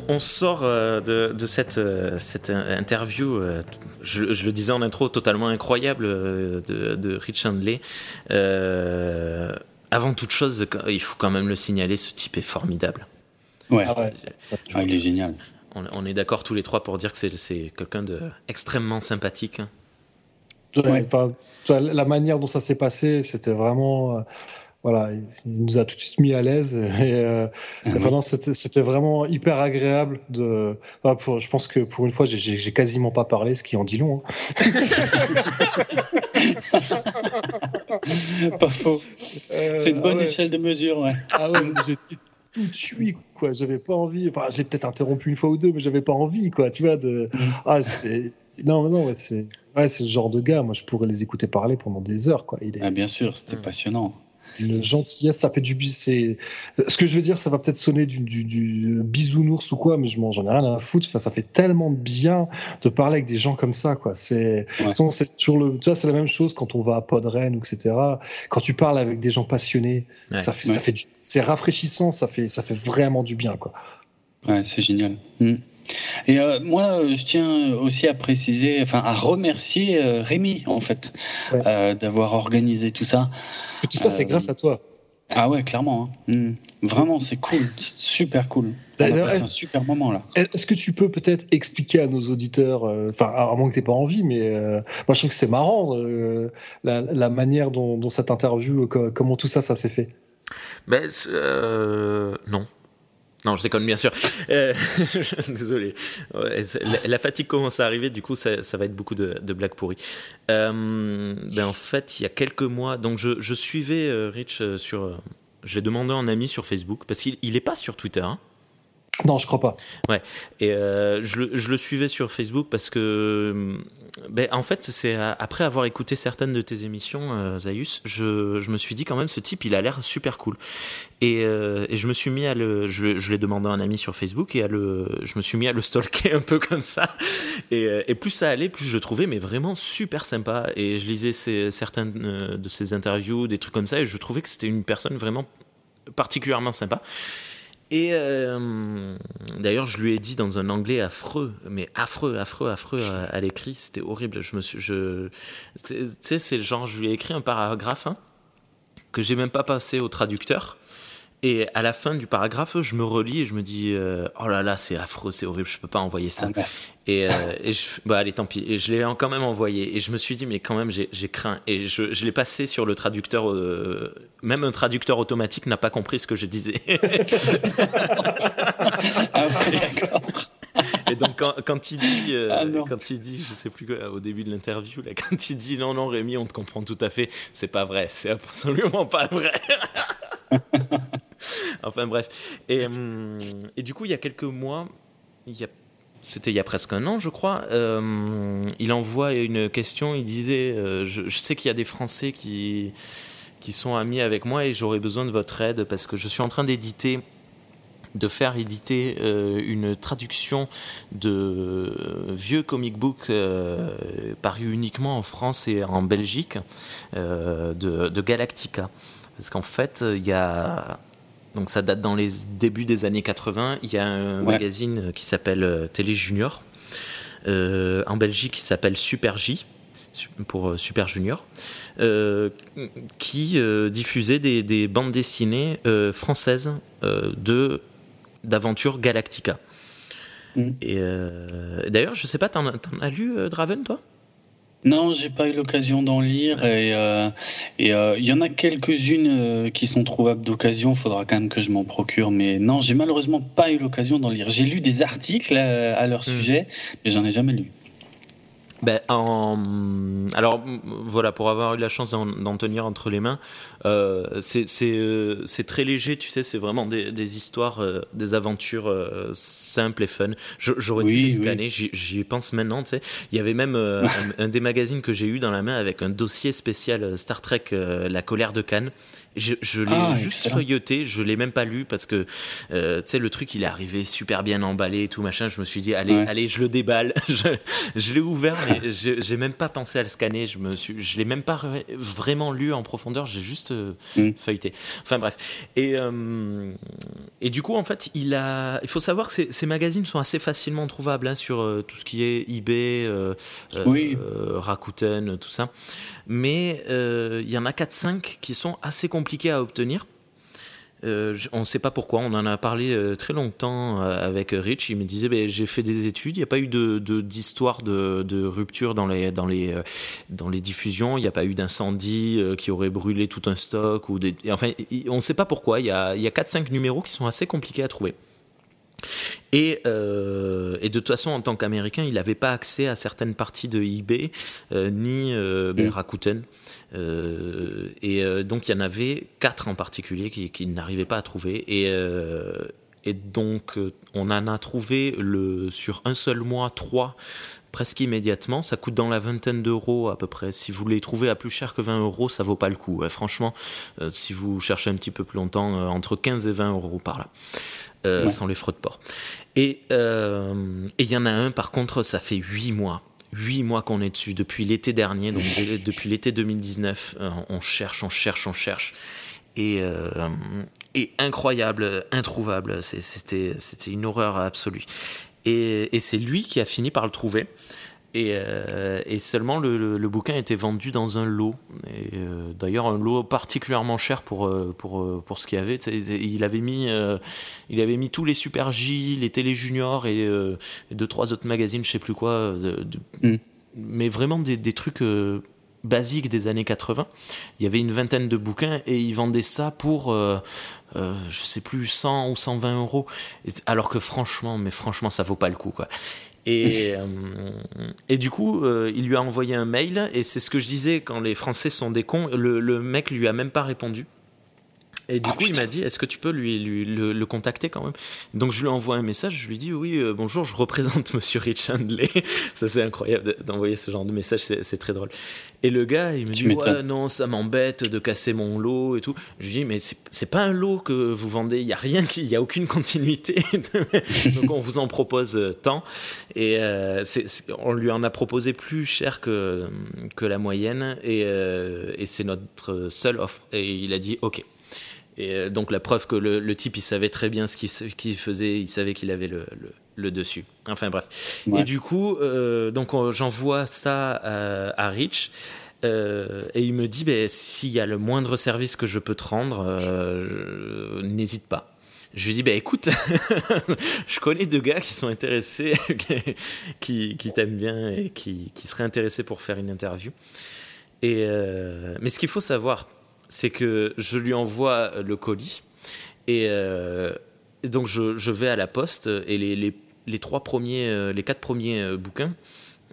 Speaker 2: On, sort euh, de, cette, euh, cette interview, euh, je, le disais en intro, totalement incroyable de, Rich Handley. avant toute chose, il faut quand même le signaler, ce type est formidable.
Speaker 3: Ouais, ah ah, il est génial.
Speaker 2: On, est d'accord tous les trois pour dire que c'est quelqu'un d'extrêmement sympathique.
Speaker 1: la manière dont ça s'est passé, c'était vraiment voilà, il nous a tout de suite mis à l'aise. Et, euh, mhm. c'était vraiment hyper agréable. De, pour, je pense que pour une fois, j'ai quasiment pas parlé, ce qui en dit long. Hein. *laughs*
Speaker 3: pas faux. Euh, C'est une bonne ah échelle de mesure, ouais.
Speaker 1: Ah ouais, j'étais tout de suite, quoi. J'avais pas envie. Enfin, j'ai peut-être interrompu une fois ou deux, mais j'avais pas envie, quoi. Tu vois, de. Mhm. Ah, c'est. Non, non, c'est. Ouais, c'est le genre de gars. Moi, je pourrais les écouter parler pendant des heures, quoi.
Speaker 3: Il est... ah, bien sûr, c'était passionnant.
Speaker 1: Une gentillesse, ça fait du c'est ce que je veux dire, ça va peut-être sonner du, du, bisounours ou quoi, mais je m'en j'en ai rien à foutre. Enfin, ça fait tellement bien de parler avec des gens comme ça, quoi. C'est c'est sur le, tu vois, c'est la même chose quand on va à Podren ou etc. Quand tu parles avec des gens passionnés, ça fait, ça fait, c'est rafraîchissant, ça fait, ça fait vraiment du bien, quoi.
Speaker 3: Ouais, c'est génial. Hmm. Et euh, moi, je tiens aussi à préciser, enfin à remercier euh, Rémi en fait, euh, d'avoir organisé tout ça.
Speaker 1: Parce que tout ça, c'est grâce à toi.
Speaker 3: Ah ouais, clairement. Hein. Hmm. Vraiment, c'est cool, super cool. Passé un super moment là.
Speaker 1: Est-ce que tu peux peut-être expliquer à nos auditeurs, enfin à moins que tu n'aies pas envie, mais moi je trouve que c'est marrant la, manière dont, dont, cette interview, comment tout ça, ça s'est fait.
Speaker 2: Ben, non, non, je déconne bien sûr. Euh, *laughs* désolé. la, fatigue commence à arriver, du coup, ça, va être beaucoup de, blagues pourries. Euh, ben, en fait, il y a quelques mois, donc je, je suivais euh, Rich sur. je l'ai demandé en ami sur Facebook, parce qu'il n'est pas sur Twitter. Hein.
Speaker 1: Non, je crois pas.
Speaker 2: Ouais. Et euh, je, le, suivais sur Facebook parce que, ben, en fait, c'est après avoir écouté certaines de tes émissions, euh, Zaius, je, me suis dit quand même, ce type, il a l'air super cool. Et, euh, je me suis mis à le, je, l'ai demandé à un ami sur Facebook et à le, je me suis mis à le stalker *laughs* un peu comme ça. Et, plus ça allait, plus je le trouvais, mais vraiment super sympa. Et je lisais ces, certaines de ses interviews, des trucs comme ça, et je trouvais que c'était une personne vraiment particulièrement sympa. Et euh, d'ailleurs, je lui ai dit dans un anglais affreux, mais affreux, affreux, affreux à, l'écrit. C'était horrible. Je me suis, je, tu sais, c'est genre, je lui ai écrit un paragraphe hein, que j'ai même pas passé au traducteur. Et à la fin du paragraphe, je me relis et je me dis euh, oh là là, c'est affreux, c'est horrible, je peux pas envoyer ça. Ah et, euh, et, je, bah allez, tant pis. Et je l'ai quand même envoyé. Et je me suis dit mais quand même, j'ai craint. Et je, je l'ai passé sur le traducteur. Euh, même un traducteur automatique n'a pas compris ce que je disais. *laughs* ah, et donc quand, quand il dit, ah, quand il dit, je sais plus quoi, au début de l'interview, là, quand il dit non non Rémi, on te comprend tout à fait, c'est pas vrai, c'est absolument pas vrai. *laughs* *laughs* enfin bref. Et, hum, et, du coup, il y a quelques mois, c'était il y a presque un an, je crois. Euh, il envoie une question. Il disait euh, je, sais qu'il y a des Français qui, qui sont amis avec moi et j'aurais besoin de votre aide parce que je suis en train d'éditer de faire éditer euh, une traduction de vieux comic book paru uniquement en France et en Belgique de, de Galactica. Parce qu'en fait, il y a donc ça date dans les débuts des années 80. Il y a un magazine qui s'appelle euh, Télé Junior, euh, en Belgique qui s'appelle Super J pour euh, Super Junior, qui diffusait des, bandes dessinées françaises de d'aventures Galactica. Mm. Et d'ailleurs, je sais pas, t'en as lu Draven toi?
Speaker 3: Non, j'ai pas eu l'occasion d'en lire et euh, euh, il y en a quelques-unes euh, qui sont trouvables d'occasion. Il faudra quand même que je m'en procure, mais non, j'ai malheureusement pas eu l'occasion d'en lire. J'ai lu des articles à, leur hmm. sujet, mais j'en ai jamais lu.
Speaker 2: Ben, Alors voilà, pour avoir eu la chance d'en tenir entre les mains, euh, euh, c'est très léger, tu sais, c'est vraiment des, histoires, euh, des aventures simples et fun. J'aurais dû les scanner, j'y pense maintenant, tu sais. Il y avait même *laughs* un, des magazines que j'ai eu dans la main avec un dossier spécial Star Trek, La colère de Cannes. Je, l'ai ah, juste feuilleté, je l'ai même pas lu parce que tu sais le truc il est arrivé super bien emballé et tout machin. Je me suis dit allez allez je le déballe. *laughs* je, je l'ai ouvert mais j'ai même pas pensé à le scanner. Je me suis, je l'ai même pas vraiment lu en profondeur. J'ai juste euh, mm. feuilleté. Enfin bref. Et euh, et du coup en fait il a, il faut savoir que ces, ces magazines sont assez facilement trouvables hein, sur euh, tout ce qui est eBay, Rakuten, tout ça. Mais il y en a 4-5 qui sont assez compliqués à obtenir. Euh, on ne sait pas pourquoi, on en a parlé euh, très longtemps euh, avec Rich. Il me disait ben, J'ai fait des études, il n'y a pas eu d'histoire de, de, rupture dans les, dans, les, dans les diffusions, il n'y a pas eu d'incendie qui aurait brûlé tout un stock. Ou des, enfin, on ne sait pas pourquoi. Il y a, y a 4-5 numéros qui sont assez compliqués à trouver. Et, et, de toute façon, en tant qu'Américain, il n'avait pas accès à certaines parties de eBay, ni ben, mm. Rakuten. Euh, et euh, donc il y en avait quatre en particulier qui, qui n'arrivaient pas à trouver. Et, euh, Et donc, euh, on en a trouvé le, sur un seul mois trois presque immédiatement. Ça coûte dans la vingtaine d'euros à peu près. Si vous les trouvez à plus cher que 20 euros, ça vaut pas le coup. franchement, euh, si vous cherchez un petit peu plus longtemps, euh, entre 15 et 20 euros par là. sans les frais de port. Et il y en a un, par contre, ça fait 8 mois. 8 mois qu'on est dessus, depuis l'été dernier, donc depuis l'été 2019. on cherche, on cherche, on cherche et, euh, et incroyable, introuvable. C'était une horreur absolue. Et, et c'est lui qui a fini par le trouver. Et, euh, et, seulement le, le, bouquin était vendu dans un lot. Euh, d'ailleurs, un lot particulièrement cher pour, pour, pour ce qu'il y avait. Il avait, mis, il avait mis tous les Super J, les Télé Junior et, deux, trois autres magazines, je sais plus quoi. Mm. Mais vraiment des, des trucs basique des années 80. Il y avait une vingtaine de bouquins et ils vendaient ça pour, euh, euh, je sais plus, 100 ou 120 euros. Alors que franchement, mais franchement, ça vaut pas le coup, quoi. Et, euh, et du coup, il lui a envoyé un mail, et c'est ce que je disais quand les Français sont des cons. Le mec lui a même pas répondu. Et du ah, coup, il m'a dit, est-ce que tu peux lui, lui le, contacter quand même? Donc je lui envoie un message, je lui dis, oui, euh, bonjour, je représente *laughs* Monsieur Rich Handley. ça c'est incroyable d'envoyer ce genre de message, c'est très drôle. Et le gars, il me dit, ouais, non, ça m'embête de casser mon lot et tout. Je lui dis, mais c'est pas un lot que vous vendez, il y a rien, il y a aucune *laughs* continuité. *laughs* Donc on vous en propose euh, tant. Et euh, on lui en a proposé plus cher que, que la moyenne, et, et c'est notre seule offre. Et il a dit, ok. Et euh, donc la preuve que le, type, il savait très bien ce qu'il faisait, il savait qu'il avait le, le, dessus. Enfin bref. Et du coup, euh, donc j'envoie ça à, Rich. Euh, et il me dit, ben, s'il y a le moindre service que je peux te rendre, n'hésite pas. Je lui dis, bah écoute, *laughs* je connais deux gars qui sont intéressés, *laughs* qui, qui t'aiment bien et qui, qui, seraient intéressés pour faire une interview. Et, mais ce qu'il faut savoir, c'est que je lui envoie le colis et, euh, donc je, vais à la poste et les, trois premiers, euh, les quatre premiers euh, bouquins,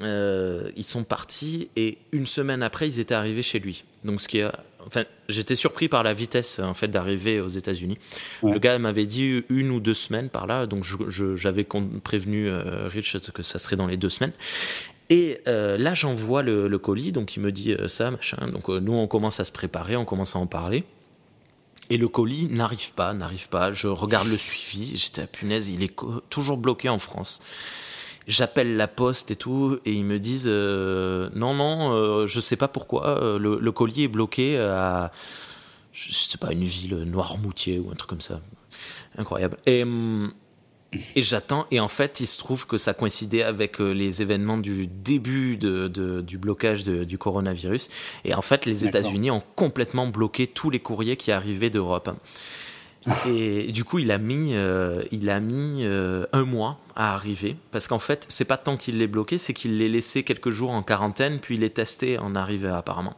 Speaker 2: ils sont partis et une semaine après ils étaient arrivés chez lui. Donc ce qui est, enfin, j'étais surpris par la vitesse en fait d'arriver aux États-Unis. Le gars m'avait dit une ou deux semaines par là, donc j'avais prévenu Rich que ça serait dans les deux semaines. Et euh, là, j'envoie le, colis, donc il me dit euh, ça, machin. Donc euh, nous, on commence à se préparer, on commence à en parler. Et le colis n'arrive pas, n'arrive pas. Je regarde le suivi, j'étais à punaise, il est toujours bloqué en France. J'appelle la poste et tout, et ils me disent non, non, je sais pas pourquoi, le, le, colis est bloqué à, je sais pas, une ville, Noirmoutier ou un truc comme ça. Incroyable. Et. Hum, et j'attends, et en fait, il se trouve que ça coïncidait avec euh, les événements du début de, du blocage du coronavirus. Et en fait, les États-Unis ont complètement bloqué tous les courriers qui arrivaient d'Europe. Ah. Et du coup, il a mis, euh, il a mis euh, un mois à arriver. Parce qu'en fait, c'est pas tant qu'il l'ait bloqué, c'est qu'il l'ait laissé quelques jours en quarantaine, puis il est testé en arrivée apparemment.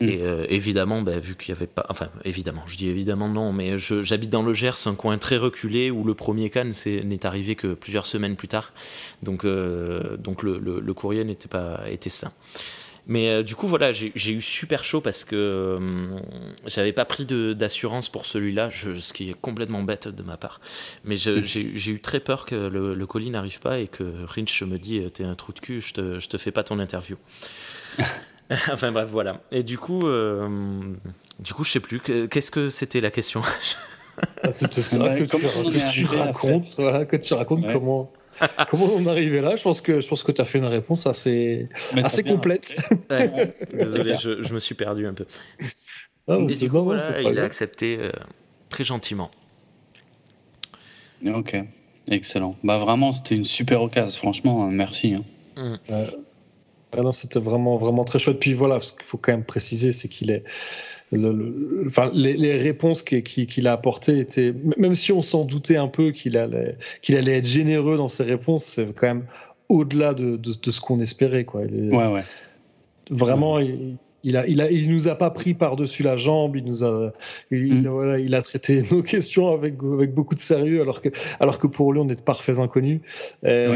Speaker 2: Mm. Et euh, évidemment, bah, vu qu'il n'y avait pas. Enfin, évidemment, je dis évidemment non, mais j'habite dans le Gers, un coin très reculé où le premier can n'est arrivé que plusieurs semaines plus tard. Donc, euh, donc le, le, courrier n'était pas était sain. Mais euh, du coup, voilà, j'ai eu super chaud parce que j'avais pas pris d'assurance pour celui-là, ce qui est complètement bête de ma part. Mais mm. j'ai eu très peur que le, le colis n'arrive pas et que Rinch me dit T'es un trou de cul, je te, je te fais pas ton interview. *laughs* *laughs* enfin bref, voilà. Et du coup, euh, du coup, je sais plus. Qu'est-ce que c'était la question *laughs*
Speaker 1: ah, C'était ça que, tu, racontes, voilà, que tu racontes comment. Comment on est arrivé là Je pense que je pense que tu as fait une réponse assez assez complète. *laughs*
Speaker 2: Désolé, je, je, me suis perdu un peu. Ah, Et du coup, voilà, il a accepté euh, très gentiment.
Speaker 3: Ok, excellent. Bah vraiment, c'était une super occasion. Franchement, merci. Hein.
Speaker 1: Mmh. Ah c'était vraiment, vraiment très chouette. Puis voilà, ce qu'il faut quand même préciser, c'est qu'il est. enfin, les, réponses qu'il a apportées étaient. Même si on s'en doutait un peu qu'il allait, qu'il allait être généreux dans ses réponses, c'est quand même au-delà de, de, ce qu'on espérait. Quoi.
Speaker 3: ouais, ouais.
Speaker 1: Vraiment, Il, il, a, il, a, il nous a pas pris par-dessus la jambe, il nous a, il, mm. voilà, il a traité *laughs* nos questions avec, avec beaucoup de sérieux, alors que, alors que pour lui, on est de parfaits inconnus. Et,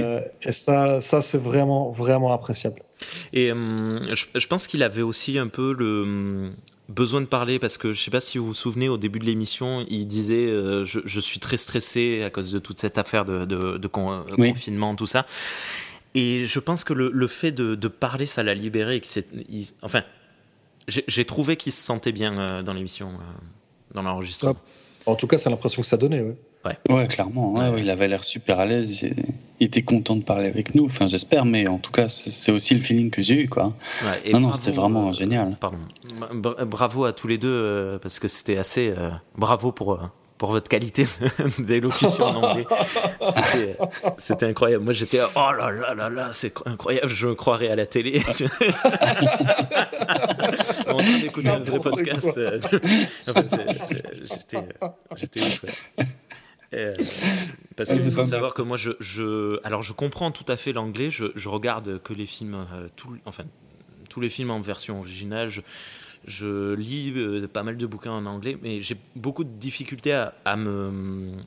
Speaker 1: et ça, ça c'est vraiment, vraiment appréciable.
Speaker 2: Et hum, je, pense qu'il avait aussi un peu le, besoin de parler parce que je sais pas si vous vous souvenez au début de l'émission, il disait je, suis très stressé à cause de toute cette affaire de, de, confinement, tout ça. Et je pense que le, fait de, parler, ça l'a libéré. enfin, j'ai trouvé qu'il se sentait bien dans l'émission, dans l'enregistrement.
Speaker 1: En tout cas, c'est l'impression que ça donnait. Ouais.
Speaker 3: Ouais, ouais clairement. il avait l'air super à l'aise. Il était content de parler avec nous. Enfin, j'espère, mais en tout cas, c'est aussi le feeling que j'ai eu, quoi. non, non, c'était vraiment euh, génial.
Speaker 2: Pardon. Bravo à tous les deux euh, parce que c'était assez. Euh, bravo pour pour votre qualité d'élocution en anglais. C'était incroyable. Moi, j'étais oh là là là là, c'est incroyable. Je me croirais à la télé. *laughs* en train d'écouter un vrai podcast. J'étais ouf. Euh, parce qu'il faut savoir que moi, je, je, alors je comprends tout à fait l'anglais. Je, je, regarde que les films, euh, tout, enfin tous les films en version originale. Je, je lis euh, pas mal de bouquins en anglais, mais j'ai beaucoup de difficultés à, à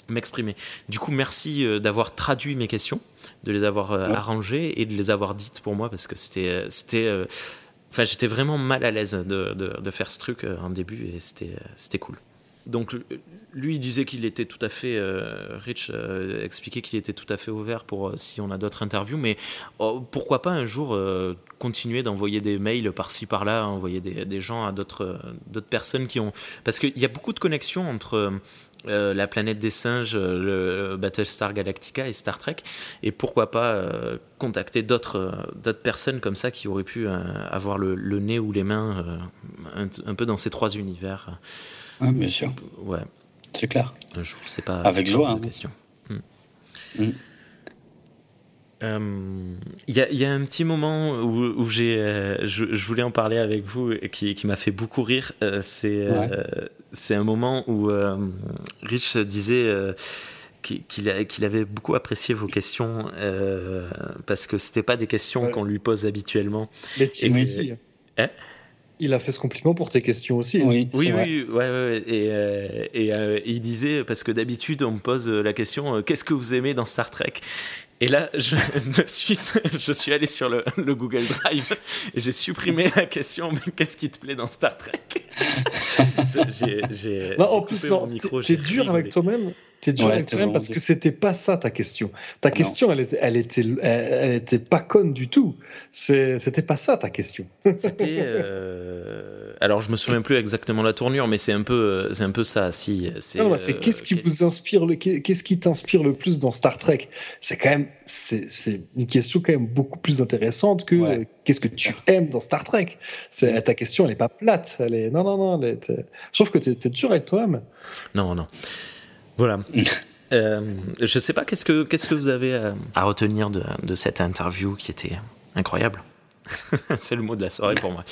Speaker 2: m'exprimer. du coup, merci d'avoir traduit mes questions, de les avoir arrangées et de les avoir dites pour moi parce que c'était, c'était, enfin, j'étais vraiment mal à l'aise de, de, de, faire ce truc en début et c'était, c'était cool. Donc lui il disait qu'il était tout à fait, euh, Rich euh, expliquait qu'il était tout à fait ouvert pour euh, si on a d'autres interviews, mais oh, pourquoi pas un jour continuer d'envoyer des mails par-ci par-là, envoyer des, gens à d'autres personnes qui ont, parce qu'il y a beaucoup de connexions entre la planète des singes, le Battlestar Galactica et Star Trek, et pourquoi pas contacter d'autres personnes comme ça qui auraient pu avoir le, nez ou les mains un, peu dans ces trois univers.
Speaker 3: Oui, bien sûr.
Speaker 2: Ouais.
Speaker 3: C'est clair.
Speaker 2: Un jour, c'est pas.
Speaker 3: Avec joie. Hein.
Speaker 2: question. Hmm. Hmm. Euh, il y, y, a un petit moment où, où j'ai, euh, je, voulais en parler avec vous et qui, qui m'a fait beaucoup rire. Euh, c'est, c'est un moment où Rich disait qu'il, qu'il avait beaucoup apprécié vos questions parce que c'était pas des questions qu'on lui pose habituellement.
Speaker 1: Les il a fait ce compliment pour tes questions aussi.
Speaker 2: Oui, oui, oui, ouais, Et, euh, euh, il disait, parce que d'habitude, on me pose la question euh, qu'est-ce que vous aimez dans Star Trek? Et là, je, *laughs* de suite, je suis allé sur le, Google Drive et j'ai supprimé la question mais qu'est-ce qui te plaît dans Star Trek? *laughs* J'ai.
Speaker 1: En plus, non, c'est dur avec toi-même c'est dur avec toi-même parce que c'était pas ça ta question. Ta question, elle était, elle était, elle, était pas conne du tout. C'était pas ça ta question. *laughs*
Speaker 2: C'était. Euh, alors je me souviens plus exactement la tournure, mais c'est un peu, c'est un peu ça. Si.
Speaker 1: C'est euh, qu'est-ce qui vous inspire le, qu'est-ce qui t'inspire le plus dans Star Trek? C'est quand même, c'est une question quand même beaucoup plus intéressante que qu'est-ce que tu aimes dans Star Trek? Ta question, elle est pas plate. Elle est, non, non, non. Elle est, je trouve que tu es, dur avec toi-même.
Speaker 2: Non, non. Voilà. *laughs* euh, je sais pas, qu'est-ce que, qu'est-ce que vous avez à, retenir de, de, cette interview qui était incroyable *laughs* C'est le mot de la soirée pour moi.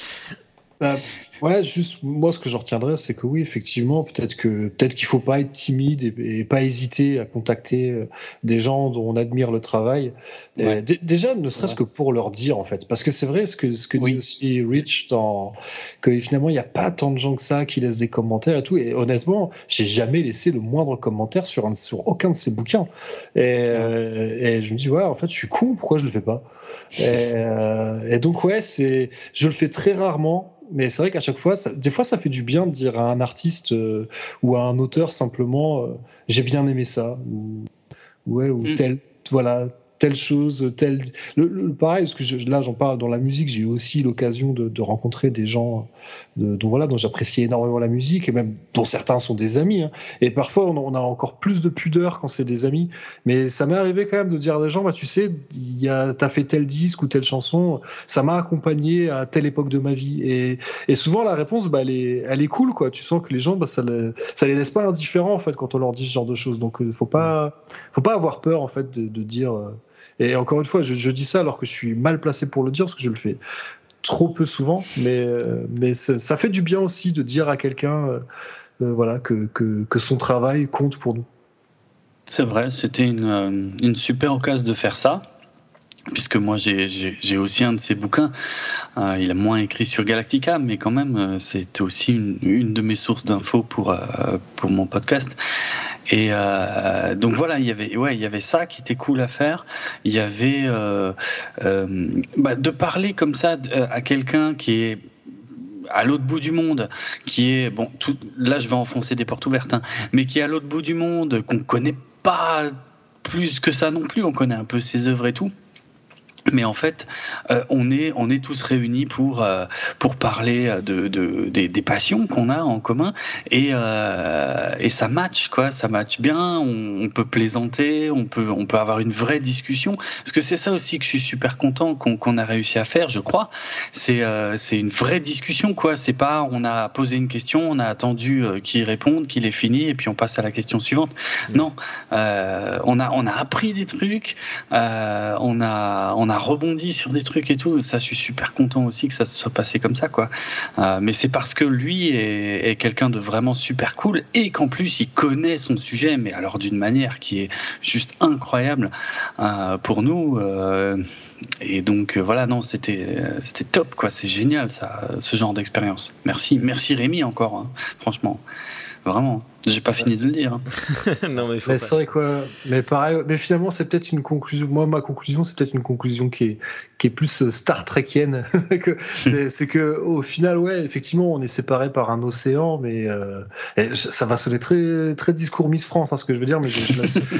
Speaker 1: Bah, Ouais, juste moi ce que j'en retiendrai, c'est que oui, effectivement, peut-être que peut-être qu'il faut pas être timide et, pas hésiter à contacter euh, des gens dont on admire le travail. Déjà, ne serait-ce que pour leur dire en fait, parce que c'est vrai ce que ce que dit aussi Rich dans que finalement il n'y a pas tant de gens que ça qui laissent des commentaires et tout. Et honnêtement, j'ai jamais laissé le moindre commentaire sur un, sur aucun de ces bouquins. Et, euh, et, je me dis ouais, en fait, je suis con, pourquoi je le fais pas? *laughs* Et, euh, et donc ouais, c'est je le fais très rarement mais c'est vrai qu'à chaque fois, des fois, ça fait du bien de dire à un artiste euh, ou à un auteur simplement, euh, j'ai bien aimé ça, ou, ouais, ou mm. tel, voilà, telle chose, telle. Le, pareil, parce que là, j'en parle dans la musique, j'ai eu aussi l'occasion de, rencontrer des gens dont voilà, dont j'apprécie énormément la musique et même dont certains sont des amis. Hein. Et parfois, on, a encore plus de pudeur quand c'est des amis. Mais ça m'est arrivé quand même de dire à des gens, bah, tu sais, il a, t'as fait tel disque ou telle chanson, ça m'a accompagné à telle époque de ma vie. Et, et souvent, la réponse, bah, elle est, cool, quoi. Tu sens que les gens, bah, ça, les, ça les laisse pas indifférents en fait quand on leur dit ce genre de choses. Donc, euh, faut pas, faut pas avoir peur en fait de, de dire. Euh, et encore une fois, je, dis ça alors que je suis mal placé pour le dire, parce que je le fais trop peu souvent, mais, euh, mais ça fait du bien aussi de dire à quelqu'un euh, euh, voilà, que, que, son travail compte pour nous.
Speaker 3: C'est vrai, c'était une, une, super occasion de faire ça puisque moi j'ai aussi un de ses bouquins. il a moins écrit sur Galactica, mais quand même, c'était aussi une, de mes sources d'infos pour, pour mon podcast. Et euh, donc voilà, il y avait, ouais, il y avait ça qui était cool à faire. Il y avait euh, euh, bah, de parler comme ça à quelqu'un qui est à l'autre bout du monde, qui est bon, tout, là je vais enfoncer des portes ouvertes, hein, mais qui est à l'autre bout du monde, qu'on connaît pas plus que ça non plus. On connaît un peu ses œuvres et tout. Mais en fait, euh, on, est, on est tous réunis pour, euh, pour parler de, de des, des, passions qu'on a en commun et, euh, et ça match, quoi. Ça match bien. On, on, peut plaisanter, on peut, on peut avoir une vraie discussion. Parce que c'est ça aussi que je suis super content qu'on qu'on a réussi à faire, je crois. C'est c'est une vraie discussion, quoi. C'est pas on a posé une question, on a attendu qu'il réponde, qu'il ait fini et puis on passe à la question suivante. Mmh. Non, on, a, on a appris des trucs, on a, on a a rebondi sur des trucs et tout. Ça, je suis super content aussi que ça se soit passé comme ça, quoi. Euh, mais c'est parce que lui est, quelqu'un de vraiment super cool et qu'en plus il connaît son sujet, mais alors d'une manière qui est juste incroyable euh, pour nous. Euh, et donc voilà, non, c'était c'était top, quoi. C'est génial, ça, ce genre d'expérience. Merci, merci Rémi encore, hein, franchement, vraiment. J'ai pas fini de le dire.
Speaker 1: Hein. *laughs* non, mais, mais c'est vrai quoi. Mais pareil, mais finalement, c'est peut-être une conclusion. Moi, ma conclusion, c'est peut-être une conclusion qui est, qui est plus euh, Star Trekienne. *laughs* c'est que au final, ouais, effectivement, on est séparés par un océan, mais euh, ça va sonner très, très discours Miss France, hein, ce que je veux dire, mais je,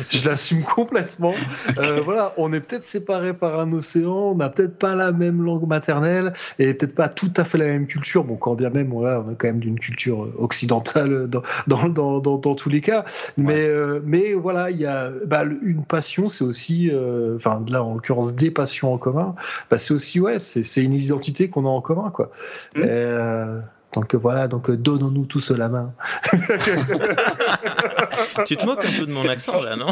Speaker 1: je *laughs* l'assume complètement. Euh, voilà, on est peut-être séparés par un océan, on n'a peut-être pas la même langue maternelle et peut-être pas tout à fait la même culture. Bon, quand bien même, voilà, on est quand même d'une culture occidentale dans, dans, dans dans, tous les cas. Mais, euh, mais voilà, il y a bah, une passion, c'est aussi, euh, enfin là en l'occurrence des passions en commun, bah, c'est aussi, ouais, c'est une identité qu'on a en commun. Quoi. Mmh. Euh, donc voilà, donc donnons-nous tous la main. *laughs*
Speaker 2: tu te moques un peu de mon accent là, non? *laughs*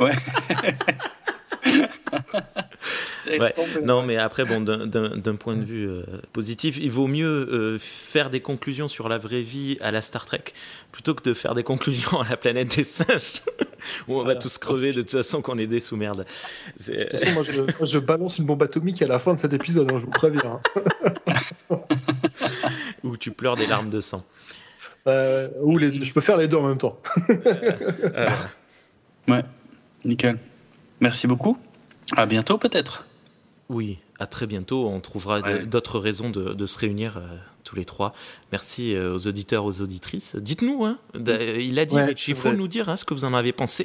Speaker 3: Ouais. *laughs* *laughs*
Speaker 2: ouais. Non, mais après, bon, d'un point de vue euh, positif, il vaut mieux euh, faire des conclusions sur la vraie vie à la Star Trek plutôt que de faire des conclusions *laughs* à la planète des singes où on va tous crever de toute façon qu'on est des sous-merdes.
Speaker 1: De toute façon, moi je, je, balance une bombe atomique à la fin de cet épisode, hein, je vous préviens. *laughs*
Speaker 2: Hein. où tu pleures des larmes de sang.
Speaker 1: Euh, ou les, je peux faire les deux en même temps.
Speaker 3: Euh, ouais, nickel. Merci beaucoup. À bientôt peut-être.
Speaker 2: Oui, à très bientôt. On trouvera d'autres raisons de, se réunir euh, tous les trois. Merci euh, aux auditeurs, aux auditrices. Dites-nous, hein, il a dit, il faut nous dire hein, ce que vous en avez pensé.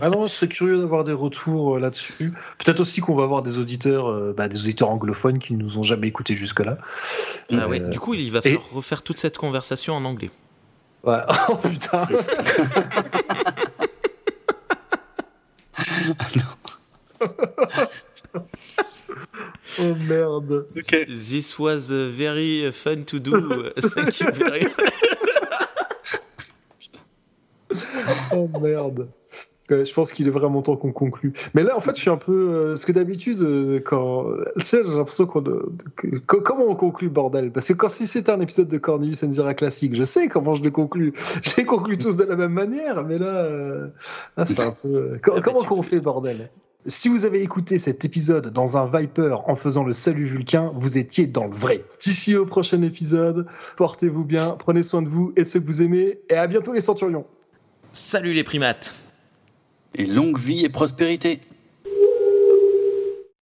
Speaker 1: ah non, je serais curieux d'avoir des retours euh, là-dessus. Peut-être aussi qu'on va avoir des auditeurs, bah, des auditeurs anglophones qui ne nous ont jamais écoutés jusque-là.
Speaker 2: Ah ouais. Du coup, il va falloir refaire toute cette conversation en anglais.
Speaker 1: Ouais. *laughs* Oh putain. *laughs* *laughs* oh merde.
Speaker 2: Okay. This was very fun to do. *laughs* Thank you very
Speaker 1: Oh merde. je pense qu'il est vraiment temps qu'on conclue. Mais là, en fait, je suis un peu. Euh, ce que d'habitude, euh, quand. Tu sais, j'ai l'impression qu'on. comment on conclut, bordel? Parce que quand si c'était un épisode de Cornelius Enzira classique, je sais comment je le conclue. *laughs* J'ai conclu tous de la même manière, mais là, euh, là c'est un peu. comment qu'on fait, bordel? Si vous avez écouté cet épisode dans un Viper en faisant le salut vulcain, vous étiez dans le vrai. D'ici au prochain épisode, portez-vous bien, prenez soin de vous et ceux que vous aimez, et à bientôt les centurions.
Speaker 2: Salut les primates
Speaker 3: et longue vie et prospérité.